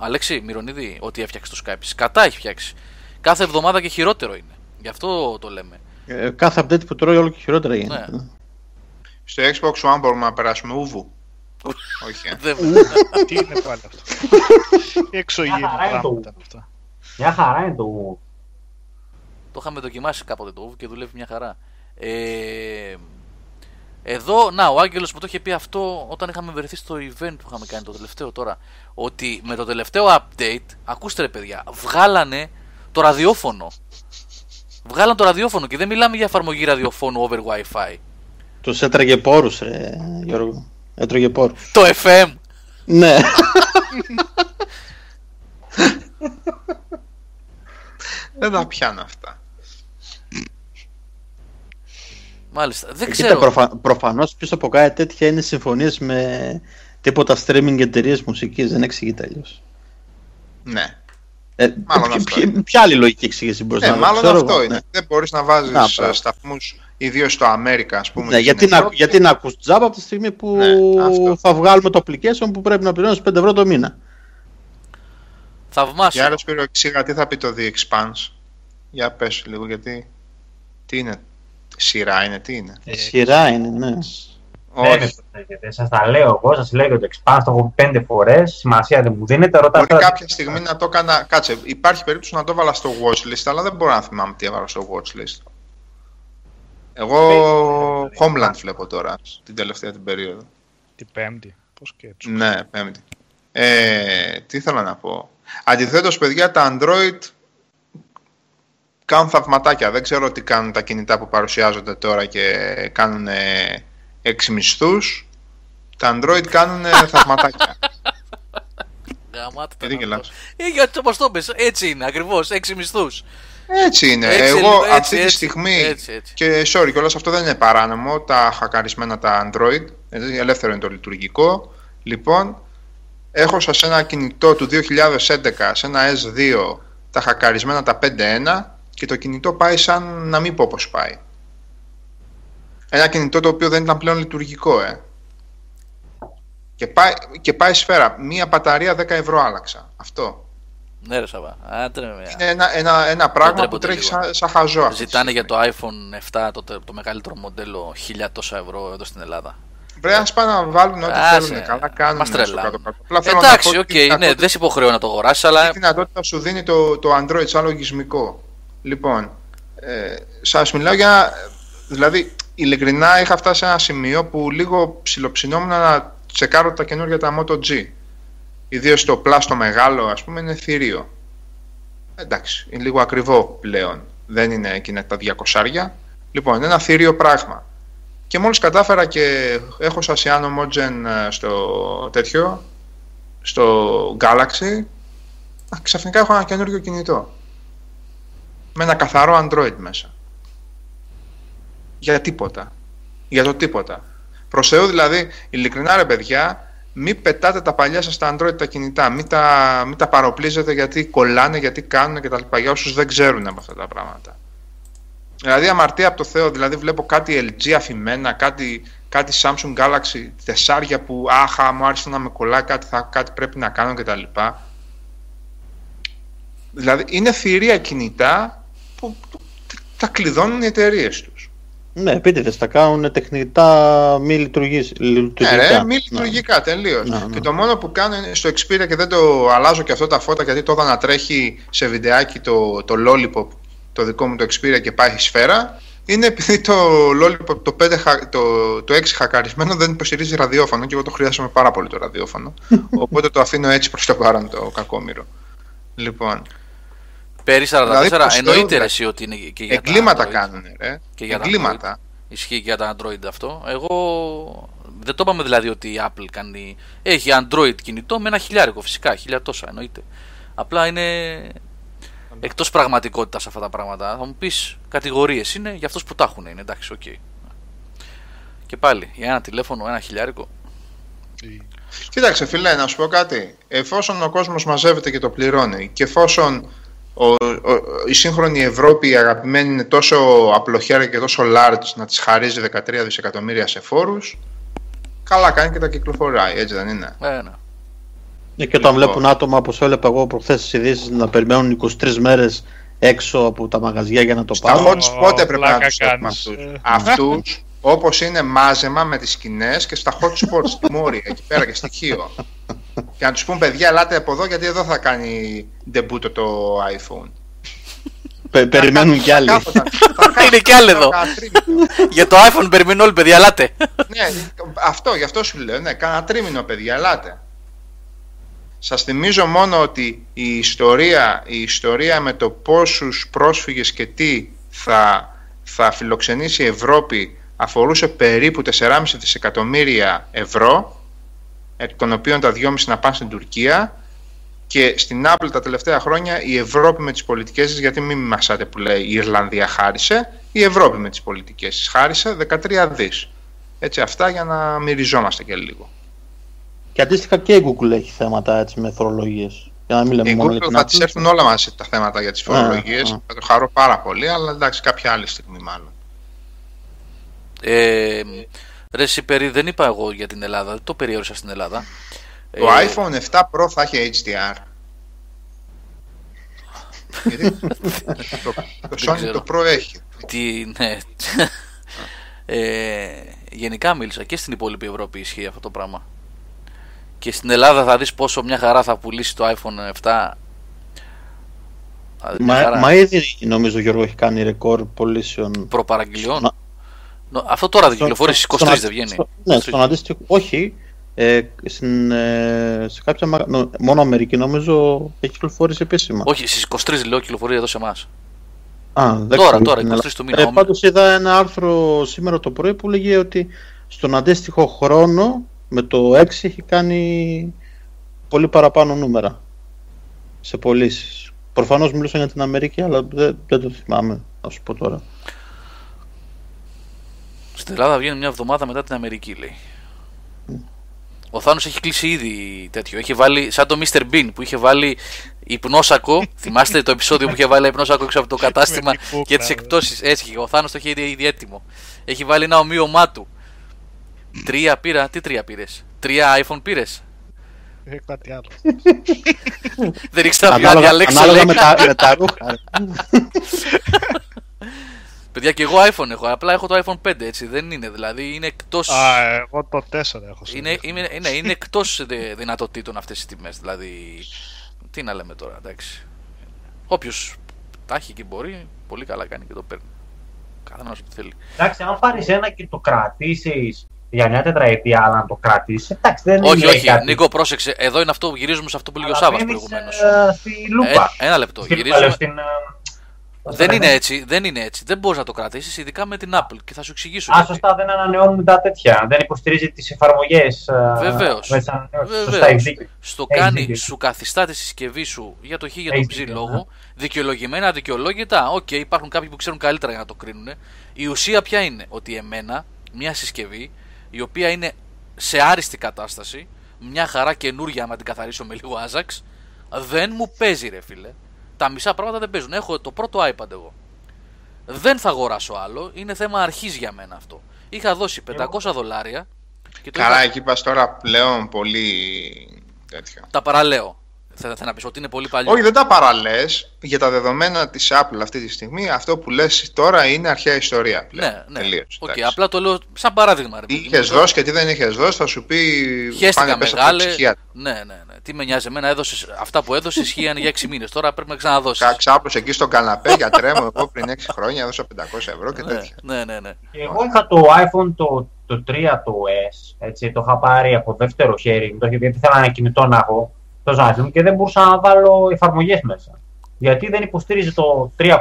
Αλέξη Μυρονίδη, ότι έφτιαξε το Skype. Σκατά έχει φτιάξει. Κάθε εβδομάδα και χειρότερο είναι. Γι' αυτό το λέμε. Ε, κάθε update που τρώει όλο και χειρότερα γίνεται. Ναι. Στο Xbox One μπορούμε να περάσουμε ούβου. Όχι. ε. Δεν... Τι είναι πάλι αυτό. Εξωγήινο Μια χαρά είναι το πράγματα είναι αυτά. Μια χαρά είναι το. Το είχαμε δοκιμάσει κάποτε το OV και δουλεύει μια χαρά. Ε, εδώ, να, ο Άγγελος μου το είχε πει αυτό όταν είχαμε βρεθεί στο event που είχαμε κάνει το τελευταίο τώρα. Ότι με το τελευταίο update, ακούστε ρε παιδιά, βγάλανε το ραδιόφωνο. Βγάλανε το ραδιόφωνο και δεν μιλάμε για εφαρμογή ραδιοφώνου over Wi-Fi. Τους έτρεγε πόρους, ρε Γιώργο. Έτρωγε πόρους. Το FM. ναι. Δεν τα πιάνω αυτά. Μάλιστα. Δεν Ε, ξέρω. Κοίτα, προφα... προφανώς πίσω από κάτι τέτοια είναι συμφωνίες με τίποτα streaming εταιρείες μουσικής. Δεν εξηγείται αλλιώς. Ναι. Ε, Μάλλον ποια- αυτό ποια- είναι. ποια άλλη λογική εξήγηση μπορείς Ε, να μάλλον ξέρω αυτό εγώ, είναι. ναι. Δεν μπορείς να βάζεις Να, μπράβο. σταθμούς, ιδίως στο Αμέρικα, ας πούμε. Ναι, και γιατί, στην να, Ευρώπη. γιατί να ακούς τζάμπα από τη στιγμή που Ναι, αυτό. θα βγάλουμε το application που πρέπει να πληρώνεις 5 ευρώ το μήνα. Θαυμάσιο. Για άλλος Σπύρο, εξήγα τι θα πει το The Expanse; Για πες λίγο, γιατί. Τι είναι, σειρά είναι, τι είναι; Ε, Σειρά είναι, ναι. Δεν με προσέχετε. Σας τα λέω εγώ, σας λέω για το Expanse, το έχω πει πέντε φορές. Σημασία δεν μου δίνετε. Ρωτά Μπορεί κάποια στιγμή να το έκανα. Κάτσε, υπάρχει περίπτωση να το έβαλα στο watchlist, αλλά δεν μπορώ να θυμάμαι τι έβαλα στο watchlist. Εγώ Homeland βλέπω τώρα, την τελευταία την περίοδο. Την Πέμπτη. Πώς και έτσι. Ναι, πέμπτη. Ε, τι θέλω να πω. Αντιθέτως, παιδιά, τα Android κάνουν θαυματάκια. Δεν ξέρω τι κάνουν τα κινητά που παρουσιάζονται τώρα και κάνουν ε, έξι μισθούς. Τα Android κάνουν ε, θαυματάκια. Γαμάτα τα Γιατί να γελάς; πω. Ε, γιατί όπως το πες, έτσι είναι ακριβώς, έξι μισθούς. Έτσι είναι. Έτσι, Εγώ λίγο, έτσι, αυτή τη έτσι, στιγμή. έτσι, έτσι. Και sorry, κιόλας αυτό δεν είναι παράνομο. Τα χακαρισμένα τα Android. Έτσι, ελεύθερο είναι το λειτουργικό. Λοιπόν, έχω σας ένα κινητό του 2011 σε ένα S2 τα χακαρισμένα τα 5.1 και το κινητό πάει σαν να μην πω πώς πάει. Ένα κινητό το οποίο δεν ήταν πλέον λειτουργικό, ε. Και πάει, και πάει σφαίρα. Μία μπαταρία 10 ευρώ άλλαξα. Αυτό. Ναι ρε Σαββά, άντε ρε, με. Είναι ένα, ένα, ένα πράγμα που τρέπονται τρέχει λίγο. σαν, σαν χαζό. αυτή τη Ζητάνε για στιγμή. το iPhone 7 το, τε- το μεγαλύτερο μοντέλο 1000 τόσα ευρώ εδώ στην Ελλάδα. Πρέπει να πάνε να βάλουν ό,τι Άσε, θέλουν. Καλά κάνουν. μας στο τρελάνουν. κάτω-κάτω. Απλά θέλω να Εντάξει, πω οκ, τι ναι, δυνατότητα- δεν σε υποχρεώνει να το αγοράσεις, αλλά Τι δυνατότητα σου δίνει το, το Android σαν λογισμικό. Λοιπόν, ε, σας μιλάω για... Δηλαδή, ειλικρινά είχα φτάσει σε ένα σημείο που λίγο ψιλοψηνόμουν να τσεκάρω τα καινούργια τα Moto G. Ιδίως το Plus το μεγάλο, ας πούμε, είναι θηρίο. Εντάξει, είναι λίγο ακριβό πλέον. Δεν είναι εκείνα τα 200. Λοιπόν, είναι ένα θηρίο πράγμα. Και μόλις κατάφερα και έχω σαν Cyano Mogen ε, στο τέτοιο, στο Galaxy, Α, ξαφνικά έχω ένα καινούριο κινητό. Με ένα καθαρό Android μέσα. Για τίποτα. Για το τίποτα. Προς Θεού δηλαδή, ειλικρινά ρε παιδιά, μην πετάτε τα παλιά σας στα Android τα κινητά. Μην τα, μην τα παροπλίζετε γιατί κολλάνε, γιατί κάνουν κτλ. Για όσους δεν ξέρουν από αυτά τα πράγματα. Δηλαδή αμαρτία από το Θεό, δηλαδή βλέπω κάτι LG αφημένα, κάτι, κάτι Samsung Galaxy τεσσάρια που άχα μου άρχισε να με κολλάει, κάτι, θα, κάτι πρέπει να κάνω κτλ. Δηλαδή είναι θηρία κινητά που, που τα κλειδώνουν οι εταιρείες τους. Ναι, επίτηδες τα κάνουν τεχνητά μη λειτουργείς- Ναι, λειτουργικά. ρε, μη Ναι. λειτουργικά τελείως. Ναι, ναι. Και το μόνο που κάνω είναι στο Xperia και δεν το αλλάζω και αυτό τα φώτα γιατί το είδα να τρέχει σε βιντεάκι το, το Lollipop, το δικό μου το Xperia και πάει σφαίρα. Είναι επειδή το Lollipop το, 5, χα- το, το 6 χακαρισμένο δεν υποστηρίζει ραδιόφωνο και εγώ το χρειάζομαι πάρα πολύ το ραδιόφωνο. Οπότε το αφήνω έτσι προς το παρόν το κακόμοιρο. Λοιπόν, περί 44 Δηλαδή, προς Θεού, εννοείται ρε δηλαδή. εσύ ότι είναι και για εγκλήματα τα Android. κάνουν, ρε. Και για τα εγκλήματα. Ισχύει και για τα Android αυτό. Εγώ δεν το είπαμε δηλαδή ότι η Apple κάνει. Έχει Android κινητό με ένα χιλιάρικο φυσικά, χίλια τόσα εννοείται. Απλά είναι εκτός πραγματικότητας αυτά τα πράγματα. Θα μου πεις κατηγορίες είναι για αυτούς που τα έχουν. Είναι εντάξει, οκ. Και πάλι για ένα τηλέφωνο, ένα χιλιάρικο. Κοίταξε φίλε, να σου πω κάτι. Εφόσον ο κόσμος μαζεύεται και το πληρώνει και εφόσον ο, ο, η σύγχρονη Ευρώπη η αγαπημένη είναι τόσο απλοχέρα και τόσο large να της χαρίζει 13 δισεκατομμύρια σε φόρους, καλά κάνει και τα κυκλοφοράει, έτσι δεν είναι; Ε, ναι. Ναι, και όταν Λοιπόν. βλέπουν άτομα, όπως έβλεπα εγώ προχθές στις ειδήσεις, να περιμένουν 23 μέρες έξω από τα μαγαζιά για να το Στα πάρουν. hot spot έπρεπε να πλάκα τους έχουμε κάνεις. αυτούς. Ε. Αυτούς, όπως είναι μάζεμα με τις σκηνές και στα hot spots στη Μόρια, εκεί πέρα και στοιχείο. Και να τους πούν παιδιά, ελάτε από εδώ γιατί εδώ θα κάνει debut το iPhone. Πε- περιμένουν κι άλλοι. Θα κάθονταν- θα κάθονταν Είναι κι άλλοι εδώ. κάνα τρίμηνο. Για το iPhone περιμένουν όλοι, παιδιά, ελάτε. ναι, αυτό, γι' αυτό σου λέω. Ναι, κάνα τρίμηνο, παιδιά, ελάτε. Σας θυμίζω μόνο ότι η ιστορία, η ιστορία με το πόσους πρόσφυγες και τι θα, θα φιλοξενήσει η Ευρώπη αφορούσε περίπου 4,5 δισεκατομμύρια ευρώ, εκ των οποίων τα 2,5 να πάνε στην Τουρκία και στην Apple τα τελευταία χρόνια η Ευρώπη με τις πολιτικές της, γιατί μην μασάτε που λέει η Ιρλανδία χάρισε, η Ευρώπη με τις πολιτικές της χάρισε 13 δις. Έτσι αυτά για να μυριζόμαστε και λίγο. Και αντίστοιχα και η Google έχει θέματα έτσι, με φορολογίες. Για να μην λέμε Η μόνο για Google την θα Apple. τις έρθουν όλα μαζί τα θέματα για τις φορολογίες. α. Θα το χαρώ πάρα πολύ, αλλά εντάξει κάποια άλλη στιγμή μάλλον. Ε, ρε Σιπερί, δεν είπα εγώ για την Ελλάδα, δεν το περιόρισα στην Ελλάδα. Το Ε, iPhone 7 Pro θα έχει HDR. Γιατί το, το Sony ξέρω. το Pro έχει. Τι, ναι. ε, γενικά μίλησα και στην υπόλοιπη Ευρώπη ισχύει αυτό το πράγμα. Και στην Ελλάδα θα δεις πόσο μια χαρά θα πουλήσει το iPhone 7. Δηλαδή, μια Μα, χαρά. μα ήδη νομίζω Γιώργο έχει κάνει ρεκόρ πωλήσεων. Προπαραγγελιών. Να- Νο- Αυτό τώρα δεν Στο- κυκλοφορεί στις 23 στον- δεν βγαίνει. στο- Ναι, 23. στον αντίστοιχο. Όχι. Ε, στην, ε, σε κάποια, μα- νο- μόνο Αμερική νομίζω έχει κυκλοφορήσει επίσημα. Όχι, στις 23 λέω κυκλοφορεί εδώ σε εμάς. Α, δεν Τώρα, ξέρω, τώρα, στην 23 του μήνα, Ε, όμοι- πάντως είδα ένα άρθρο σήμερα το πρωί που λέγε ότι στον αντίστοιχο χρόνο με το 6 έχει κάνει πολύ παραπάνω νούμερα σε πωλήσεις. Προφανώς μιλούσαν για την Αμερική, αλλά δεν, δεν το θυμάμαι, να σου πω τώρα. Στην Ελλάδα βγαίνει μια εβδομάδα μετά την Αμερική, λέει. Ο Θάνος έχει κλείσει ήδη τέτοιο. Έχει βάλει, σαν το Mr. Bean που είχε βάλει υπνόσακο. Θυμάστε το επεισόδιο που είχε βάλει υπνόσακο έξω από το κατάστημα Με την κούκλα, και τις ναι. εκπτώσεις. Έτσι, ο Θάνος το είχε ήδη, ήδη έτοιμο. Έχει βάλει ένα ομοίωμά του. Τρία πήρα, τι τρία πήρες; Τρία iPhone πήρες; Ε, κάτι άλλο. Δεν ήξερα ποιο Ανάλογα, διαλέξω. ανάλογα λέει. με, τα, με τα ρούχα. Παιδιά, και εγώ iPhone έχω. Απλά έχω το iPhone 5 έτσι. Δεν είναι δηλαδή. Είναι εκτό. Α, εγώ το 4 έχω. Είναι, είναι, είναι, είναι εκτός δυνατοτήτων αυτές οι τιμές. Δηλαδή. Τι να λέμε τώρα, εντάξει. Όποιος τα έχει και μπορεί, πολύ καλά κάνει και το παίρνει. Καθένας ό,τι θέλει. Εντάξει, αν πάρεις ένα και το κρατήσεις για μια τετραετία, αλλά να το κρατήσεις, εντάξει, δεν όχι, λέει όχι, κάτι. Νίκο, πρόσεξε. Εδώ είναι αυτό, γυρίζουμε σε αυτό που λέει ο Αλλά Σάβα μπαίνεις, προηγουμένως. ε, Στη λούπα. ένα λεπτό. Στη λούπα, Γυρίζουμε, λέω, στην, ε, πώς το δεν λένε. είναι έτσι, δεν είναι έτσι. Δεν μπορείς να το κρατήσεις, ειδικά με την Apple. Και θα σου εξηγήσω. Α, γιατί. σωστά, δεν ανανεώνουν τα τέτοια. Δεν υποστηρίζει τις εφαρμογές. Βεβαίως. Σωστά, Βεβαίως. έχεις δίκιο. Στο Έχεις κάνει, δίκιο. σου καθιστά τη συσκευή σου για το χ για το Έχεις ψ δίκιο, λόγο. ναι. Δικαιολογημένα, δικαιολόγητα. ΟΚ, υπάρχουν κάποιοι που ξέρουν καλύτερα για να το κρίνουν. Η ουσία ποια είναι, ότι εμένα μια συσκευή η οποία είναι σε άριστη κατάσταση, μια χαρά καινούρια, άμα την καθαρίσω με λίγο Άζαξ, δεν μου παίζει ρε φίλε. Τα μισά πράγματα δεν παίζουν. Έχω το πρώτο iPad εγώ. Δεν θα αγοράσω άλλο. Είναι θέμα αρχής για μένα αυτό. Είχα δώσει 500 δολάρια και το Καλά, είχα- εκεί πας τώρα πλέον πολύ τέτοιο. τα παραλέω. Θα, θα να πεις ότι είναι πολύ παλιό. Όχι, δεν τα παραλές. Για τα δεδομένα της Apple αυτή τη στιγμή, αυτό που λες τώρα είναι αρχαία ιστορία πλέον. Ναι, ναι. Τελείως, ΟΚ, εντάξει. απλά το λέω σαν παράδειγμα. Ρε, Τι παιδί μου. είχες δώσει και τι δεν είχες δώσει, θα σου πει Χέστηκα πάνε πες από τα μεγάλε. ψυχία. Ναι, ναι, ναι. Τι με νοιάζει εμένα, έδωσες, αυτά που έδωσε ισχύαν για 6 μήνες. Τώρα πρέπει να ξαναδώσεις. Κα- Ξάπλωσε εκεί στον καναπέ, γιατρέ μου, εγώ πριν 6 χρόνια έδωσα 500 ευρώ και Ναι, τέτοια. ναι, ναι, ναι. Και Εγώ είχα το iPhone το, το 3 το S, έτσι, το είχα πάρει από δεύτερο χέρι, το, γιατί ήθελα ένα κινητό να έχω το Samsung και δεν μπορούσα να βάλω εφαρμογές μέσα. Γιατί δεν υποστήριζε το 3,3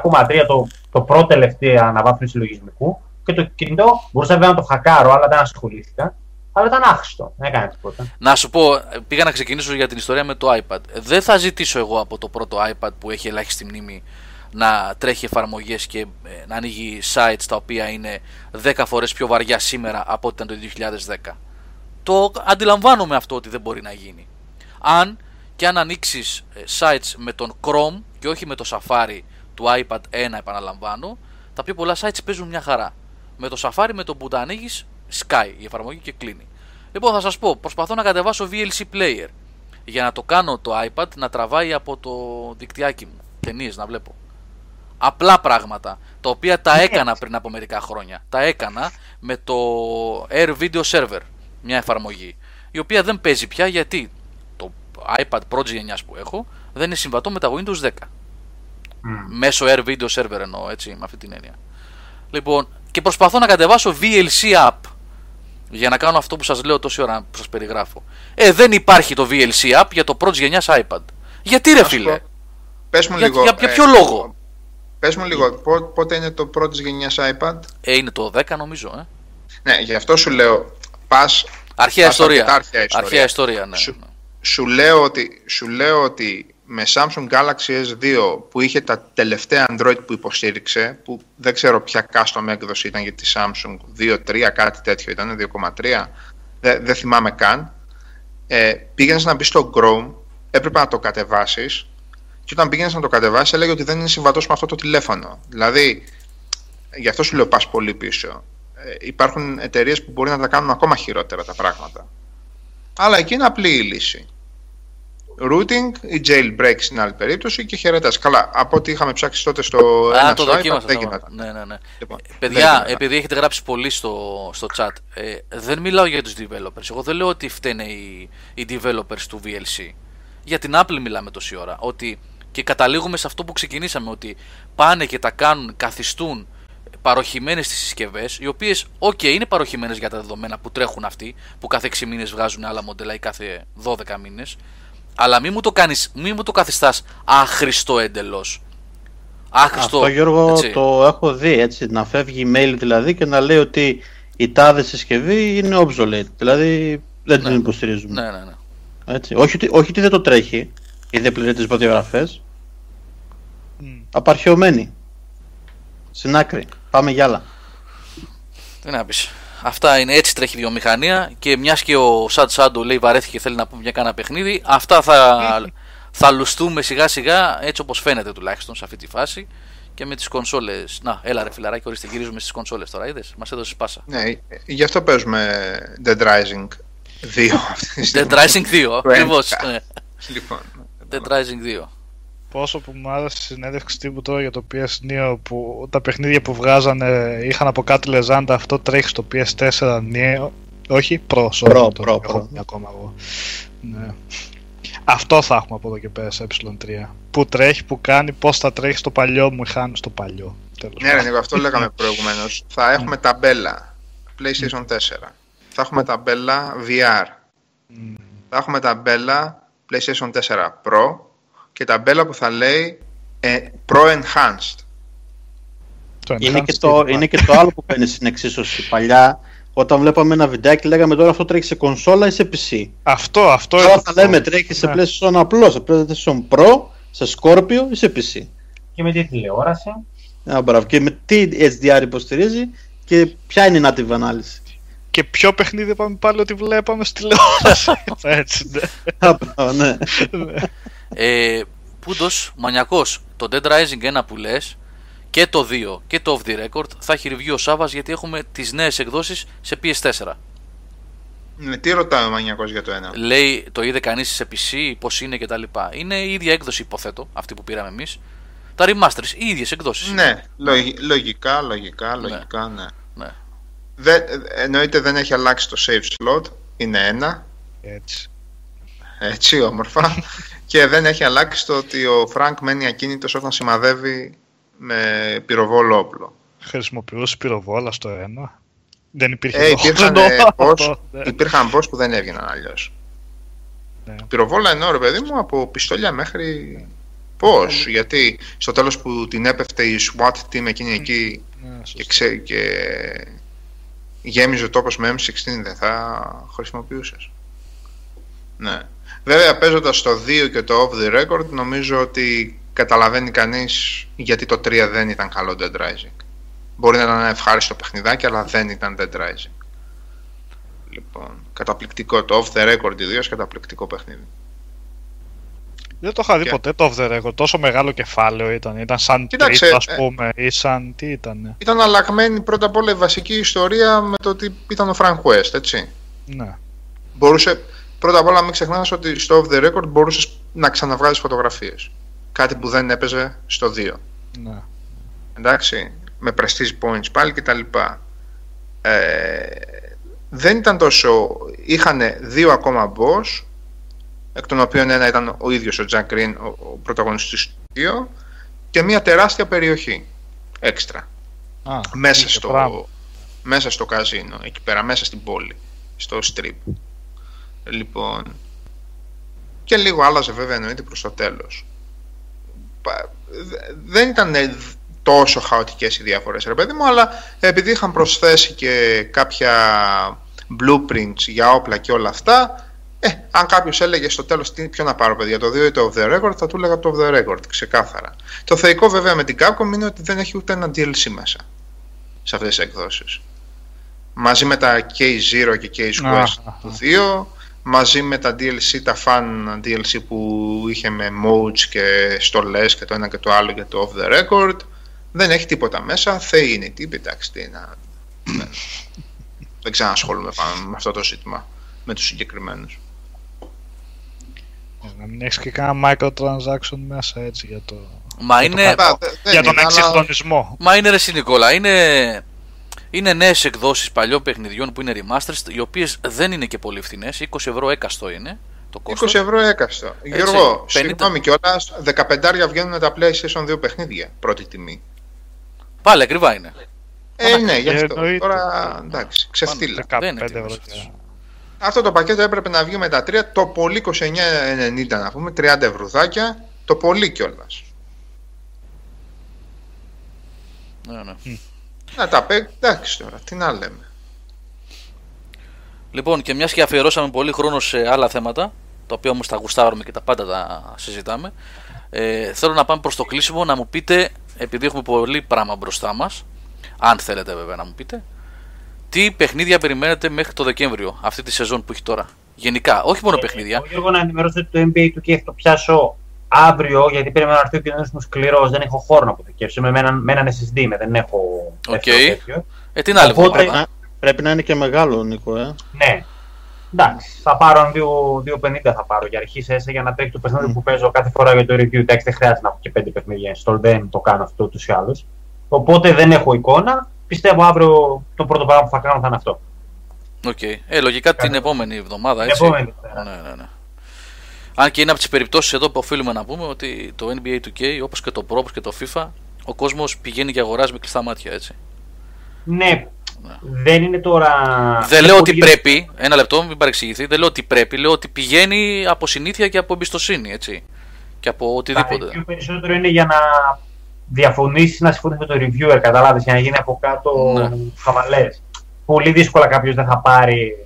το, το πρώτο τελευταία αναβάθμιση λογισμικού και το κινητό μπορούσα βέβαια να το χακάρω, αλλά δεν ασχολήθηκα. Αλλά ήταν άχρηστο, δεν έκανε τίποτα. Να σου πω, πήγα να ξεκινήσω για την ιστορία με το iPad. Δεν θα ζητήσω εγώ από το πρώτο iPad που έχει ελάχιστη μνήμη να τρέχει εφαρμογές και ε, να ανοίγει sites τα οποία είναι 10 φορές πιο βαριά σήμερα από ό,τι ήταν το 2010. το αντιλαμβάνομαι αυτό ότι δεν μπορεί να γίνει. Αν και αν ανοίξεις sites με τον Chrome και όχι με το Safari του iPad 1 επαναλαμβάνω, τα πιο πολλά sites παίζουν μια χαρά. Με το Safari με το που τα ανοίγεις, sky η εφαρμογή και κλείνει. Λοιπόν, θα σας πω, προσπαθώ να κατεβάσω VLC Player για να το κάνω το iPad να τραβάει από το δικτυάκι μου. Ταινίες να βλέπω. Απλά πράγματα, τα οποία τα έκανα πριν από μερικά χρόνια. Τα έκανα με το Air Video Server, μια εφαρμογή, η οποία δεν παίζει πια γιατί το iPad Pro γενιάς που έχω δεν είναι συμβατό με τα Windows 10. Mm. Μέσω Air Video Server εννοώ, έτσι, με αυτή την έννοια. Λοιπόν, και προσπαθώ να κατεβάσω VLC app για να κάνω αυτό που σας λέω τόση ώρα που σας περιγράφω. Ε, δεν υπάρχει το VLC app για το πρώτη γενιάς iPad. Γιατί ρε φίλε; Πες μου για, λίγο. Για, για ε, ποιο λόγο; Πες μου λίγο, πότε είναι το πρώτη γενιάς iPad; Ε, είναι το 10 νομίζω. Ε. Ναι, γι' αυτό σου λέω, πας... Αρχαία πας ιστορία. αρκετά Αρχαία ιστορία. Αρχαία ιστορία, ναι. Σου, σου, λέω ότι, σου λέω ότι με Samsung Galaxy S2 που είχε τα τελευταία Android που υποστήριξε, που δεν ξέρω ποια custom έκδοση ήταν για τη Samsung, 2.3 κάτι τέτοιο ήταν, 2.3, δεν, δεν θυμάμαι καν, ε, πήγαινες να μπεις στο Chrome, έπρεπε να το κατεβάσεις και όταν πήγαινες να το κατεβάσεις έλεγε ότι δεν είναι συμβατός με αυτό το τηλέφωνο. Δηλαδή, γι' αυτό σου λέω πας πολύ πίσω. Ε, υπάρχουν εταιρείες που μπορεί να τα κάνουν ακόμα χειρότερα τα πράγματα. Αλλά εκεί είναι απλή η λύση routing ή jailbreak στην άλλη περίπτωση και χαιρετάς. Καλά, από ό,τι είχαμε ψάξει τότε στο Α, ένα το site, δοκίμασα. δεν το- γινόταν. Ναι, ναι, ναι. Λοιπόν, Παιδιά, δεν επειδή έχετε γράψει πολύ στο, στο chat, ε, δεν μιλάω για τους developers. Εγώ δεν λέω ότι φταίνε οι, οι developers του VLC. Για την Apple μιλάμε τόση ώρα. Ότι και καταλήγουμε σε αυτό που ξεκινήσαμε, ότι πάνε και τα κάνουν, καθιστούν παροχημένες στις συσκευές, οι οποίες, ok, είναι παροχημένες για τα δεδομένα που τρέχουν αυτοί, που κάθε 6 μήνες βγάζουν άλλα μοντέλα ή κάθε 12 μήνες, αλλά μην μου το, κάνεις, μην μου το καθιστάς άχρηστο εντελώς. Άχρηστο, Αυτό Γιώργο έτσι. το έχω δει έτσι, να φεύγει email δηλαδή και να λέει ότι η τάδε συσκευή είναι obsolete, δηλαδή δεν την υποστηρίζουμε. Ναι, ναι, ναι. Έτσι. Όχι, ότι, όχι ότι δεν το τρέχει ή δεν πληρεί τις προδιαγραφές, Μμ. απαρχαιωμένη. Στην άκρη. Πάμε για άλλα. Τι να πεις. Αυτά είναι έτσι τρέχει η βιομηχανία και μιας και ο Σαντ Σάντο λέει βαρέθηκε και θέλει να πούμε μια κάνα παιχνίδι, αυτά θα, θα λουστούμε σιγά σιγά έτσι όπως φαίνεται τουλάχιστον σε αυτή τη φάση και με τις κονσόλες. Να, έλα ρε φιλαράκι, ορίστε γυρίζουμε στις κονσόλες τώρα, είδες, μας έδωσες πάσα. Ναι, γι' αυτό παίζουμε Dead Rising 2 αυτή τη Dead στιγμή. Rising 2, Το ακριβώς. έντεκα. ναι. Λοιπόν, Dead Rising 2. Πόσο που μου άρεσε η συνέντευξη τύπου τώρα για το PS Neo που τα παιχνίδια που βγάζανε είχαν από κάτι λεζάντα αυτό τρέχει στο PS4 Neo όχι Pro, sorry, Pro, το Pro, έχω Pro. μια ακόμα εγώ. Ναι. Αυτό θα έχουμε από εδώ και πέρα σε ε3. Που τρέχει, που κάνει, πώς θα τρέχει στο παλιό μου είχαν στο παλιό. Τέλος ναι, ρε πάντων. Νίκο, αυτό λέγαμε προηγουμένως. Θα έχουμε ταμπέλα PlayStation 4. Θα έχουμε ταμπέλα VR. Μμ. Θα έχουμε ταμπέλα PlayStation 4 Pro και ταμπέλα που θα λέει ε, Pro Enhanced. Το Είναι enhanced και, το, είναι είναι και το άλλο που παίρνει στην εξίσωση. Παλιά, όταν βλέπαμε ένα βιντεάκι, λέγαμε τώρα αυτό τρέχει σε κονσόλα ή σε PC. Αυτό, αυτό Τώρα είναι θα το- λέμε τρέχει σε Ναι. PlayStation απλό, σε PlayStation Pro, σε Scorpio ή σε PC. Και με τη τηλεόραση. Α, μπράβο. Και με τι HDR υποστηρίζει και ποια είναι η native ανάλυση. Και ποιο παιχνίδι είπαμε πάλι ότι βλέπαμε στη τηλεόραση. Έτσι, ναι. Α, μπράβο, ναι. Ε, Πούντος, μανιακός, το Dead Rising 1 που λες και το 2 και το Off the Record θα έχει review ο Σάβας γιατί έχουμε τις νέες εκδόσεις σε PS4. Ναι, τι ρωτάει ο Μανιακός για το ένα; Λέει το είδε κανείς σε PC, πώς είναι κτλ. Είναι η ίδια έκδοση υποθέτω, αυτή που πήραμε εμείς. Τα remasters, οι ίδιες εκδόσεις. Ναι, λογι- λογικά, λογικά, λογικά, ναι. ναι. Δεν, εννοείται δεν έχει αλλάξει το save slot, είναι ένα, Έτσι. έτσι όμορφα. Και δεν έχει αλλάξει το ότι ο Φρανκ μένει ακίνητος όταν σημαδεύει με πυροβόλο όπλο. Χρησιμοποιούσε πυροβόλα στο ένα. Δεν υπήρχε Ε, λόγος υπήρχαν, να ε, το- boss, ναι. υπήρχαν boss που δεν έβγαιναν αλλιώς. Ναι. Πυροβόλα εννοώ ρε παιδί μου από πιστόλια μέχρι... Πώς, γιατί στο τέλος που την έπεφτε η SWAT team εκείνη εκεί Ναι, και, σωστά. ξέ, και γέμιζε ο τόπος με M16 δεν θα χρησιμοποιούσες. Ναι. Βέβαια παίζοντας το 2 και το off the record νομίζω ότι καταλαβαίνει κανείς γιατί το 3 δεν ήταν καλό Dead Rising. Μπορεί να ήταν ένα ευχάριστο παιχνιδάκι αλλά δεν ήταν Dead Rising. Λοιπόν, καταπληκτικό το off the record ιδίως καταπληκτικό παιχνίδι. Δεν το είχα δει Και- ποτέ το off the record. Τόσο μεγάλο κεφάλαιο ήταν. Ήταν σαν Κοίταξε, τρίτο, ας ε, πούμε, ή σαν. Τι ήταν; Ήταν αλλαγμένη πρώτα απ' όλα η βασική ιστορία με το ότι ήταν ο Frank West, έτσι. Ναι. Μπορούσε, πρώτα απ' όλα μην ξεχνάς ότι στο off the record μπορούσες να ξαναβγάζεις φωτογραφίες. Κάτι που δεν έπαιζε στο 2. ναι. εντάξει, με prestige points πάλι και τα λοιπά. Ε, δεν ήταν τόσο... Είχαν δύο ακόμα boss, εκ των οποίων ένα ήταν ο ίδιος ο Jack Green, ο, ο πρωταγωνιστής του δύο, και μια τεράστια περιοχή, έξτρα, Α, μέσα είχε στο, πράγμα. μέσα στο καζίνο, εκεί πέρα, μέσα στην πόλη, στο strip. Λοιπόν, και λίγο άλλαζε βέβαια εννοείται προς το τέλος. Πα- δε- Δεν ήταν τόσο χαοτικές οι διαφορές ρε παιδί μου, αλλά επειδή είχαν προσθέσει και κάποια blueprints για όπλα και όλα αυτά, ε, αν κάποιος έλεγε στο τέλος τι ποιο να πάρω, παιδιά, το 2 ή το off the record, θα του έλεγα το off the record, ξεκάθαρα. Το θεϊκό βέβαια με την Capcom είναι ότι δεν έχει ούτε ένα DLC μέσα σε αυτές τις εκδόσεις. Μαζί με τα K0 και K Α, Quest α, του 2, μαζί με τα DLC, τα fan DLC που είχε με modes και στολές και το ένα και το άλλο για το off the record, δεν έχει τίποτα μέσα, θεοί είναι οι τύποι, εντάξει, τι να... δεν- δεν ξανασχολούμαι πάνω με αυτό το ζήτημα, με τους συγκεκριμένους. Ε, Να μην έχεις και κανένα microtransaction μέσα έτσι για, το... Μα είναι, Καλά, δε- δεν για τον είναι, αλλά- εξυγχρονισμό. μα είναι ρε συ, Νικόλα, είναι, είναι νέες εκδόσεις παλιών παιχνιδιών που είναι remasters, οι οποίες δεν είναι και πολύ φθηνές. 20 ευρώ έκαστο είναι το 20 κόστος. ευρώ έκαστο. Γιώργο, 50. συγγνώμη κιόλας, 15 βγαίνουν τα PlayStation 2 παιχνίδια. Πρώτη τιμή. Πάλι ακριβά είναι. Ε, ναι, γι' αυτό. εννοείται. Τώρα εντάξει, ξεφτύλα. 15 δεν είναι ευρώ. τιμές και- αυτές. Αυτό το πακέτο έπρεπε να βγει με τα τρία, το πολύ 29,90 να πούμε, 30 ευρουδάκια, το πολύ κιόλας. Ναι, ναι. Να τα παίξει, εντάξει τώρα, τι να λέμε. Λοιπόν, και μιας και αφιερώσαμε πολύ χρόνο σε άλλα θέματα, τα οποία όμως τα γουστάρουμε και τα πάντα τα συζητάμε, ε, θέλω να πάμε προς το κλείσιμο να μου πείτε, επειδή έχουμε πολύ πράγμα μπροστά μας, αν θέλετε βέβαια να μου πείτε, τι παιχνίδια περιμένετε μέχρι το Δεκέμβριο, αυτή τη σεζόν που έχει τώρα. Γενικά, όχι μόνο παιχνίδια. Εγώ Γιώργο, να ενημερώσω ότι το NBA του και θα το πιάσω αύριο, γιατί πρέπει να έρθει ο καινούργιος μου σκληρός. Δεν έχω χώρο να αποθηκεύσω. Είμαι με έναν, με έναν SSD, με, δεν έχω ΟΚ. δεύτερο τέτοιο. Ε, την άλλη Οπότε- εβδομάδα. Πρέπει να είναι και μεγάλο, Νίκο, ε. Ναι. Εντάξει, θα πάρω 2,50 θα πάρω για αρχής σε για να τρέχει το παιχνίδι που παίζω κάθε φορά για το review. Εντάξει, δεν χρειάζεται να έχω και 5 παιχνίδια install, δεν το κάνω αυτό ούτως ή άλλως. Οπότε δεν έχω εικόνα. Πιστεύω αύριο το πρώτο πράγμα που θα κάνω θα είναι αυτό. ΟΚ. Ε, λογικά την επόμενη εβδομάδα, Την έτσι. επόμενη μέρα. Ναι, ναι, ναι. Αν και είναι από τις περιπτώσεις εδώ που οφείλουμε να πούμε ότι το NBA 2K, όπως και το Pro όπως και το FIFA, ο κόσμος πηγαίνει και αγοράζει με κλειστά μάτια, έτσι. Ναι, δεν είναι τώρα. Δεν είναι λέω ότι πολύ- πρέπει, ένα λεπτό, μην παρεξηγηθεί, δεν λέω ότι πρέπει, λέω ότι πηγαίνει από συνήθεια και από εμπιστοσύνη, έτσι. Και από Τα οτιδήποτε. review περισσότερο είναι για να διαφωνήσεις, να συμφωνήσει με το reviewer, κατάλαβε, για να γίνει από κάτω Ναι. χαβαλέ. Πολύ δύσκολα κάποιος δεν θα πάρει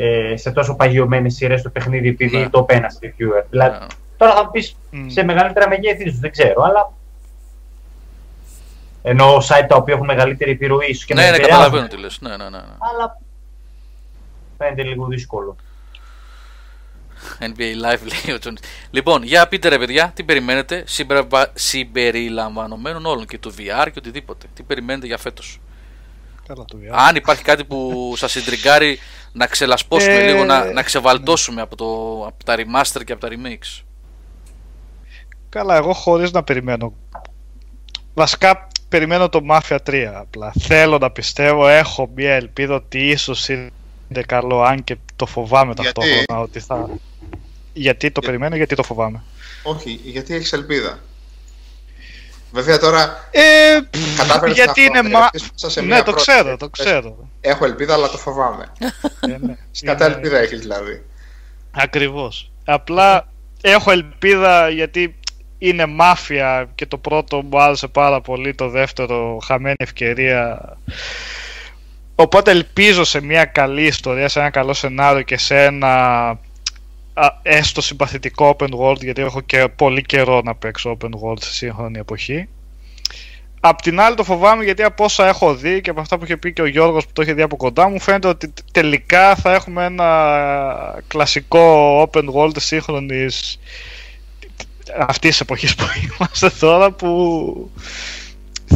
ε, σε τόσο παγιωμένες σειρές το παιχνίδι επειδή Ναι. το είπε ένα reviewer. Δηλαδή, Ναι. τώρα θα πεις Μμ. σε μεγαλύτερα μεγέθη, ίσως, δεν ξέρω, αλλά. Ενώ site τα οποία έχουν μεγαλύτερη επιρροή ίσως και να Ναι, ναι, επηρεάζουν, καταλαβαίνω τι λες. Ναι, ναι, ναι. ναι. Αλλά φαίνεται λίγο δύσκολο. NBA Live λέει ο Τζόνις. Λοιπόν, για πείτε ρε παιδιά, τι περιμένετε συμπεριλαμβα- συμπεριλαμβανομένων όλων και του VR και οτιδήποτε. Τι περιμένετε για φέτος. Καλά το VR. Αν υπάρχει κάτι που σας συντριγκάρει να ξελασπώσουμε Ε, λίγο, να, να ξεβαλτώσουμε από, το, από τα remaster και από τα remakes. Καλά, εγώ χωρίς να περιμένω. Βασικά περιμένω το Mafia 3 απλά. Θέλω να πιστεύω, έχω μια ελπίδα ότι ίσως είναι καλό, αν και το φοβάμαι Γιατί; ταυτόχρονα ότι θα... Γιατί το Για- περιμένω, γιατί το φοβάμαι. Όχι, γιατί έχεις ελπίδα. Βέβαια τώρα Ε, κατάφερες γιατί να είναι μα... φωνάξεις μέσα σε Ναι, μια το πρώτη. ξέρω, το Πες, ξέρω. Έχω ελπίδα, αλλά το φοβάμαι. Ε, ναι. Σκατά Είναι- ελπίδα έχεις δηλαδή. Ακριβώς. Απλά έχω ελπίδα γιατί είναι μάφια και το πρώτο μου άρεσε πάρα πολύ, το δεύτερο χαμένη ευκαιρία. Οπότε ελπίζω σε μια καλή ιστορία, σε ένα καλό σενάριο και σε ένα α, έστω συμπαθητικό open world γιατί έχω και πολύ καιρό να παίξω open world σε σύγχρονη εποχή. Απ' την άλλη το φοβάμαι γιατί από όσα έχω δει και από αυτά που είχε πει και ο Γιώργος που το είχε δει από κοντά μου φαίνεται ότι τελικά θα έχουμε ένα κλασικό open world σύγχρονης αυτής της εποχής που είμαστε τώρα που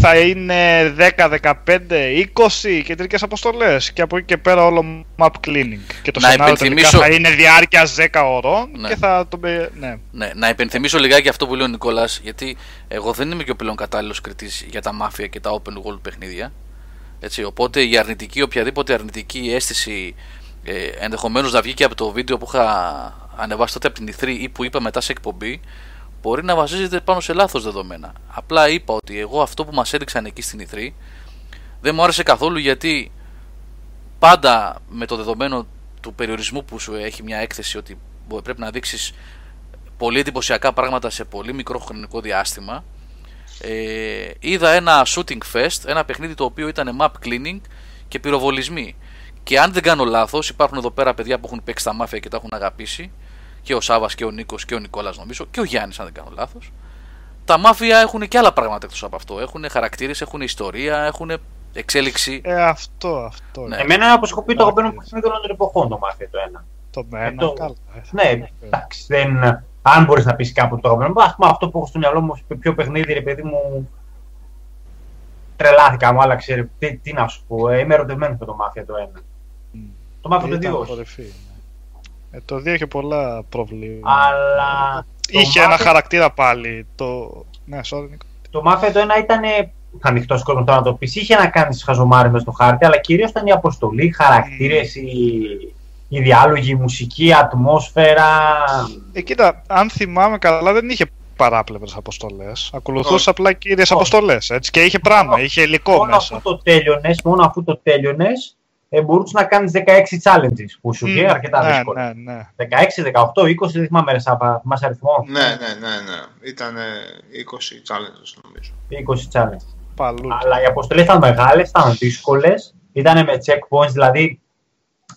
θα είναι 10, 15, 20 κεντρικέ αποστολές. Και από εκεί και πέρα όλο map cleaning. Και το Να σενάριο υπενθυμίσω- τελικά θα είναι διάρκεια 10 ωρών Ναι. και θα το. μπε- Ναι. Ναι, να υπενθυμίσω λιγάκι αυτό που λέει ο Νικόλας, γιατί εγώ δεν είμαι και ο πλέον κατάλληλος κριτής για τα μάφια και τα open world παιχνίδια. Έτσι, οπότε η αρνητική, οποιαδήποτε αρνητική αίσθηση ε, ενδεχομένως να βγει και από το βίντεο που είχα ανεβάσει τότε από την E3 ή που είπα μετά σε εκπομπή, μπορεί να βασίζεται πάνω σε λάθος δεδομένα. Απλά είπα ότι εγώ αυτό που μας έδειξαν εκεί στην E3 δεν μου άρεσε καθόλου γιατί πάντα με το δεδομένο του περιορισμού που σου έχει μια έκθεση ότι μπο- πρέπει να δείξεις πολύ εντυπωσιακά πράγματα σε πολύ μικρό χρονικό διάστημα ε, είδα ένα shooting fest, ένα παιχνίδι το οποίο ήταν map cleaning και πυροβολισμοί. Και αν δεν κάνω λάθος, υπάρχουν εδώ πέρα παιδιά που έχουν παίξει τα μάφια και τα έχουν αγαπήσει και ο Σάβας και ο Νίκος και ο Νικόλας, νομίζω, και ο Γιάννης, αν δεν κάνω λάθος. Τα μάφια έχουν και άλλα πράγματα εκτός από αυτό. Έχουν χαρακτήρες, έχουν ιστορία, έχουν εξέλιξη. Ε, αυτό, αυτό. Ναι. Εμένα αποσκοπεί το αγαπημένο μου παιχνίδι όλων των εποχών το μάφια το ένα. Το ε, ένα, το... καλά. Ναι, ε, εντάξει, δεν... αν μπορείς να πεις κάπου το αγαπημένο. Α πούμε αυτό που έχω στο μυαλό μου, πιο παιχνίδι, ρε παιδί μου, τρελάθηκα, μου άλλαξε. Τι, τι να σου πω, ε, είμαι ερωτευμένος με το Μάφια το ένα. Mm. Το Μάφια το 2. Ε, το 2 είχε πολλά προβλήματα. Αλλά. το Είχε ένα Mafia- χαρακτήρα πάλι. Το... Ναι, sorry, Νίκο. Το μάφια το ένα ήταν ανοιχτός κόσμος τώρα να το πεις. Είχε να κάνεις χαζομάρε μες στο χάρτη, αλλά κυρίως ήταν η αποστολή, οι χαρακτήρες, οι, οι διάλογοι, η μουσική, η ατμόσφαιρα. Ε, κοίτα, αν θυμάμαι καλά, δεν είχε παράπλευρες αποστολές. Ακολουθούσε Όχι. απλά κύριες Όχι. αποστολές. Και είχε πράγμα, είχε υλικό μόνο μέσα. αφού το τέλειωνες, μόνο αφού το τέλειωνες, ε, μπορούσε να κάνεις 16 challenges που σου είχε Μμ, αρκετά ναι, δύσκολα. Ναι, ναι. 16, 18, 20, δεν θυμάμαι ρε Σάβα, θυμάσαι αριθμό. Ναι, ναι, ναι, ναι. Ήταν 20 challenges νομίζω. 20 challenges. Παλού. Αλλά οι αποστολές ήταν μεγάλες, ήταν δύσκολες, ήταν με checkpoints, δηλαδή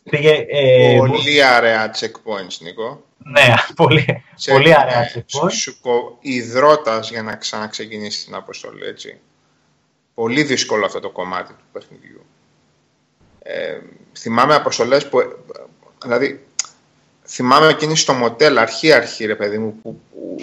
πήγε. Ε, Πολύ ωραία checkpoints, Νίκο. ναι, πολύ, Check- πολύ ωραία ναι, checkpoints. Σου, σου κο- υδρότας για να ξαναξεκινήσεις την αποστολή, έτσι. Πολύ δύσκολο αυτό το κομμάτι του παιχνιδιού. Ε, θυμάμαι αποστολές που... ε, Δηλαδή, θυμάμαι εκείνη στο μοτέλ, αρχή-αρχή, ρε παιδί μου, που, που,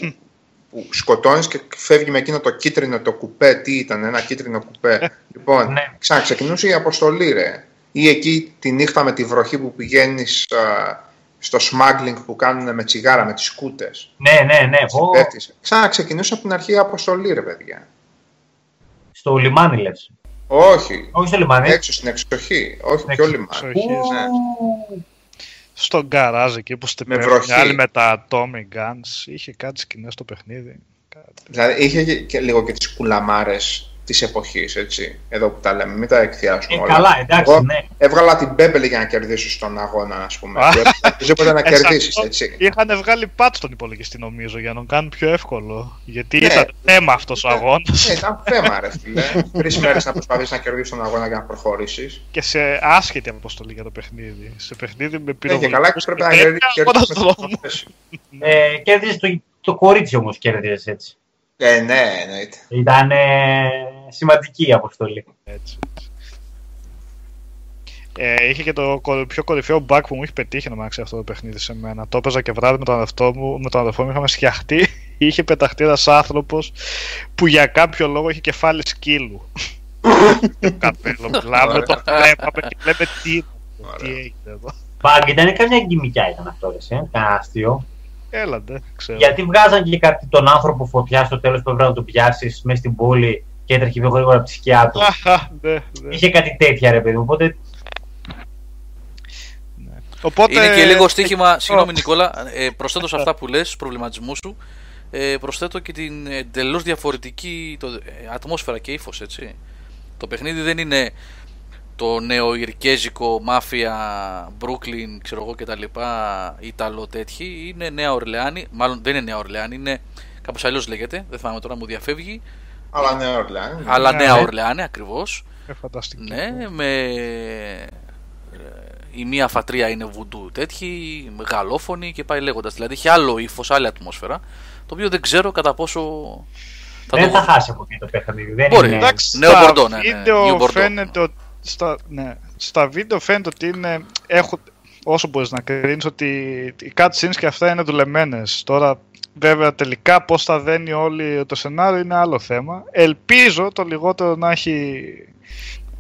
που σκοτώνεις και φεύγει με εκείνο το κίτρινο το κουπέ. Τι ήταν, ένα κίτρινο κουπέ. λοιπόν, Ναι. ξαναξεκινούσε η αποστολή, ρε. Ή εκεί τη νύχτα με τη βροχή που πηγαίνεις α, στο smuggling που κάνουν με τσιγάρα, με τις σκούτες. Ναι, ναι, ναι. Εγώ Πέφτεις. Ξαναξεκινούσε από την αρχή η αποστολή, ρε παιδιά. στο λιμάνι λες. Όχι. Όχι στο λιμάνι. Έξω στην εξοχή. Όχι, Στην πιο εξοχή. λιμάνι. Ου. Ναι. Στο γκαράζ εκεί που Με στεπέφτουν βροχή. άλλοι με τα Tommy Guns. Είχε κάτι σκηνές στο παιχνίδι. Κάτι. Δηλαδή είχε και, και λίγο και τις κουλαμάρες της εποχής, έτσι. Εδώ που τα λέμε, μην τα εκθιάσουμε Ε, όλα. καλά, εντάξει, Εγώ ναι. Έβγαλα την Μπέμπελ για να κερδίσω στον αγώνα, ας πούμε. Α. Και Οπωσδήποτε να Ε, κερδίσεις, σαν- έτσι. Είχαν βγάλει patch στον υπολογιστή νομίζω για να τον κάνουν πιο εύκολο. Γιατί Ναι. ήταν θέμα αυτός ο Ναι. αγώνας. Ε, ήταν θέμα, ρε φίλε. Τρεις μέρες να προσπαθήσεις να κερδίσεις τον αγώνα για να προχωρήσεις. και σε άσχετη αποστολή για το παιχνίδι. Σε παιχνίδι με Ναι, και πυροβολισμούς καλά και πρέπει να και κερδίσεις τέτοια, κερδίσεις αγώνας με δρόμου. θέση. Ε, κέρδιζες το, το κορίτσι όμως, κέρδιζες έτσι. Ε, ναι, εννοείται. Ήταν ε, σημαντική η αποστολή. Έτσι. Ε, είχε και το κορυ- πιο κορυφαίο bug που μου έχει πετύχει να μάξει αυτό το παιχνίδι σε μένα. Το έπαιζα και βράδυ με τον αδερφό μου, με τον αδερφό μου είχαμε σκιαχτεί. Είχε πεταχτεί ένας άνθρωπος που για κάποιο λόγο είχε κεφάλι σκύλου. το καπέλο, μιλάμε, το βλέπαμε και λέμε τι, τι Ωραία. έγινε εδώ. Μπαγκ, ήταν καμιά γκυμικιά ήταν αυτό, ρε, ε, κανένα αστείο. Έλαντε, ξέρω. Γιατί βγάζαν και κάτι τον άνθρωπο φωτιά στο τέλος που έπρεπε να τον πιάσεις μέσα στην πόλη και έτρεχε πιο γρήγορα από τη σκιά του. Αχα, ναι, ναι. Είχε κάτι τέτοια ρε παιδί μου. Οπότε Οπότε, Είναι και λίγο στοίχημα, συγγνώμη Νικόλα, ε, προσθέτως σε αυτά που λες, στους προβληματισμούς σου, ε, προσθέτω και την εντελώς διαφορετική το, ε, ατμόσφαιρα και ύφος, έτσι. Το παιχνίδι δεν είναι το νεοϊρκέζικο μάφια, Brooklyn, ξέρω εγώ και τα λοιπά, Ιταλό τέτοιοι, είναι Νέα Ορλεάνη, μάλλον δεν είναι Νέα Ορλεάνη, είναι κάπως αλλιώς λέγεται, δεν θυμάμαι τώρα μου διαφεύγει, Αλλά ναι, Ορλεάνη. αλλά Ναι, Νέα ναι. Ορλεάνη ακριβώς. Ε, φανταστική. Ναι, με. ε, Η μία φατρία είναι βουντού τέτοιοι, γαλλόφωνοι και πάει λέγοντας. Δηλαδή έχει άλλο ύφος, άλλη ατμόσφαιρα. Το οποίο δεν ξέρω κατά πόσο Θα δεν το- θα χάσει από εκεί το παιχνίδι. Δεν Μπορεί, είναι... Εντάξει, Νέο στα Μπορντό, ναι, ναι, βίντεο New Bordeaux. φαίνεται ότι στα, ναι, στα βίντεο φαίνεται ότι είναι, έχω, όσο μπορείς να κρίνεις ότι οι cutscenes και αυτά είναι δουλεμένες. Τώρα βέβαια τελικά πώς θα δένει όλη το σενάριο είναι άλλο θέμα. Ελπίζω το λιγότερο να έχει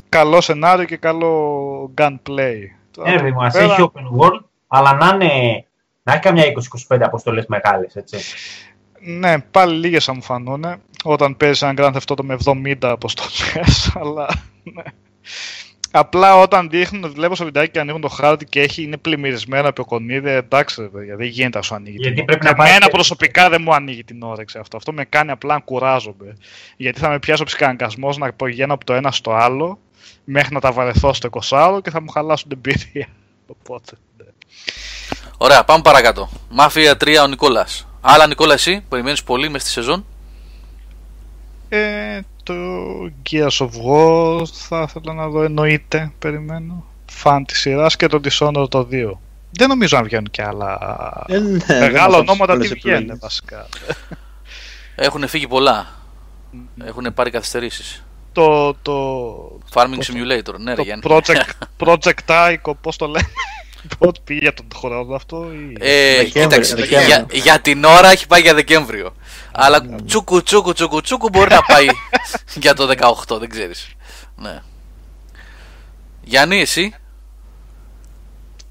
καλό σενάριο και καλό gunplay. Τώρα, Ναι, ρε, μου, ας πέρα- έχει open world, αλλά να, είναι, να έχει καμιά 20-25 αποστολές μεγάλες, έτσι. Ναι, πάλι λίγες θα μου φανούν όταν παίζει ένα Grand Theft Auto με 70 αποστολές, αλλά ναι. Απλά όταν δείχνουν, βλέπω στο βιντεάκι και ανοίγουν το χάρτη και έχει, είναι πλημμυρισμένο από κονίδι, εντάξει, ρε παιδιά, δεν γίνεται να σου ανοίγει Γιατί την πρέπει όρεξη. να πάει Εμένα και- προσωπικά δεν μου ανοίγει την όρεξη αυτό. Αυτό με κάνει απλά να κουράζομαι. Γιατί θα με πιάσει ο ψυχαναγκασμός να πηγαίνω από το ένα στο άλλο, μέχρι να τα βαρεθώ στο 20 και θα μου χαλάσουν την εμπειρία. Οπότε. ναι. Ωραία, πάμε παρακάτω. Μάφια 3 ο Νικόλας. Άλλα Νικόλα, εσύ περιμένεις πολύ μες στη σεζόν; Ε, το Gears of War θα ήθελα να δω, εννοείται, περιμένω. Φαν της σειράς και το Dishonored το 2. Δεν νομίζω να βγαίνουν και άλλα Ε, ναι, δεν μεγάλα μας άφησε ονόματα τι πολλές βγαίνουν επιλογές. βασικά. Έχουν φύγει πολλά. Έχουν πάρει καθυστερήσεις. το, το, Farming Πώς το- Simulator, ναι, ρε το Γιάννη. project, project Tycho, πώς το λένε, πότε πήγε για τον χρόνο αυτό ή... Ε, Δεκέμβρη, κοίταξε, Δεκέμβρη. για, για την ώρα έχει πάει για Δεκέμβριο. Αλλά τσούκου τσούκου τσούκου τσούκου μπορεί να πάει για το 18, δεν ξέρεις. Ναι. Γιάννη, εσύ;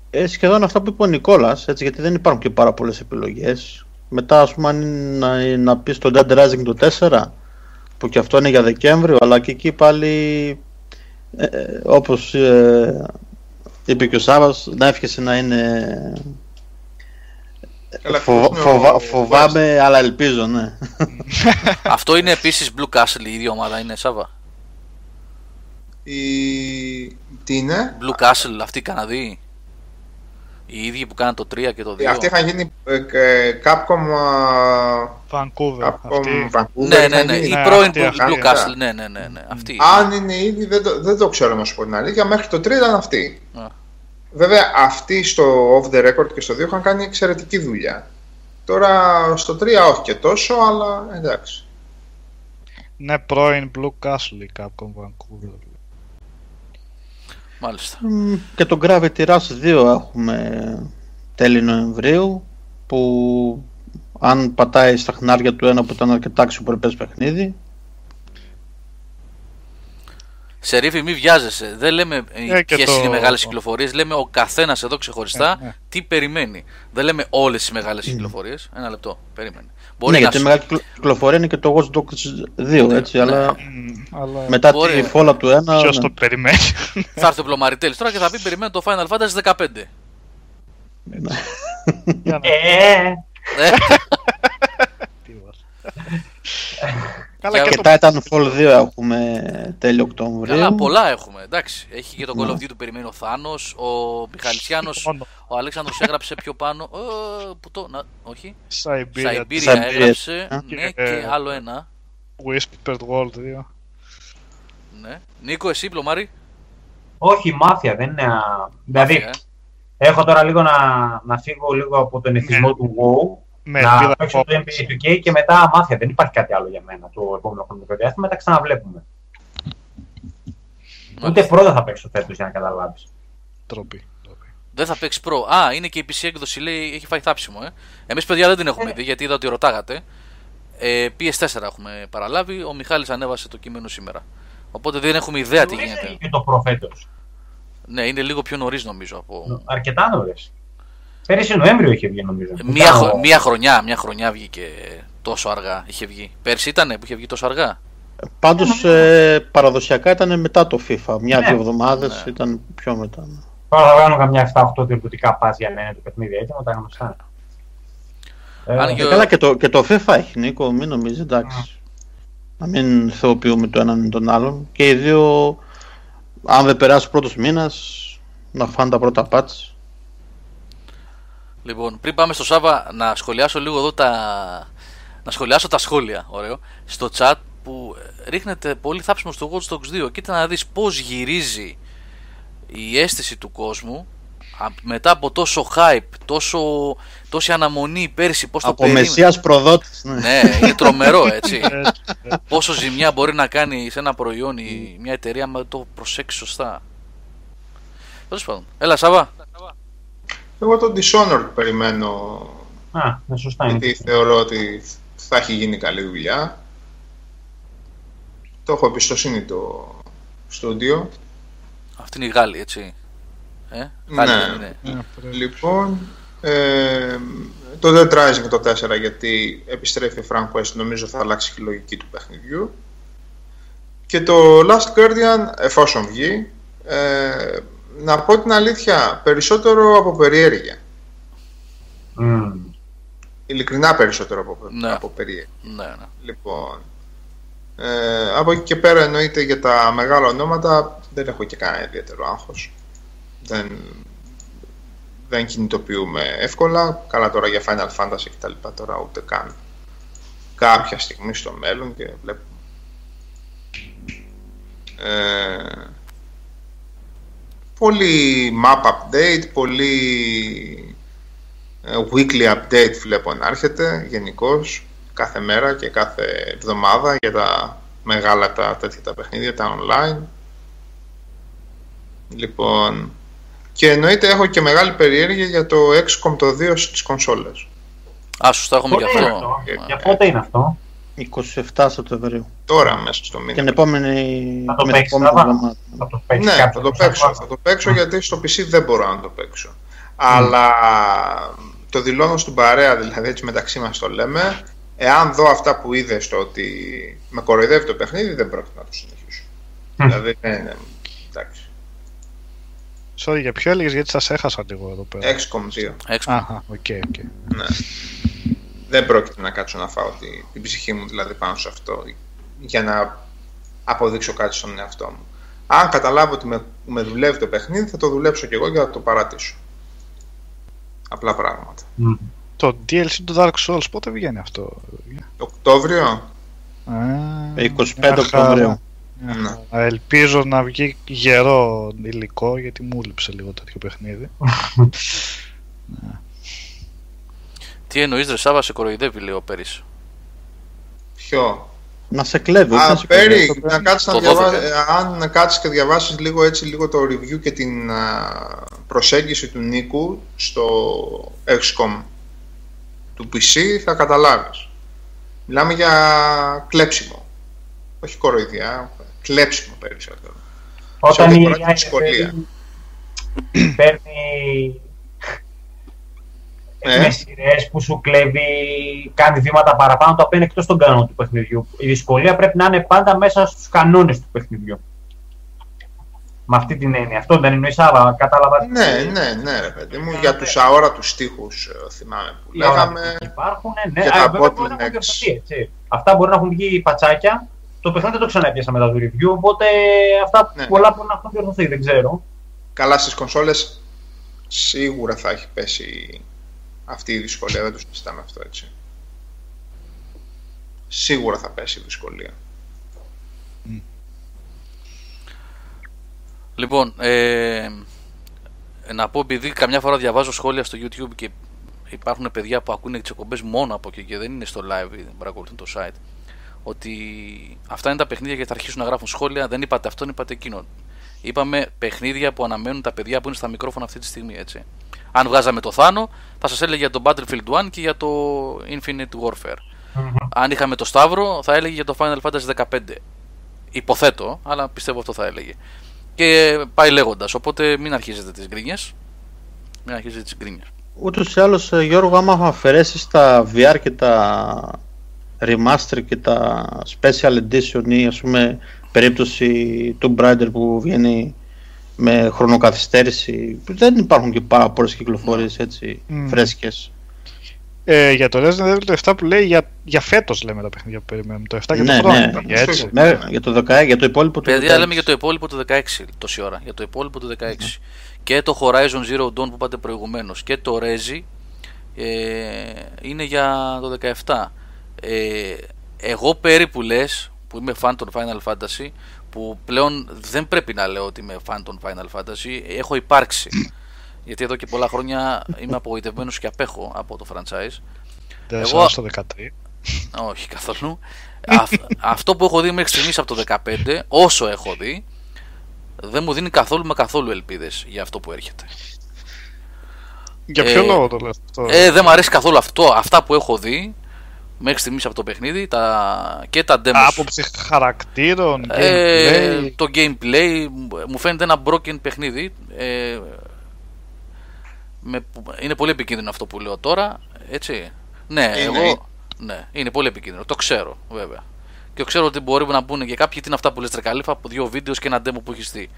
Ε, σχεδόν αυτά που είπε ο Νικόλας, έτσι, γιατί δεν υπάρχουν και πάρα πολλές επιλογές. Μετά, ας πούμε, αν είναι να, να πεις το Dead Rising το 4, που και αυτό είναι για Δεκέμβριο, αλλά και εκεί πάλι, ε, ε, όπως ε, είπε και ο Σάβας, να εύχεσαι να είναι... Καλά, Φοβα- αυτός είναι ο- φοβα- ο φοβάμαι, αλλά ελπίζω, ναι. Αυτό είναι επίσης Blue Castle, η ίδια ομάδα είναι Σάβα; Η... Τι είναι; Blue Castle, αυτοί οι Καναδοί. Οι ίδιοι που κάναν το 3 και το 2. Ε, Αυτοί είχαν γίνει ε, ε, Capcom, α, Vancouver, Capcom αυτή. Vancouver. Ναι, ναι, είχαν ναι. γίνει. Η Ναι, πρώην αυτοί, Blue αυτοί, Blue αυτά. Castle, ναι, ναι, ναι. ναι. Αυτή. Αν είναι ήδη, δεν το, δεν το ξέρω να σου πω την αλήθεια. Μέχρι το 3 ήταν αυτοί. Α. Βέβαια, αυτοί στο off the record και στο 2 είχαν κάνει εξαιρετική δουλειά. Τώρα στο 3 όχι και τόσο, αλλά εντάξει. Ναι, πρώην Blue Castle η Capcom Vancouver. Μάλιστα. Μ, Και το Gravity Rush 2 έχουμε τέλη Νοεμβρίου που αν πατάει στα χνάρια του ένα που ήταν αρκετά αξιοπρεπές παιχνίδι Σε ρίφη, μη βιάζεσαι. Δεν λέμε ε, Ε, και ποιες το- είναι οι μεγάλες κυκλοφορίες. Λέμε ο καθένας εδώ ξεχωριστά Ε, ναι. τι περιμένει. Δεν λέμε όλες τι μεγάλες κυκλοφορίες. Ένα λεπτό. Περίμενε. Μπορεί ναι, να γιατί η σου- μεγάλη κυκλο- κυκλοφορία είναι και το Watch Dogs 2 Ναι, έτσι ναι. αλλά Μμ, αλλά μετά Μπορεί. τη φόλα του 1 ποιος ναι. το περιμένει; Θα έρθει ο Πλωμαριτέλης τώρα και θα πει περιμένω το Final Fantasy 15. Για να- Ε, Ε, τι μας. Καλά Και και και το Titanfall 2 έχουμε τέλη Οκτωβρίου Καλά, πολλά έχουμε. Εντάξει. Έχει και το Call Ναι. of Duty που περιμένει ο Θάνος. Ο Μιχαλησιάνος. μόνο Ο Αλέξανδρος έγραψε πιο πάνω. Ε, που το. Να, όχι. Siberia, Σαϊμπήρια Siberia. έγραψε. Ε. Ναι, Και- και άλλο ένα. Whispered World 2. Ναι. Νίκο, εσύ, Πλωμάρη; όχι, μάφια, δεν είναι... α, Δηλαδή, Μάφια, ε. έχω τώρα λίγο να, να φύγω λίγο από τον εθισμό Ναι. του WoW, Με να ελπίδα παίξω το φόβηση. NBA 2K και μετά μάφια. Δεν υπάρχει κάτι άλλο για μένα το επόμενο χρονικό διάστημα, τα ξαναβλέπουμε. Ούτε Μάλιστα. πρώτα θα παίξω φέτος για να καταλάβεις. Τροπή. τροπή. Δεν θα παίξεις προ. Α, είναι και η PC έκδοση, λέει, έχει φάει θάψιμο, ε. Εμείς, παιδιά, δεν την έχουμε δει γιατί είδα ότι ρωτάγατε. Ε, PS4 έχουμε παραλάβει. Ο Μιχάλης ανέβασε το κείμενο σήμερα. Οπότε δεν έχουμε ιδέα τι Νωρίς γίνεται. βγήκε το προφέτος. Ναι, είναι λίγο πιο νωρίς νομίζω. Από... Αρκετά νωρίς. Πέρυσι Νοέμβριο είχε βγει νομίζω. Μία, Ήταν χρο- ο- μία χρονιά, μία χρονιά βγήκε τόσο αργά. Είχε βγει. Πέρσι ήταν που είχε βγει τόσο αργά; Πάντως ε, παραδοσιακά ήταν μετά το FIFA Μια-δύο Ναι. εβδομάδες Ναι. ήταν πιο μετά ναι. Τώρα θα κάνω καμιά 7-8 τυρκωτικά πας για να είναι το παιχνίδι έτοιμο, τα γνωστά. Ε, Αν Ε, και- καλά και το, και το FIFA έχει Νίκο, μην νομίζεις, εντάξει. Να μην θεοποιούμε το έναν τον άλλον. Και οι δύο, αν δεν περάσει ο πρώτος μήνας, να φάνε τα πρώτα patch. Λοιπόν, πριν πάμε στο Σάβα, να σχολιάσω λίγο εδώ τα. Να σχολιάσω τα σχόλια, ωραίο, στο chat που ρίχνεται πολύ θάψιμο στο Watch Dogs 2. Κοίτα να δεις πώς γυρίζει η αίσθηση του κόσμου α- μετά από τόσο hype, τόσο, τόση αναμονή πέρσι, πώς το Από περίμενες. Μεσσίας προδότης. Ναι. Ναι, είναι τρομερό, έτσι. Ε, πόσο ζημιά μπορεί να κάνει σε ένα προϊόν η, μια εταιρεία με το προσέξεις σωστά. Τέλος πάντων. Έλα, Σάβα. Εγώ τον Dishonored περιμένω Α, ναι, σωστά είναι. γιατί θεωρώ ότι θα έχει γίνει καλή δουλειά. Το έχω εμπιστοσύνη το στούντιο. Αυτή είναι η Γάλλη, έτσι. Ε, Ναι. Γάλλη δεν είναι. Ναι, πρέπει. Λοιπόν, ε, το Dead Rising το 4 γιατί επιστρέφει ο Frank West νομίζω θα αλλάξει και η λογική του παιχνιδιού και το Last Guardian εφόσον βγει ε, να πω την αλήθεια περισσότερο από περιέργεια Μμμ. ειλικρινά περισσότερο από, Ναι. από περιέργεια Ναι, ναι. λοιπόν ε, από εκεί και πέρα εννοείται για τα μεγάλα ονόματα δεν έχω και κανένα ιδιαίτερο άγχος δεν, δεν κινητοποιούμε εύκολα καλά τώρα για Final Fantasy και τα λοιπά τώρα ούτε καν κάποια στιγμή στο μέλλον και βλέπουμε ε, πολύ map update πολύ ε, weekly update βλέπω να έρχεται γενικώς κάθε μέρα και κάθε εβδομάδα για τα μεγάλα τα τέτοια τα παιχνίδια, τα online. Λοιπόν, και εννοείται έχω και μεγάλη περιέργεια για το XCOM το 2 στις κονσόλες. Α, σωστά, έχουμε και Πότε είναι αυτό. αυτό. Ε, Για πότε είναι αυτό. 27 Σεπτεμβρίου. Τώρα μέσα στο μήνα. Την επόμενη, Θα το την παίξεις, επόμενη Σάβα; εβδομάδα. Θα το παίξεις Ναι, κάποιος θα το από παίξω. εσάς. Θα το παίξω γιατί στο PC δεν μπορώ να το παίξω. Αλλά το δηλώνω στην παρέα, δηλαδή έτσι μεταξύ μας το λέμε, εάν δω αυτά που είδες στο ότι με κοροϊδεύει το παιχνίδι, δεν πρόκειται να το συνεχίσω. Μμ. δηλαδή, ναι, ναι, εντάξει. Sorry, για ποιο έλεγες, γιατί σας έχασα λίγο εδώ πέρα. XCOM 2. XCOM. Αχα, ΟΚ, ΟΚ. Ναι. Δεν πρόκειται να κάτσω να φάω τη, την ψυχή μου δηλαδή πάνω σε αυτό για να αποδείξω κάτι στον εαυτό μου. Αν καταλάβω ότι με, με δουλεύει το παιχνίδι, θα το δουλέψω κι εγώ για να το παρατήσω. Απλά πράγματα. Μμ. Το DLC του Dark Souls πότε βγαίνει αυτό; Οκτώβριο, Α, 25 μια χαρά. Οκτωβρίου. Μια Ναι. χαρά. Ελπίζω να βγει γερό υλικό γιατί μου λείψε λίγο τέτοιο παιχνίδι. Τι εννοείς, Ρε Σάβα, σε κοροϊδεύει, λέει ο Πέρις. ποιο; Να σε κλέβει. όχι Α, να σε κλέβει, Πέρι, αυτό να κάτσεις να Το διαβάσεις, 12. αν κάτσεις και διαβάσεις λίγο έτσι λίγο το review και την α, προσέγγιση του Νίκου στο XCOM του PC θα καταλάβεις. Μιλάμε για κλέψιμο. Όχι κοροϊδιά, κλέψιμο περισσότερο. Όταν ό,τι η αφορά την AI δυσκολία. παίρνει- παίρνει Ε. με σειρές που σου κλέβει, κάνει βήματα παραπάνω, το οποίο είναι εκτός των κανόνων του παιχνιδιού. Η δυσκολία πρέπει να είναι πάντα μέσα στους κανόνες του παιχνιδιού. Με αυτή την έννοια. Αυτό δεν εννοείς Σάβα, κατάλαβα. Ναι, ναι, ναι, ρε παιδί μου. Για τους αόρατους στίχους ε, θυμάμαι που Οι αόρατοι λέγαμε. Υπάρχουν, ναι. και Α, τα βέβαια μπορεί να έχουν bottlenecks. διορθωθεί, έτσι. Αυτά μπορεί να έχουν βγει πατσάκια. Το παιχνίδι δεν το ξανέπιασα μετά το review, οπότε αυτά Ναι. πολλά μπορεί να έχουν διορθωθεί, δεν ξέρω. Καλά στις κονσόλες σίγουρα θα έχει πέσει αυτή η δυσκολία, δεν το συζητάμε αυτό έτσι. Σίγουρα θα πέσει η δυσκολία. Λοιπόν, ε, να πω επειδή καμιά φορά διαβάζω σχόλια στο YouTube και υπάρχουν παιδιά που ακούνε τις εκπομπές μόνο από εκεί και δεν είναι στο live, δεν παρακολουθούν το site. Ότι αυτά είναι τα παιχνίδια και θα αρχίσουν να γράφουν σχόλια. Δεν είπατε αυτόν, είπατε εκείνον. Είπαμε παιχνίδια που αναμένουν τα παιδιά που είναι στα μικρόφωνα αυτή τη στιγμή. Έτσι. Αν βγάζαμε το Θάνο, θα σας έλεγε για το Battlefield 1 και για το Infinite Warfare. Αν είχαμε το Σταύρο, θα έλεγε για το Final Fantasy 15. Υποθέτω, αλλά πιστεύω αυτό θα έλεγε. Και πάει λέγοντας. Οπότε μην αρχίζετε τις γκρίνιες. Μην αρχίζετε τις γκρίνιες. Ούτως ή άλλως, Γιώργο, άμα αφαιρέσεις τα VR και τα remaster και τα special edition ή ας πούμε περίπτωση του Brider που βγαίνει με χρονοκαθυστέρηση, δεν υπάρχουν και πάρα πολλές κυκλοφορίες έτσι Μμ. φρέσκες. Ε, για το Resident Evil το 7 που λέει για, για φέτος λέμε τα παιχνίδια που περιμένουμε. Το 7 και Ναι, το χρόνο. ναι. παιδιά, έτσι. Ναι, για, το 16, για το υπόλοιπο του Παιδιά, 16. λέμε για το υπόλοιπο του 16 τόση ώρα. Για το υπόλοιπο του 16. Και το Horizon Zero Dawn που είπατε προηγουμένως και το Rezi ε, είναι για το 17. Ε, εγώ περίπου λες που είμαι fan των Final Fantasy που πλέον δεν πρέπει να λέω ότι είμαι fan των Final Fantasy έχω υπάρξει γιατί εδώ και πολλά χρόνια είμαι απογοητευμένος και απέχω από το franchise Δεν Εγώ- Εγώ... στο 13. όχι καθόλου. αυ- αυτό που έχω δει μέχρι στιγμής από το 15, όσο έχω δει, δεν μου δίνει καθόλου με καθόλου ελπίδες για αυτό που έρχεται. Για ποιο Ε, λόγο το λες αυτό; Ε, δεν μου αρέσει καθόλου αυτό. Αυτά που έχω δει μέχρι στιγμής από το παιχνίδι τα... και τα demos. Άποψη χαρακτήρων, Ε, gameplay. το gameplay μου φαίνεται ένα broken παιχνίδι. Ε, με, είναι πολύ επικίνδυνο αυτό που λέω τώρα. Έτσι. Ναι, Είναι. εγώ. Ναι, είναι πολύ επικίνδυνο. Το ξέρω, βέβαια. Και ξέρω ότι μπορεί να πούνε και κάποιοι τι είναι αυτά που λες τρεκαλίφα από δύο βίντεος και ένα demo που έχεις δει.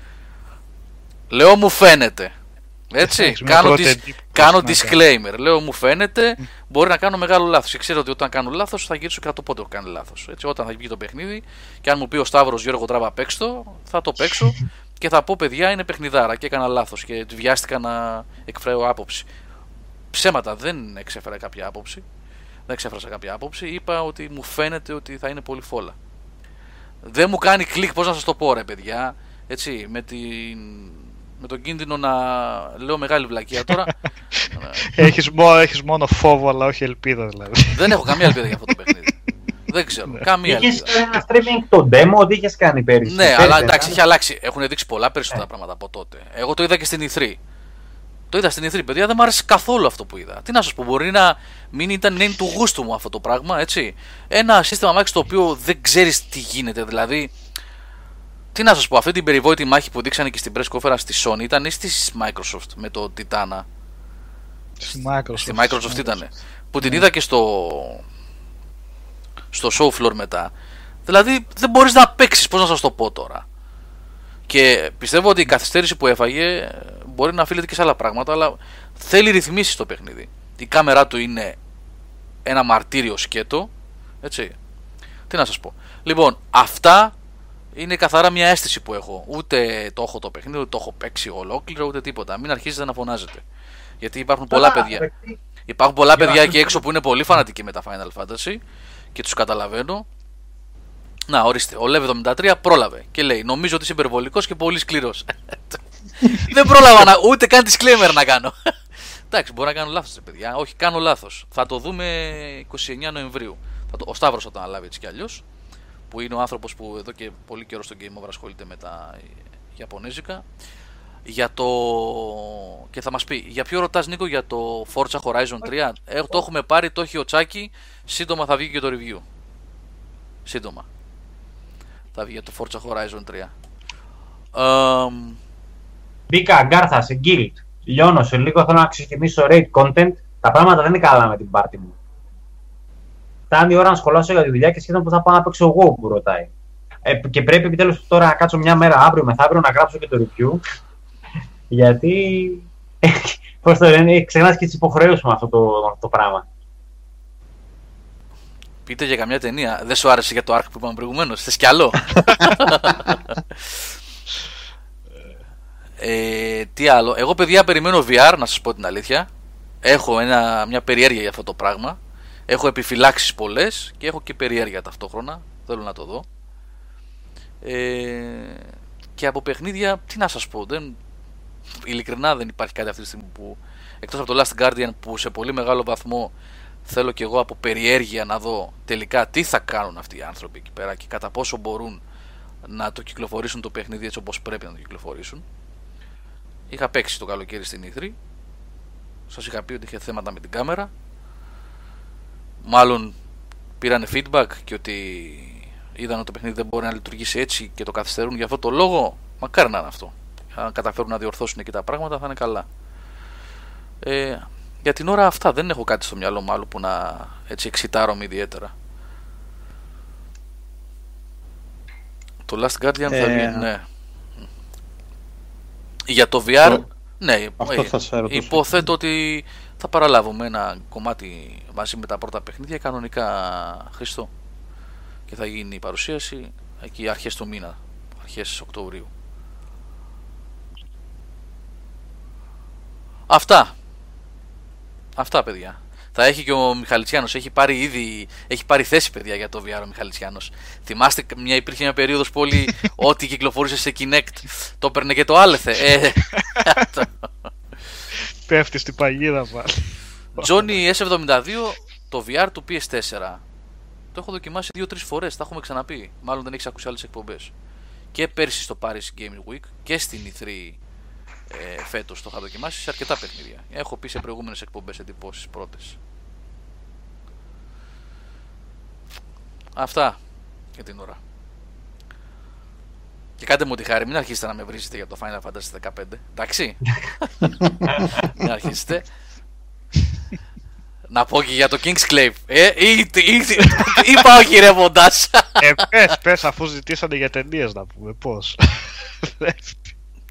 Λέω μου φαίνεται. Έτσι, Έχεις μια κάνω, πρώτη dis- εντύπωση κάνω να disclaimer. Λέω μου φαίνεται, μπορεί να κάνω μεγάλο λάθος. Και ξέρω ότι όταν κάνω λάθος θα γυρίσω και θα το πω ότι έχω κάνει λάθος. Όταν θα βγει το παιχνίδι και αν μου πει ο Σταύρος Γιώργο Τράβα παίξ το, θα το παίξω και θα πω παιδιά είναι παιχνιδάρα και έκανα λάθος και βιάστηκα να εκφραίω άποψη. Ψέματα, δεν εξέφερα κάποια άποψη. Δεν εξέφρασα κάποια άποψη. Είπα ότι μου φαίνεται ότι θα είναι πολύ φόλα. Δεν μου κάνει κλικ, πώς να σας το πω, ρε παιδιά. Έτσι, με, την... με τον κίνδυνο να λέω μεγάλη βλακεία τώρα. Έχεις, μόνο, έχεις μόνο φόβο, αλλά όχι ελπίδα δηλαδή. δεν έχω καμία ελπίδα για αυτό το παιχνίδι. δεν ξέρω. καμία Είχες ελπίδα. ένα streaming το demo, ό,τι είχες κάνει πέρυσι. Ναι, Πέρυσι, αλλά δεν εντάξει, ήταν. έχει αλλάξει. Έχουν δείξει πολλά περισσότερα πράγματα από τότε. Εγώ το είδα και στην E3. Το είδα στην E3, παιδιά, δεν μου άρεσε καθόλου αυτό που είδα. Τι να σας πω, μπορεί να μην ήταν είναι του γούστου μου αυτό το πράγμα, έτσι. Ένα σύστημα μάχη το οποίο δεν ξέρεις τι γίνεται, δηλαδή. Τι να σας πω, αυτή την περιβόητη μάχη που δείξανε και στην press conference στη Sony ήταν ή στη Microsoft με το Titana. Στη Microsoft. Στη Microsoft ήταν. Που την είδα και στο. στο show floor μετά. Δηλαδή δεν μπορείς να παίξεις, πώς να σας το πω τώρα. Και πιστεύω ότι η καθυστέρηση που έφαγε ε, μπορεί να οφείλεται και σε άλλα πράγματα, αλλά θέλει ρυθμίσεις το παιχνίδι. Η κάμερά του είναι ένα μαρτύριο σκέτο. Έτσι. Τι να σας πω. Λοιπόν, αυτά είναι καθαρά μια αίσθηση που έχω. Ούτε το έχω το παιχνίδι, ούτε το έχω παίξει ολόκληρο, ούτε τίποτα. Μην αρχίζετε να φωνάζετε. Γιατί υπάρχουν πολλά Τώρα, παιδιά. παιχτή- Υπάρχουν πολλά Για παιδιά να- εκεί έξω που είναι πολύ φανατικοί με τα Final Fantasy και τους καταλαβαίνω. Να, ορίστε, ο Lev 73 πρόλαβε και λέει: Νομίζω ότι είσαι υπερβολικός και πολύ σκληρός. Δεν πρόλαβα να, ούτε καν disclaimer να κάνω. Εντάξει, μπορεί να κάνω λάθος, παιδιά. Όχι, κάνω λάθος. Θα το δούμε 29 Νοεμβρίου. Θα το, ο Σταύρος θα το αναλάβει έτσι κι αλλιώς. Που είναι ο άνθρωπος που εδώ και πολύ καιρό στο Game Over ασχολείται με τα Ιαπωνέζικα. Για το. και θα μας πει, για ποιο ρωτάς Νίκο για το Forza Horizon 3. Ε, το έχουμε πάρει, το έχει ο Τσάκη. Σύντομα θα βγει και το review. Σύντομα. Θα βγει για το Forza Horizon 3. Εμ, Μπήκα αγκάρθα σε guild. Λιώνω σε λίγο, θέλω να ξεκινήσω raid content. Τα πράγματα δεν είναι καλά με την πάρτι μου. Φτάνει η ώρα να σχολάσω για τη δουλειά και σχεδόν που θα πάω να παίξω εγώ που ρωτάει. Ε, και πρέπει επιτέλους τώρα να κάτσω μια μέρα αύριο μεθαύριο να γράψω και το review. γιατί. Πώς το λένε, ξεχνάς και τις υποχρεώσεις με αυτό το, αυτό το πράγμα. πείτε για καμιά ταινία. Δεν σου άρεσε για το arc που είπαμε προηγουμένως. Θες κι άλλο; ε, τι άλλο. Εγώ, παιδιά, περιμένω VR, να σας πω την αλήθεια. Έχω ένα, μια περιέργεια για αυτό το πράγμα. Έχω επιφυλάξεις πολλές και έχω και περιέργεια ταυτόχρονα. Θέλω να το δω. Ε, και από παιχνίδια, τι να σας πω, δεν, ειλικρινά δεν υπάρχει κάτι αυτή τη στιγμή που εκτός από το Last Guardian που σε πολύ μεγάλο βαθμό θέλω και εγώ από περιέργεια να δω τελικά τι θα κάνουν αυτοί οι άνθρωποι εκεί πέρα και κατά πόσο μπορούν να το κυκλοφορήσουν το παιχνίδι έτσι όπως πρέπει να το κυκλοφορήσουν. Είχα παίξει το καλοκαίρι στην E3. Σας είχα πει ότι είχε θέματα με την κάμερα. Μάλλον πήρανε feedback και ότι είδαν ότι το παιχνίδι δεν μπορεί να λειτουργήσει έτσι και το καθυστερούν για αυτό το λόγο. Μακάρι να είναι αυτό. Αν καταφέρουν να διορθώσουν και τα πράγματα θα είναι καλά. Ε, για την ώρα αυτά δεν έχω κάτι στο μυαλό μου άλλο που να έτσι εξητάρομαι ιδιαίτερα. Το Last Guardian θα Ε, βγει, ναι. Για το VR, Το- ναι, Αυτό ε, θα σε ρωτούσα. υποθέτω ότι θα παραλάβουμε ένα κομμάτι μαζί με τα πρώτα παιχνίδια κανονικά Χριστό και θα γίνει η παρουσίαση εκεί αρχές του μήνα, αρχές Οκτωβρίου. Αυτά. Αυτά παιδιά. Θα έχει και ο Μιχαλητσιάνο. Έχει πάρει ήδη. Έχει πάρει θέση, παιδιά, για το VR ο Μιχαλητσιάνο. Θυμάστε, μια, υπήρχε μια περίοδος που όλοι ό,τι κυκλοφορούσε σε Kinect το έπαιρνε και το άλεθε. Ε, Πέφτεις στην παγίδα πάλι. Johnny S72 το VR του PS4. Το έχω δοκιμάσει δύο-τρεις φορές, τα έχουμε ξαναπεί. Μάλλον δεν έχεις ακούσει άλλες εκπομπές. Και πέρσι στο Paris Gaming Week και στην E3 ε, φέτος το είχα δοκιμάσει σε αρκετά παιχνίδια. Έχω πει σε προηγούμενες εκπομπές εντυπώσεις πρώτες. Αυτά για την ώρα. Και κάντε μου τη χάρη, μην αρχίσετε να με βρίζετε για το Final Fantasy 15. Εντάξει. μην αρχίσετε. Να πω και για το Kingsglaive. Ε, ή, ή, ή, ή πάω γυρεύοντας. Ε, πες, πες, αφού ζητήσανε για ταινίες να πούμε, πώς.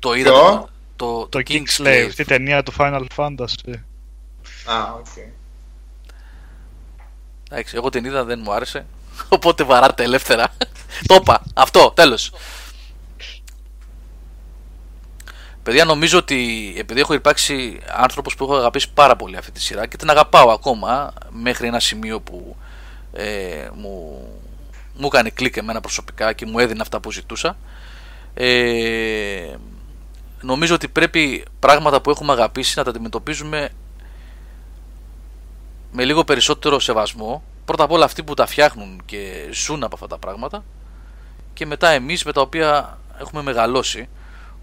το είδατε. Ποιο; Το, το Kingsglaive, τη ταινία του Final Fantasy. Α, ΟΚ. Εντάξει, εγώ την είδα, δεν μου άρεσε. Οπότε βαράτε ελεύθερα. το είπα. Αυτό, τέλος. Παιδιά, νομίζω ότι επειδή έχω υπάρξει άνθρωπος που έχω αγαπήσει πάρα πολύ αυτή τη σειρά και την αγαπάω ακόμα μέχρι ένα σημείο που ε, μου, μου έκανε κλικ εμένα προσωπικά και μου έδινε αυτά που ζητούσα. Ε, νομίζω ότι πρέπει πράγματα που έχουμε αγαπήσει να τα αντιμετωπίζουμε με λίγο περισσότερο σεβασμό. Πρώτα απ' όλα αυτοί που τα φτιάχνουν και ζουν από αυτά τα πράγματα και μετά εμείς με τα οποία έχουμε μεγαλώσει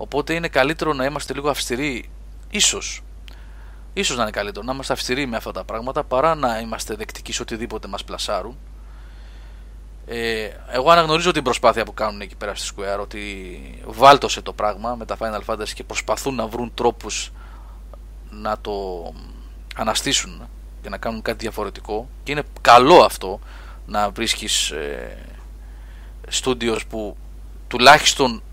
Οπότε είναι καλύτερο να είμαστε λίγο αυστηροί, ίσως, ίσως να είναι καλύτερο να είμαστε αυστηροί με αυτά τα πράγματα παρά να είμαστε δεκτικοί σε οτιδήποτε μας πλασάρουν. Ε, εγώ αναγνωρίζω την προσπάθεια που κάνουν εκεί πέρα στη Square ότι βάλτωσε το πράγμα με τα Final Fantasy και προσπαθούν να βρουν τρόπους να το αναστήσουν και να κάνουν κάτι διαφορετικό και είναι καλό αυτό να βρίσκεις ε, studios που τουλάχιστον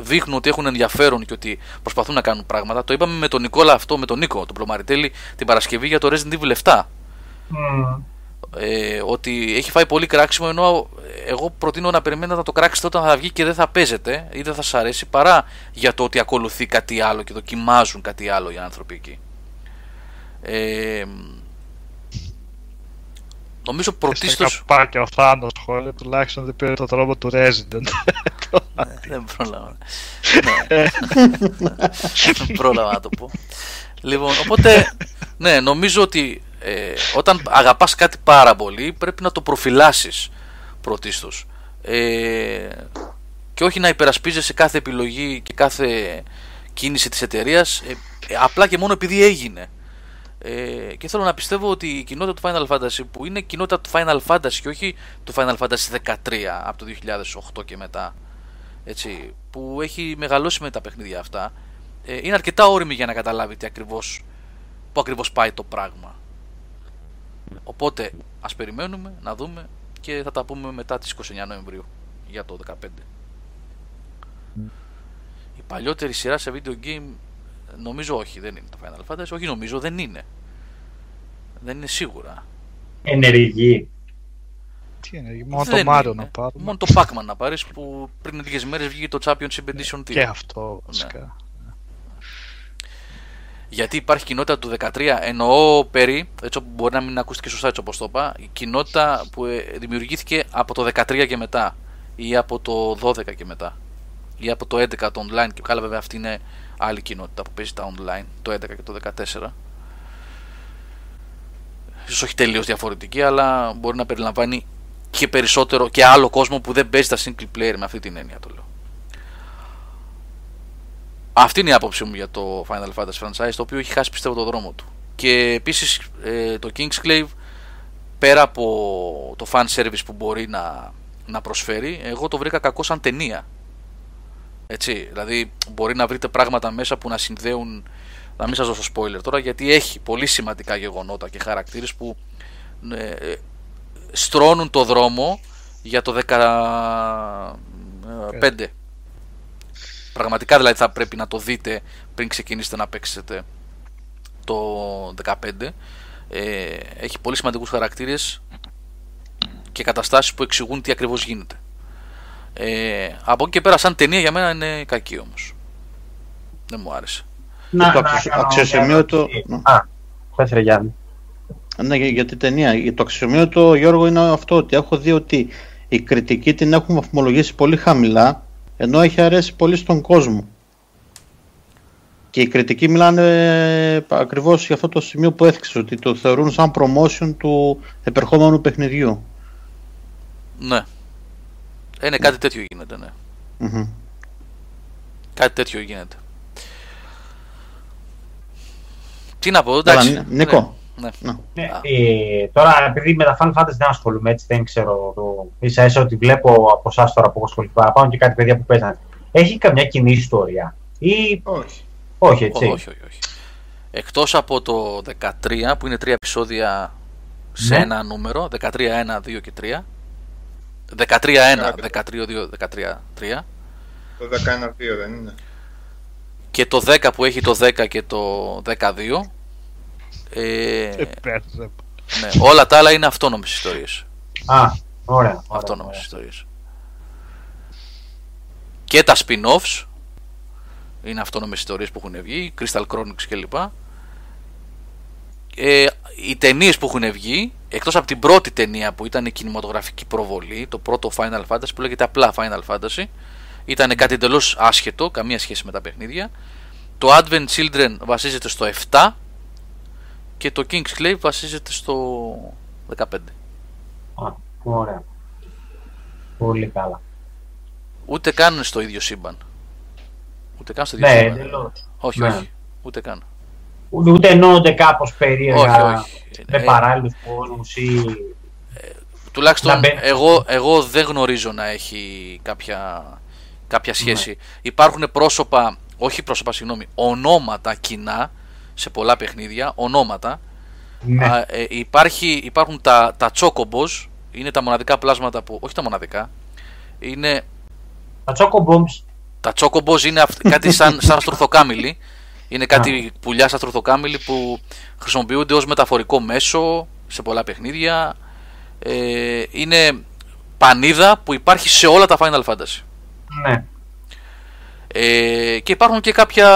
δείχνουν ότι έχουν ενδιαφέρον και ότι προσπαθούν να κάνουν πράγματα. Το είπαμε με τον Νικόλα αυτό, με τον Νίκο, τον Πλωμαριτέλη, την Παρασκευή για το Resident Evil 7. Mm. Ε, ότι έχει φάει πολύ κράξιμο ενώ εγώ προτείνω να περιμένετε να το κράξετε όταν θα βγει και δεν θα παίζετε ή δεν θα σας αρέσει παρά για το ότι ακολουθεί κάτι άλλο και δοκιμάζουν κάτι άλλο οι άνθρωποι εκεί. Ε, νομίζω πρωτίστω. Πάει και ο Θάνος σχόλιο, τουλάχιστον δεν πήρε το τρόπο του Resident. Ναι, δεν πρόλαβα. Ναι. Δεν πρόλαβα να το πω. Λοιπόν, οπότε, ναι, νομίζω ότι ε, όταν αγαπάς κάτι πάρα πολύ πρέπει να το προφυλάσεις πρωτίστως. Ε, και όχι να υπερασπίζεσαι κάθε επιλογή και κάθε κίνηση της εταιρείας ε, απλά και μόνο επειδή έγινε. Ε, και θέλω να πιστεύω ότι η κοινότητα του Final Fantasy που είναι κοινότητα του Final Fantasy και όχι του Final Fantasy 13 από το 2008 και μετά έτσι, που έχει μεγαλώσει με τα παιχνίδια αυτά ε, είναι αρκετά όρημη για να καταλάβει τι ακριβώς, που ακριβώς πάει το πράγμα. Οπότε ας περιμένουμε να δούμε και θα τα πούμε μετά τις 29 Νοεμβρίου για το 15. Η παλιότερη σειρά σε video game νομίζω όχι, δεν είναι το Final Fantasy. Όχι νομίζω, δεν είναι. Δεν είναι σίγουρα. Ενεργή. Τι είναι, μόνο Δεν το Mario είναι. να πάρουμε. Μόνο το Pac-Man να πάρεις που πριν λίγες μέρες βγήκε το Championship Edition 2. Και αυτό βασικά. Γιατί υπάρχει κοινότητα του 13, εννοώ περί, έτσι όπου μπορεί να μην ακούστηκε σωστά έτσι όπως το είπα, η κοινότητα που ε, δημιουργήθηκε από το 13 και μετά ή από το 12 και μετά ή από το 11 το online και καλά βέβαια αυτή είναι άλλη κοινότητα που παίζει τα online, το 11 και το 14. Ίσως όχι τελείως διαφορετική, αλλά μπορεί να περιλαμβάνει και περισσότερο και άλλο κόσμο που δεν παίζει τα single player με αυτή την έννοια το λέω. Αυτή είναι η άποψή μου για το Final Fantasy franchise, το οποίο έχει χάσει πιστεύω το δρόμο του. Και επίσης ε, το Kingsclave, πέρα από το fan service που μπορεί να, να προσφέρει, εγώ το βρήκα κακό σαν ταινία. Έτσι, δηλαδή μπορεί να βρείτε πράγματα μέσα που να συνδέουν, να μην σας δώσω spoiler τώρα, γιατί έχει πολύ σημαντικά γεγονότα και χαρακτήρες που ε, ε, στρώνουν το δρόμο για το 15. Πραγματικά δηλαδή θα πρέπει να το δείτε πριν ξεκινήσετε να παίξετε το 15. Ε, έχει πολύ σημαντικούς χαρακτήρες και καταστάσεις που εξηγούν τι ακριβώς γίνεται. Ε, από εκεί και πέρα σαν ταινία για μένα είναι κακή όμως. Δεν μου άρεσε. Να, Το να αξιο- κάνω αξιοσημείωτο- μια ερώτηση. Α, πες ρε Γιάννη. Ναι, για, για την ταινία. Για το αξιομείωτο, Γιώργο, είναι αυτό ότι έχω δει ότι η κριτική την έχουν βαθμολογήσει πολύ χαμηλά, ενώ έχει αρέσει πολύ στον κόσμο. Και οι κριτικοί μιλάνε ε, ακριβώς για αυτό το σημείο που έθιξες, ότι το θεωρούν σαν promotion του επερχόμενου παιχνιδιού. Ναι. Ε, ναι, κάτι τέτοιο γίνεται, ναι. Μμμ. Κάτι τέτοιο γίνεται. Τι να πω, Καλά, εντάξει. Νι- Νίκο. Ναι. Ναι. Ναι, Α. ε, τώρα, επειδή με τα Final Fantasy δεν ασχολούμαι, έτσι δεν ξέρω. Το... ίσα ίσα ότι βλέπω από εσάς τώρα που έχω ασχοληθεί παραπάνω και κάτι παιδιά που παίζανε. Έχει καμιά κοινή ιστορία ή Όχι. όχι, έτσι. Όχι, όχι, όχι. Εκτός από το 13 που είναι τρία επεισόδια σε Ναι. ένα νούμερο, 13, 1, 2 και 3. 13, 1, Καλά. 13, 2, 13, 3. Το 11-2 δεν είναι. Και το 10 που έχει το 10 και το 12. Ε, Επέτρεπε. ναι, όλα τα άλλα είναι αυτόνομες ιστορίες. Α, ωραία. ωραία, Αυτόνομες ωραία. ιστορίες. Και τα spin-offs είναι αυτόνομες ιστορίες που έχουν βγει, Crystal Chronicles κλπ. Ε, οι ταινίες που έχουν βγει, εκτός από την πρώτη ταινία που ήταν η κινηματογραφική προβολή, το πρώτο Final Fantasy που λέγεται απλά Final Fantasy, ήταν κάτι εντελώς άσχετο, καμία σχέση με τα παιχνίδια. Το Advent Children βασίζεται στο 7 και το King's Clave βασίζεται στο 15. Α, ωραία. Πολύ καλά. Ούτε καν στο ίδιο σύμπαν. Ούτε καν στο ίδιο Ναι, σύμπαν. εντελώς. Όχι, Ναι. όχι. Ούτε καν. Ούτε, ούτε ενώνονται κάπως περίεργα Όχι, όχι. με Ε, παράλληλους κόσμους ή. Τουλάχιστον Να μπαίνει. εγώ, εγώ δεν γνωρίζω να έχει κάποια, κάποια σχέση. Υπάρχουν πρόσωπα, όχι πρόσωπα, συγγνώμη, ονόματα κοινά σε πολλά παιχνίδια, ονόματα. Ναι. Α, ε, υπάρχει, υπάρχουν τα, τα chocobos, είναι τα μοναδικά πλάσματα που, όχι τα μοναδικά, είναι Τα Choco Bombs. Τα chocobos είναι αυ- κάτι σαν, σαν στρουθοκάμιλοι. Είναι κάτι πουλιά σαν στρουθοκάμιλοι που χρησιμοποιούνται ως μεταφορικό μέσο σε πολλά παιχνίδια. Ε, είναι πανίδα που υπάρχει σε όλα τα Final Fantasy. Ναι. Ε, και υπάρχουν και κάποια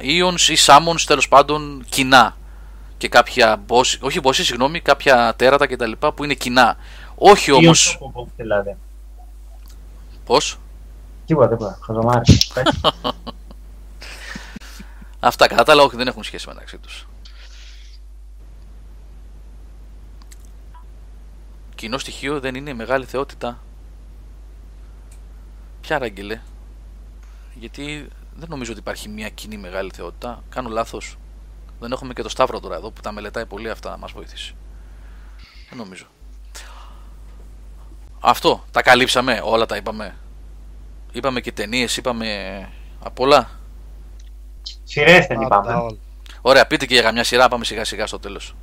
Ions ή Summons τέλος πάντων κοινά. Και κάποια boss, όχι boss, συγγνώμη, κάποια τέρατα κτλ. που είναι κοινά. Όχι Ή ο όμως. Choco Bombs δηλαδή. Πώς; Τίποτα, τίποτα. Χαζομάρι. Πες. Αυτά κατά τα άλλα όχι δεν έχουν σχέση μεταξύ τους. Κοινό στοιχείο δεν είναι η μεγάλη θεότητα. Ποια ράγγελε; Γιατί δεν νομίζω ότι υπάρχει μια κοινή μεγάλη θεότητα. Κάνω λάθος. Δεν έχουμε και το Σταύρο τώρα εδώ που τα μελετάει πολύ αυτά να μας βοηθήσει. Δεν νομίζω. Αυτό. Τα καλύψαμε. Όλα τα είπαμε. Είπαμε και ταινίες, είπαμε απ' όλα. Σειρές δεν Πάντα είπαμε. όλα. Ωραία, πείτε και για καμιά σειρά, πάμε σιγά σιγά στο τέλος.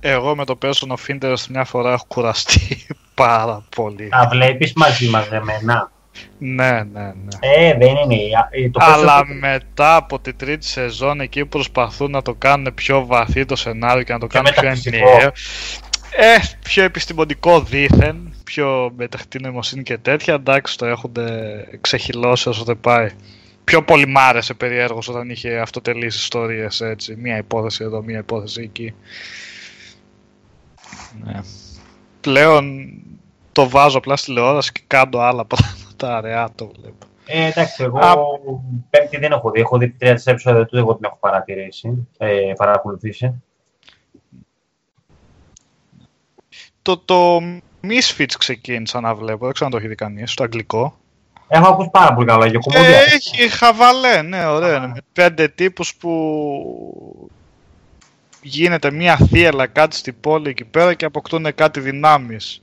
Εγώ με το Person of Interest μια φορά έχω κουραστεί πάρα πολύ. Τα βλέπεις μαζί μαζεμένα. Ναι, ναι, ναι. Ε, δεν είναι. ε, Το Αλλά πόσο- μετά από τη τρίτη σεζόν εκεί που προσπαθούν να το κάνουν πιο βαθύ το σενάριο και να το Πιο κάνουν πιο μεταφυσικό. ενιαίο. Ε, πιο επιστημονικό δήθεν, πιο με τεχνητή νοημοσύνη και τέτοια. Εντάξει, το έχουν ξεχυλώσει όσο δεν πάει. Πιο πολύ μ' άρεσε περιέργως όταν είχε αυτοτελείς ιστορίες έτσι. Μία υπόθεση εδώ, μία υπόθεση εκεί. Ναι. Πλέον το βάζω απλά στη τηλεόραση και κάνω άλλα πράγματα αραιά το βλέπω. Ε, εντάξει, εγώ Α. πέμπτη δεν έχω δει. Έχω δει τρία τέσσερα επεισόδια του, εγώ την έχω παρατηρήσει, ε, παρακολουθήσει. Το, το Misfits ξεκίνησα να βλέπω, δεν ξέρω αν το έχει δει κανείς, στο αγγλικό. Έχω ακούσει πάρα πολύ καλά για Ε, κομμωδία. έχει χαβαλέ, ναι, ωραία. Α. είναι. Με πέντε τύπους που γίνεται μια θύελα κάτι στην πόλη εκεί πέρα και αποκτούν κάτι δυνάμεις.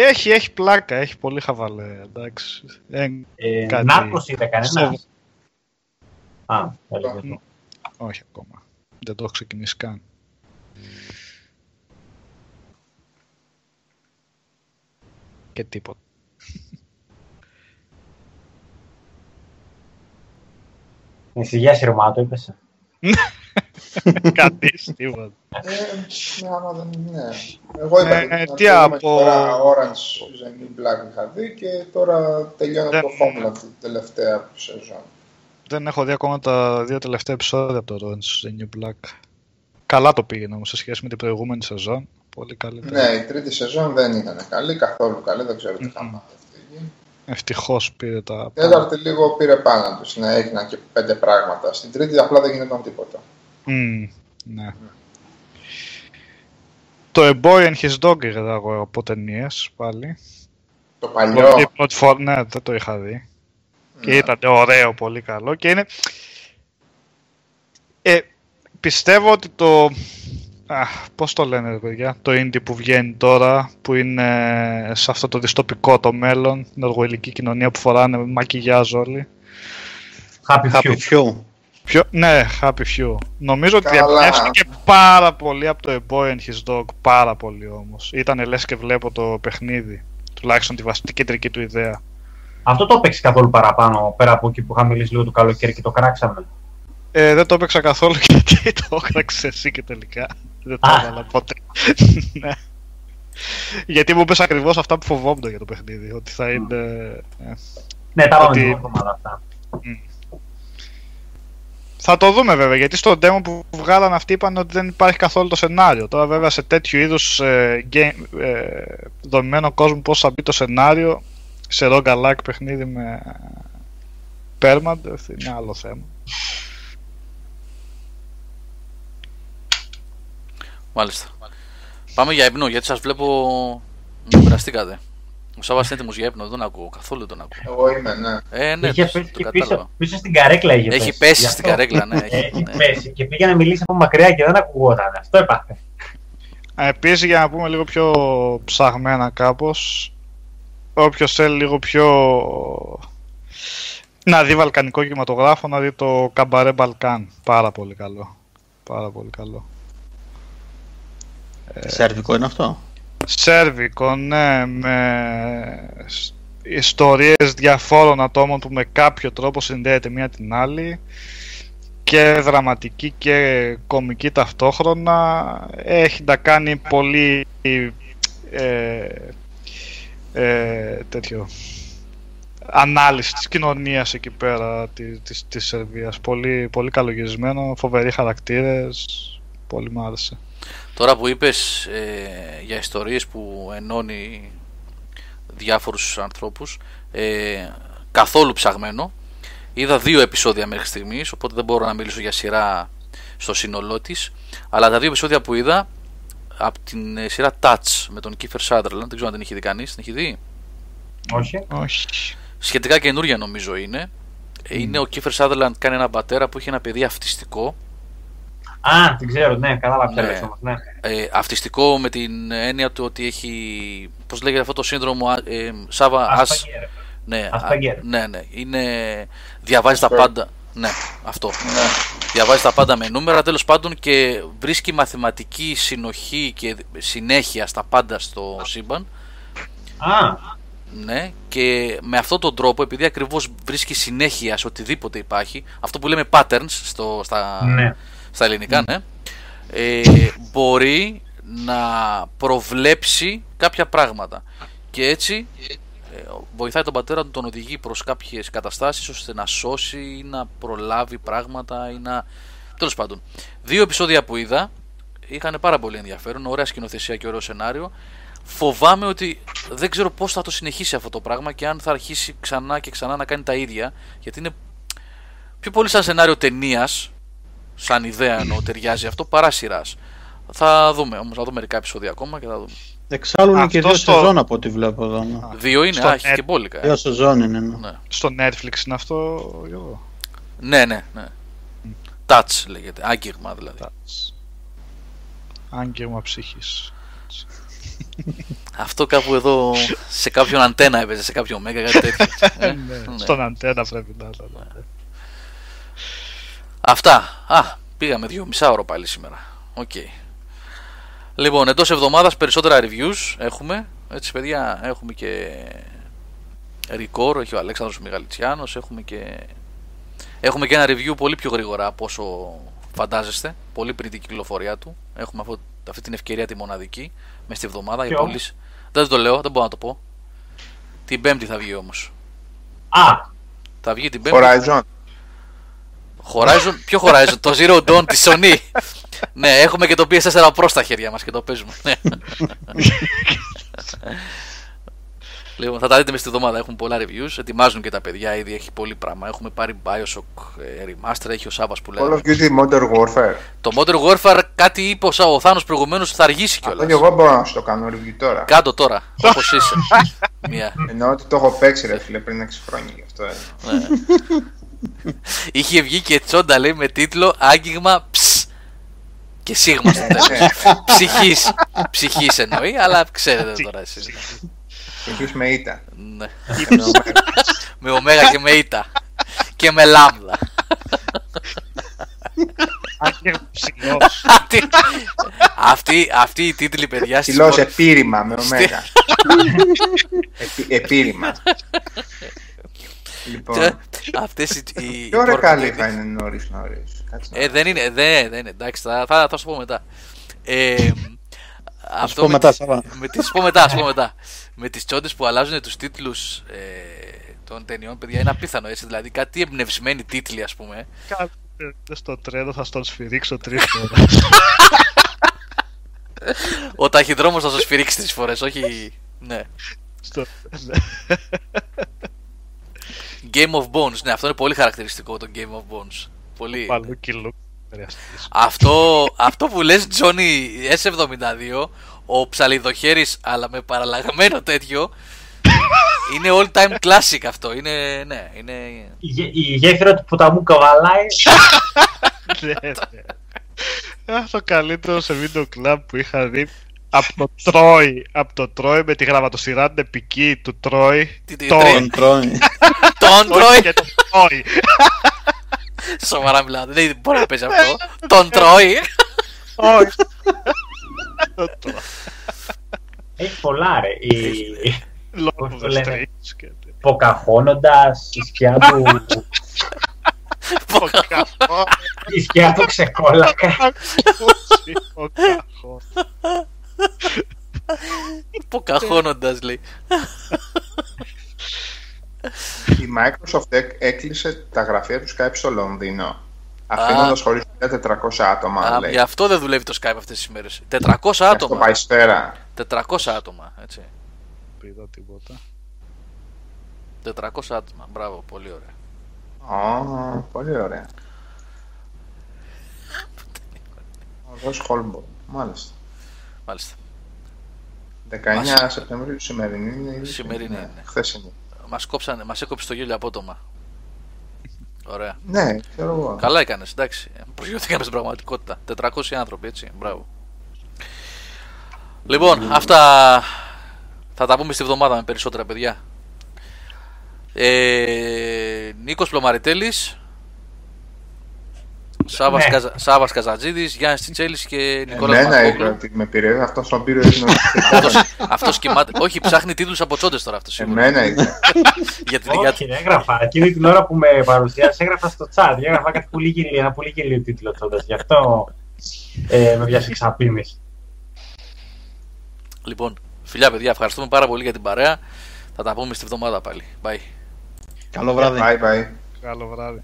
Έχει, έχει πλάκα, έχει πολύ χαβαλέ, εντάξει. Ε, Ε, κάτι- Νάρκος είδε κανένας; στο- Α, έλεγε το. όχι ακόμα. Δεν το έχω ξεκινήσει καν. Και τίποτα. Εσύ για σειρμά το είπες. Κανείς, τίποτα. Ε, ναι, άμα δεν ναι. Εγώ είπα Ε, την ε, αρχή, τι εγώ από- με φορά Orange is the New Black είχα δει και τώρα τελειώνω Δεν- το Homeland την τελευταία σεζόν. Δεν έχω δει ακόμα τα δύο τελευταία επεισόδια από το Orange is the New Black. Καλά το πήγαινε όμως σε σχέση με την προηγούμενη σεζόν. Πολύ καλύτερα. Ναι, η τρίτη σεζόν δεν ήταν καλή, καθόλου καλή, δεν ξέρω τι θα Μμμ. μάθει αυτή εκεί. Ευτυχώς πήρε τα... Η τέταρτη λίγο πήρε πάνω τους, ναι, έγιναν και πέντε πράγματα. Στην τρίτη απλά δεν γινόταν τίποτα. Μμμ, ναι. Το A Boy and His Dog είδα εγώ από ταινίες πάλι. Το παλιό. Η πρώτη φορά, ναι, δεν το είχα δει. Και Ναι. ήταν ωραίο, πολύ καλό. Και είναι... Ε, πιστεύω ότι το... Α, πώς το λένε ρε παιδιά, το indie που βγαίνει τώρα, που είναι σε αυτό το δυστοπικό το μέλλον, την οργοηλική κοινωνία που φοράνε μακιγιάζ όλοι. Happy Happy Few. Few. Ποιο... Ναι, Happy Few. Νομίζω ότι Καλά. εμπνεύστηκε πάρα πολύ από το A Boy and His Dog, πάρα πολύ όμως. Ήτανε λες και βλέπω το παιχνίδι, τουλάχιστον τη βασική κεντρική του ιδέα. Αυτό το έπαιξες καθόλου παραπάνω, πέρα από εκεί που είχαμε μιλήσει λίγο το καλοκαίρι και το κράξαμε; Ε, δεν το έπαιξα καθόλου γιατί το έκραξε εσύ και τελικά. Δεν το Α. έβαλα ποτέ. ναι. Γιατί μου είπες ακριβώς αυτά που φοβόμουν για το παιχνίδι. Ότι θα είναι... ε, Ναι, τα πάμε Ότι- την εβδομάδα αυτά. Θα το δούμε βέβαια, γιατί στο demo που βγάλαν αυτοί είπαν ότι δεν υπάρχει καθόλου το σενάριο. Τώρα βέβαια σε τέτοιου είδους ε, game, ε, δομημένο κόσμο πώς θα μπει το σενάριο σε roguelike παιχνίδι με permadeath είναι άλλο θέμα. Μάλιστα. Πάμε για ύπνο, γιατί σας βλέπω να κουραστήκατε. Ο Σάββας είναι έτοιμος για ύπνο, δεν τον ακούω, καθόλου δεν τον ακούω. Εγώ είμαι, ναι. Ε, ναι, είχε το, πέσει το και κατάλαβα. πίσω, πίσω στην καρέκλα είχε Έχει πέσει. πέσει Γι' στην αυτό. καρέκλα, ναι. Έχει, Έχει ναι. πέσει και πήγε να μιλήσει από μακριά και δεν ακουγόταν. Αυτό έπαθε. Επίσης για να πούμε λίγο πιο ψαγμένα κάπως Όποιος θέλει λίγο πιο να δει βαλκανικό κινηματογράφο να δει το Καμπαρέ Μπαλκάν Πάρα πολύ καλό Πάρα πολύ καλό Σερβικό είναι αυτό; Σέρβικο, ναι, με σ- ιστορίες διαφόρων ατόμων που με κάποιο τρόπο συνδέεται μία την άλλη και δραματική και κομική ταυτόχρονα. Έχει να κάνει πολύ ε, ε, τέτοιο ανάλυση της κοινωνίας εκεί πέρα της, της, της Σερβίας. Πολύ, πολύ καλογυρισμένο, φοβεροί χαρακτήρες πολύ μου άρεσε Τώρα που είπες ε, για ιστορίες που ενώνει διάφορους ανθρώπους ε, καθόλου ψαγμένο. Είδα δύο επεισόδια μέχρι στιγμής οπότε δεν μπορώ να μιλήσω για σειρά στο σύνολό της. Αλλά τα δύο επεισόδια που είδα από την ε, σειρά Touch με τον Kiefer Sutherland δεν ξέρω αν την έχει δει κανείς την έχει δει; Όχι. όχι. Σχετικά καινούρια νομίζω είναι. Είναι ο Kiefer Sutherland κάνει ένα πατέρα που έχει ένα παιδί αυτιστικό Α, την ξέρω, ναι, κατάλαβα ποια Ναι. λες όμως, ναι. ε, αυτιστικό με την έννοια του ότι έχει πώς λέγεται αυτό το σύνδρομο α- ε, Σάβα Ας, Ασπαγέρ. ναι, Asperger. α- ναι, ναι, είναι, διαβάζει τα Asperger. πάντα ναι, αυτό διαβάζει τα πάντα με νούμερα τέλος πάντων και βρίσκει μαθηματική συνοχή και συνέχεια στα πάντα στο σύμπαν Α, ναι, και με αυτόν τον τρόπο, επειδή ακριβώς βρίσκει συνέχεια σε οτιδήποτε υπάρχει, αυτό που λέμε patterns στο, στα, ναι. Στα ελληνικά, ναι, ε, μπορεί να προβλέψει κάποια πράγματα. Και έτσι ε, βοηθάει τον πατέρα του, τον οδηγεί προς κάποιες καταστάσεις ώστε να σώσει ή να προλάβει πράγματα ή να... Τέλος πάντων, δύο επεισόδια που είδα είχαν πάρα πολύ ενδιαφέρον, ωραία σκηνοθεσία και ωραίο σενάριο. Φοβάμαι ότι δεν ξέρω πώς θα το συνεχίσει αυτό το πράγμα και αν θα αρχίσει ξανά και ξανά να κάνει τα ίδια, γιατί είναι πιο πολύ σαν σενάριο ταινίας, σαν ιδέα ενώ ταιριάζει αυτό, παρά σειράς. Θα δούμε όμως, θα δούμε μερικά επεισόδια ακόμα και θα δούμε. Εξάλλου είναι και Αυτό δύο στο- σεζόν από ό,τι βλέπω εδώ. ναι. Δύο είναι, στο α, έχει net. και μπόλικα. Δύο σεζόν είναι. ναι. Ναι. Στο Netflix είναι αυτό, Γιώργο. ναι, ναι, ναι. Touch λέγεται, άγγιγμα δηλαδή. Άγγιγμα ψυχής. Αυτό κάπου εδώ σε κάποιον Αντέννα έπαιζε, σε κάποιο Μέγκα, κάτι τέτοιο. Ε, Ναι, ναι. Στον Αντέννα πρέπει να είναι. Αυτά. Α, πήγαμε δυόμισι ώρα πάλι σήμερα. ΟΚ. Λοιπόν, εντός εβδομάδας περισσότερα reviews έχουμε. Έτσι, παιδιά, έχουμε και record, έχει ο Αλέξανδρος Μιγαλιτσιάνος, έχουμε και... Έχουμε και ένα review πολύ πιο γρήγορα από όσο φαντάζεστε, πολύ πριν την κυκλοφορία του. Έχουμε αυτό, αυτή την ευκαιρία τη μοναδική, μες στη εβδομάδα. οι Ποιο; πωλήσεις- Δεν το λέω, δεν μπορώ να το πω. Την Πέμπτη θα βγει όμως. Α, Θα βγει την Πέμπτη. Horizon. Horizon, ποιο Horizon, το Zero Dawn της Sony. ναι, έχουμε και το PS4 Pro στα χέρια μας και το παίζουμε. Ναι. Λοιπόν, θα τα δείτε μες στη εβδομάδα. Έχουν πολλά reviews. Ετοιμάζουν και τα παιδιά. Ήδη έχει πολύ πράγμα. Έχουμε πάρει Bioshock ε, Remaster. Έχει ο Σάβα που λέει. Call of Duty Modern Warfare. Το Modern Warfare κάτι είπε ο, Σα- ο Θάνος προηγουμένως θα αργήσει Αυτό κιόλας. και εγώ μπορώ να σου το κάνω review τώρα. Κάντο τώρα, όπως είσαι. Μία. Εννοώ ότι το έχω παίξει ρε φίλε πριν 6 χρόνια γι' αυτό. ε. Είχε βγει και τσόντα λέει με τίτλο Άγγιγμα ψ. Και σίγμα στο τέλος. Ψυχής. Ψυχής εννοεί, αλλά ξέρετε τώρα εσείς. Έχεις με ήττα. Ναι. με ωμέγα και με ήττα. Και με λάμδα. Άγγελ ψηλός. Αυτή- αυτή, αυτή η τίτλη παιδιά στις Ψηλός μορ- επίρρημα με ωμέγα. Επί- Επίρρημα. Λοιπόν, Αυτές οι, οι, οι τι ώρα πόρ- καλή θα είναι νωρίς νωρίς. Κάτσε να Ε, δεν είναι, δεν, δεν είναι, εντάξει, θα, θα, θα σου πω μετά. Ε, αυτό πω με, μετά, τις- Σάβα. με τις, πω μετά, ας πω μετά. με τις τσόντες που αλλάζουν τους τίτλους ε, των ταινιών, παιδιά, είναι απίθανο έτσι. Δηλαδή, κάτι εμπνευσμένοι τίτλοι, ας πούμε. Κάντε στο τρένο θα στον σφυρίξω τρεις φορές. Ο ταχυδρόμος θα σας σφυρίξει τρεις φορές, όχι... Ναι. Στο- Game of Bones, ναι, αυτό είναι πολύ χαρακτηριστικό το Game of Bones. Πολύ. Παλούκι λουκ. χρειαστείς. Αυτό, αυτό που λες Johnny S72 Ο ψαλιδοχέρης αλλά με παραλλαγμένο τέτοιο Είναι all time classic αυτό Είναι, ναι, είναι Η, γε- η γέφυρα του ποταμού καβαλάει. Ναι, ναι. Α, Το καλύτερο σε βίντεο κλαμπ που είχα δει από το Τρόι, από το Τρόι με τη γραμματοσυρά την επική του Τρόι. Τι- τι- Το- τρία. Τον τρώει. Τον όχι τρώει και το Τρόι. Σοβαρά μιλάω Δεν μπορεί να παίζει αυτό Τον τρώει Όχι. Το Τρόι. Έχει πολλά ρε. Η Lord Πώς of το the λένε. Streets και τέτοια. Ποκαχώνοντας, η σκιά του, Ποκαχώ. η σκιά του ξεκόλακα. Ακούσει, Ποκαχώ. Ποκαχώνοντας λέει Η Microsoft έκ- έκλεισε τα γραφεία του Skype στο Λονδίνο. Αφήνοντας χωρίς 400 άτομα, Α, λέει. Γι' αυτό δεν δουλεύει το Skype αυτές τις μέρες 400 Και Αυτό άτομα πάει σφαίρα. 400 άτομα έτσι Πήδα τίποτα. 400 άτομα Μπράβο πολύ ωραία Ω, πολύ ωραία. Οδός Χόλμπορν. Μάλιστα. Μάλιστα 19 Σεπτεμβρίου σημερινή είναι. η- Σημερινή ναι, είναι. Χθεσινή. Μας κόψανε, μας έκοψε το γέλιο απότομα Ωραία Ναι, ξέρω εγώ. Καλά έκανες, εντάξει. Προσγειωθήκαμε στην πραγματικότητα. 400 άνθρωποι, έτσι. Μπράβο. Λοιπόν, αυτά θα τα πούμε στη βδομάδα με περισσότερα παιδιά. Ε, Νίκος Πλωμαριτέλης Σάβας, Ναι. Καζα... Σάβας Καζατζίδης, Γιάννης Τσιτσέλης και Νικόλας Εμένα είπε Μαρκόγλου. ότι με πήρε αυτός στον πύρο είναι Αυτός, αυτός κοιμάται. Όχι, ψάχνει τίτλους από τσόντες τώρα αυτός σίγουρα. Εμένα είπε. Γιατί, για... Όχι, έγραφα. Εκείνη την ώρα που με παρουσίασε, έγραφα στο chat. Έγραφα κάτι πολύ γελίο, ένα πολύ γελίο τίτλος τότε. Γι' αυτό ε, με πιάσε ξαπίνηση. Λοιπόν, φιλιά παιδιά, ευχαριστούμε πάρα πολύ για την παρέα. Θα τα πούμε στη βδομάδα πάλι. Bye. Καλό βράδυ. Bye bye. Καλό βράδυ.